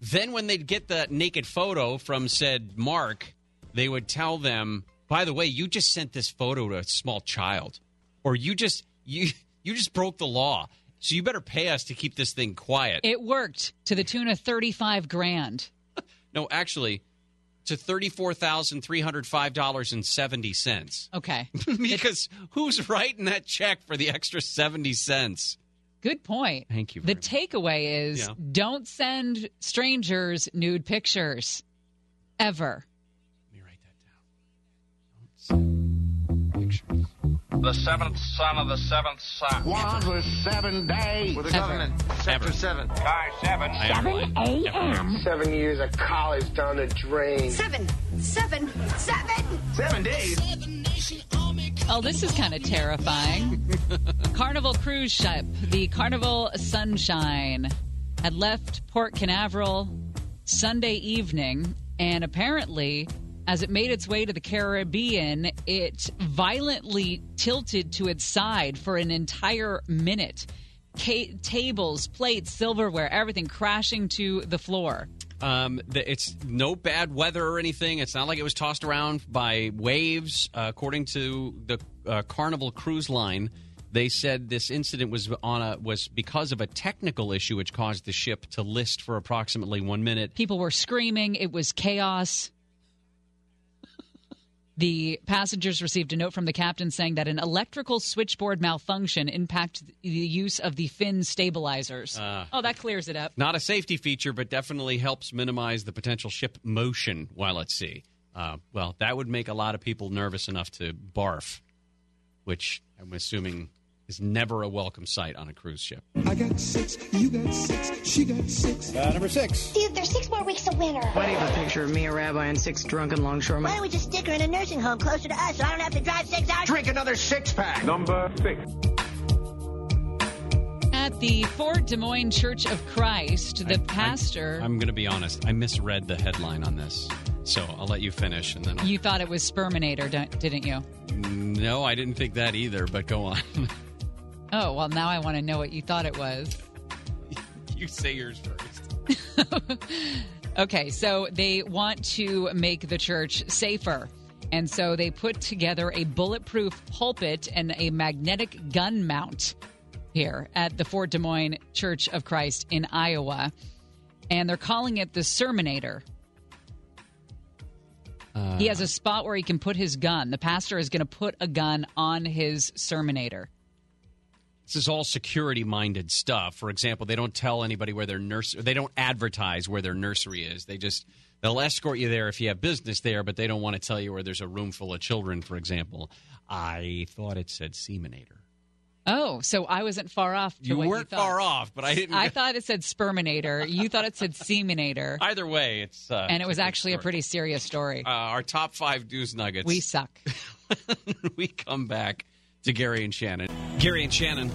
then when they'd get the naked photo from said Mark, they would tell them, "By the way, you just sent this photo to a small child." or you just you you just broke the law so you better pay us to keep this thing quiet It worked to the tune of 35 grand. <laughs> no actually to $34305.70 Okay. <laughs> because who's writing that check for the extra 70 cents Good point. Thank you The very takeaway is Yeah. don't send strangers nude pictures ever. The seventh son of the seventh son. One was seven days. With the government. Sector seven. Guy seven. Seven a.m. Seven years of college down the drain. Seven, seven, seven. Seven days. Oh, this is kind of terrifying. <laughs> Carnival cruise ship, the Carnival Sunshine, had left Port Canaveral Sunday evening, and apparently, as it made its way to the Caribbean, it violently tilted to its side for an entire minute. Ca- tables, plates, silverware, everything crashing to the floor. Um, the, it's no bad weather or anything. It's not like it was tossed around by waves. Uh, according to the uh, Carnival Cruise Line, they said this incident was on a was because of a technical issue which caused the ship to list for approximately one minute. People were screaming. It was chaos. The passengers received a note from the captain saying that an electrical switchboard malfunction impacted the use of the fin stabilizers. Uh, oh, that clears it up. Not a safety feature, but definitely helps minimize the potential ship motion while at sea. Uh, well, that would make a lot of people nervous enough to barf, which I'm assuming is never a welcome sight on a cruise ship. I got six, you got six, she got six. Uh, number six. Dude, there's six more weeks of winter. Why do you have a picture of me, a rabbi, and six drunken longshoremen? Why don't we just stick her in a nursing home closer to us so I don't have to drive six hours? Drink another six pack. Number six. At the Fort Des Moines Church of Christ, the pastor. I'm going to be honest. I misread the headline on this, so I'll let you finish, and then I'll... you thought it was Sperminator, didn't you? no, I didn't think that either. But go on. <laughs> Oh, well, now I want to know what you thought it was. <laughs> you say yours first. <laughs> Okay, so they want to make the church safer. And so they put together a bulletproof pulpit and a magnetic gun mount here at the Fort Des Moines Church of Christ in Iowa. And they're calling it the Sermonator. Uh, He has a spot where he can put his gun. The pastor is going to put a gun on his Sermonator. This is all security minded stuff. For example, they don't tell anybody where their nurse they don't advertise where their nursery is. They just they'll escort you there if you have business there, but they don't want to tell you where there's a room full of children, for example. I thought it said seminator. Oh, so I wasn't far off. You weren't you far off, but I didn't I <laughs> thought it said Sperminator. You thought it said Seminator. Either way, it's uh, and it was it's a good actually a pretty serious story. uh, our top five news nuggets. we suck. <laughs> we come back to Gary and Shannon. Gary and Shannon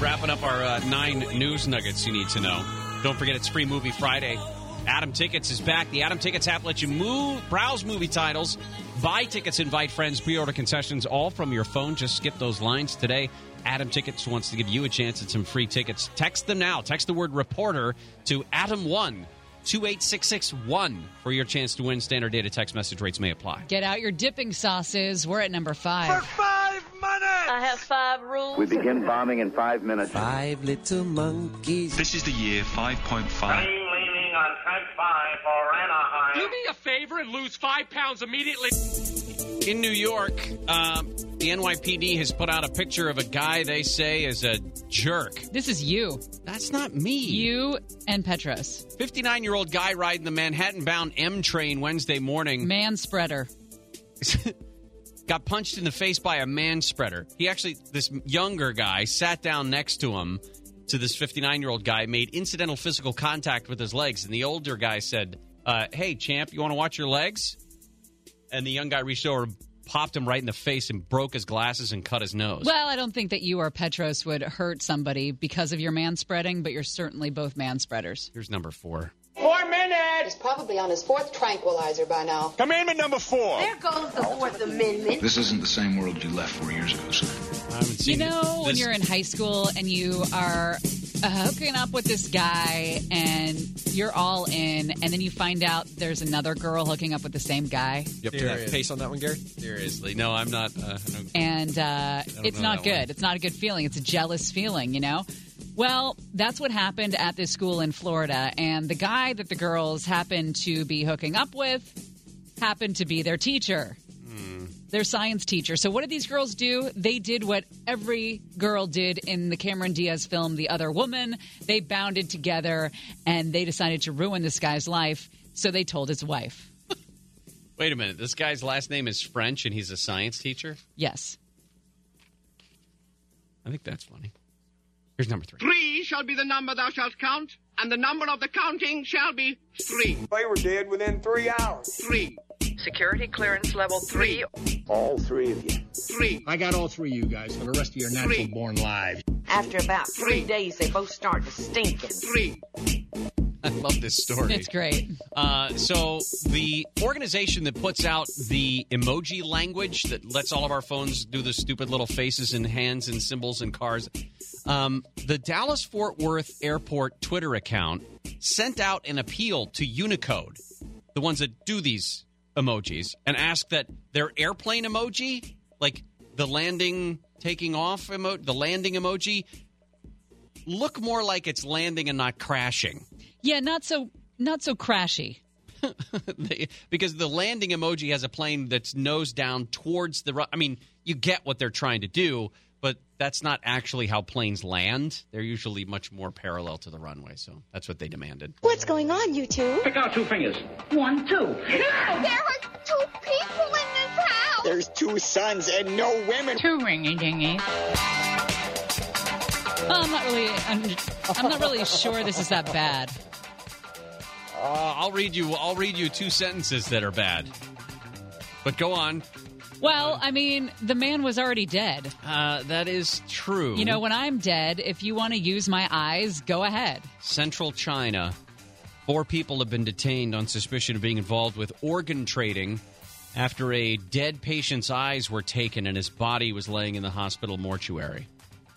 wrapping up our uh, nine news nuggets you need to know. Don't forget it's Free Movie Friday. Atom Tickets is back. The Atom Tickets app lets you move, browse movie titles, buy tickets, invite friends, pre-order concessions, all from your phone. Just skip those lines today. Atom Tickets wants to give you a chance at some free tickets. Text them now. Text the word reporter to ATOM1 28661 for your chance to win. Standard data text message rates may apply. Get out your dipping sauces. We're at number five. Five minutes! I have five rules. We begin bombing in five minutes. Five little monkeys. This is the year 5.5. I'm leaning on track five for Anaheim. Do me a favor and lose five pounds immediately. In New York, um, the NYPD has put out a picture of a guy they say is a jerk. This is you. That's not me. You and Petros. 59 year old guy riding the Manhattan bound M train Wednesday morning Man spreader. <laughs> got punched in the face by a man spreader. He actually, this younger guy, sat down next to him, to this 59 year old guy, made incidental physical contact with his legs. And the older guy said, uh, Hey, champ, you want to watch your legs? And the young guy reached over, popped him right in the face, and broke his glasses and cut his nose. Well, I don't think that you or Petros would hurt somebody because of your man spreading, but you're certainly both man spreaders. Here's number four. Four minutes! He's probably on his fourth tranquilizer by now. Commandment number four. There goes the Fourth Amendment. This isn't the same world you left four years ago, sir. I haven't You seen know, when this- you're in high school and you are uh, hooking up with this guy and you're all in, and then you find out there's another girl hooking up with the same guy, Yep, do that pace on that one, Gary. Seriously, no, I'm not. Uh, I don't- and uh, it's know not that good. one. It's not a good feeling. It's a jealous feeling, you know? Well, that's what happened at this school in Florida, and the guy that the girls happened to be hooking up with happened to be their teacher. Their science teacher. So, what did these girls do? They did what every girl did in the Cameron Diaz film, The Other Woman. They bounded together and they decided to ruin this guy's life. So, they told his wife. Wait a minute. This guy's last name is French and he's a science teacher? Yes. I think that's funny. Here's number three. Three shall be the number thou shalt count, and the number of the counting shall be three. They were dead within three hours. Three. Security clearance level three. All three of you. Three. I got all three of you guys for the rest of your natural born lives. After about three days, they both started stinking. Three. I love this story. It's great. Uh, so the organization that puts out the emoji language that lets all of our phones do the stupid little faces and hands and symbols and cars, um, the Dallas Fort Worth Airport Twitter account sent out an appeal to Unicode, the ones that do these emojis, and asked that their airplane emoji, like the landing, taking off emoji, the landing emoji, look more like it's landing and not crashing. Yeah, not so not so crashy. <laughs> They- because the landing emoji has a plane that's nose down towards the. ru- I mean, you get what they're trying to do, but that's not actually how planes land. They're usually much more parallel to the runway, so that's what they demanded. What's going on, you two? Pick out two fingers. One, two. No, there are two people in this house. There's two sons and no women. Two ringy dingies. Well, I'm not really. I'm, I'm not really sure this is that bad. Uh, I'll read you. I'll read you two sentences that are bad. But go on. Well, I mean, the man was already dead. Uh, that is true. You know, when I'm dead, if you want to use my eyes, go ahead. Central China, four people have been detained on suspicion of being involved with organ trading after a dead patient's eyes were taken and his body was laying in the hospital mortuary.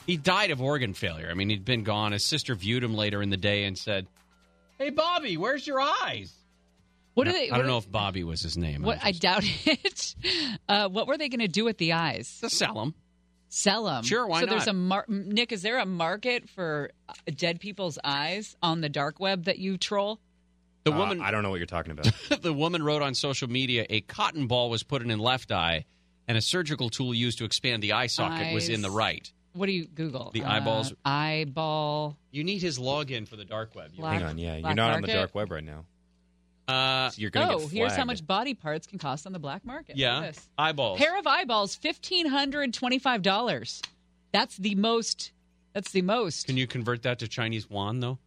He died of organ failure. I mean, he'd been gone. His sister viewed him later in the day and said, "Hey, Bobby, where's your eyes?" What are they? I don't know if Bobby was his name. What I doubt <laughs> it. Uh, what were they going to do with the eyes? To sell them. Sell them. Sure, why so there's a mar- Nick. Is there a market for uh, dead people's eyes on the dark web that you troll? The Uh, woman, I don't know what you're talking about. <laughs> the woman wrote on social media, a cotton ball was put in in left eye, and a surgical tool used to expand the eye socket was in the right. What do you Google? The Uh, eyeballs- eyeball. You need his login for the dark web. Black- Hang on, yeah, you're black not on the dark web right now. Uh, So you're gonna Oh, get here's how much body parts can cost on the black market. Look yeah, this. eyeballs. Pair of eyeballs, fifteen hundred twenty-five dollars. That's the most. That's the most. Can you convert that to Chinese yuan though,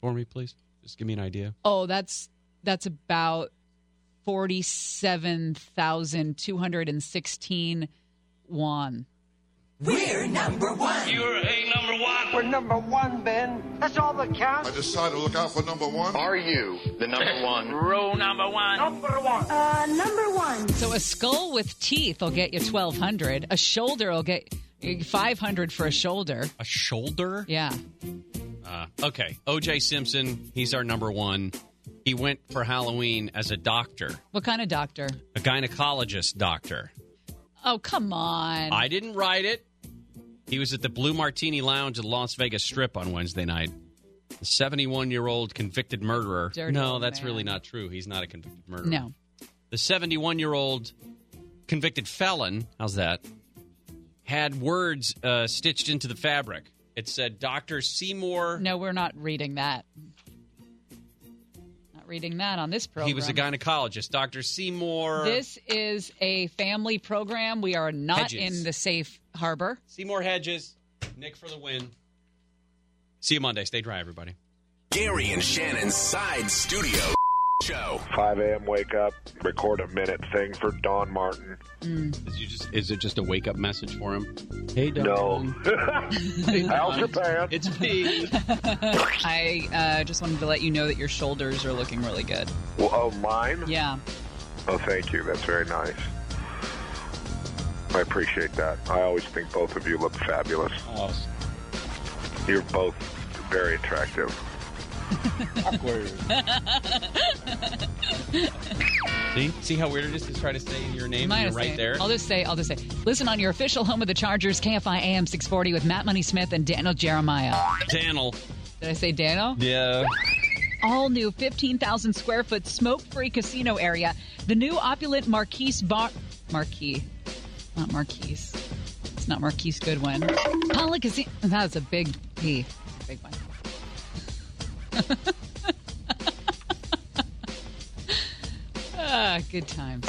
for me, please? Just give me an idea. Oh, that's that's about forty-seven thousand two hundred and sixteen won. We're number one. You're a number one. We're number one, Ben. That's all that counts. I decided to look out for number one. Are you the number <laughs> one? Rule number one. Number one. Uh, number one. So a skull with teeth will get you twelve hundred. A shoulder will get five hundred for a shoulder. A shoulder? Yeah. Uh, okay. O.J. Simpson. He's our number one. He went for Halloween as a doctor, What kind of doctor? a gynecologist doctor. Oh, come on. I didn't write it. He was at the Blue Martini Lounge at Las Vegas Strip on Wednesday night. The 71 year old convicted murderer. Dirty no, that's man. really not true. He's not a convicted murderer. no. The 71 year old convicted felon, how's that? Had words uh, stitched into the fabric. It said Dr. Seymour. No, we're not reading that. Not reading that on this program. He was a gynecologist. Dr. Seymour. This is a family program. We are not Hedges. in the safe harbor. Seymour Hedges. Nick for the win. See you Monday. Stay dry, everybody. Gary and Shannon's Side Studio Show. 5 a.m. wake up, record a minute thing for Don Martin. Is, you just, is it just a wake up message for him? Hey, Don. No. <laughs> How's your pants? It's me. <laughs> I uh, just wanted to let you know that your shoulders are looking really good. Well, oh, mine? Yeah. Oh, thank you. That's very nice. I appreciate that. I always think both of you look fabulous. Oh, You're both very attractive. See? See how weird it is to try to say your name? You're right there. I'll just say, I'll just say, listen on your official home of the Chargers, KFI AM 640 with Matt Money Smith and Daniel Jeremiah. Daniel. Did I say Daniel? Yeah. All new 15,000 square foot smoke free casino area. The new opulent Marquise Bar. Marquis. Not Marquise. It's not Marquise Goodwin. Pala Casino. That's a big P. Big one. Ah, good times.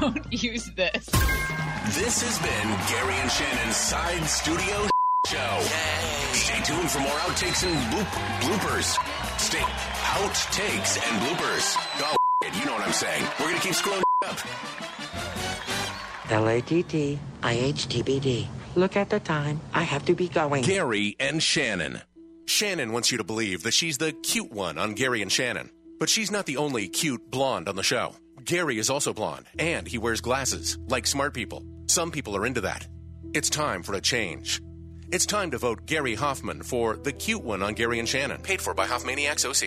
Don't use this. This has been Gary and Shannon's Side Studio Show. Stay tuned for more outtakes and bloop- bloopers. Stay outtakes and bloopers. Oh, you know what I'm saying. We're going to keep screwing <laughs> up. L-A-T-T-I-H-T-B-D. Look at the time. I have to be going. Gary and Shannon. Shannon wants you to believe that she's the cute one on Gary and Shannon. But she's not the only cute blonde on the show. Gary is also blonde, and he wears glasses, like smart people. Some people are into that. It's time for a change. It's time to vote Gary Hoffmann for the cute one on Gary and Shannon, paid for by Hoffmaniacs OC.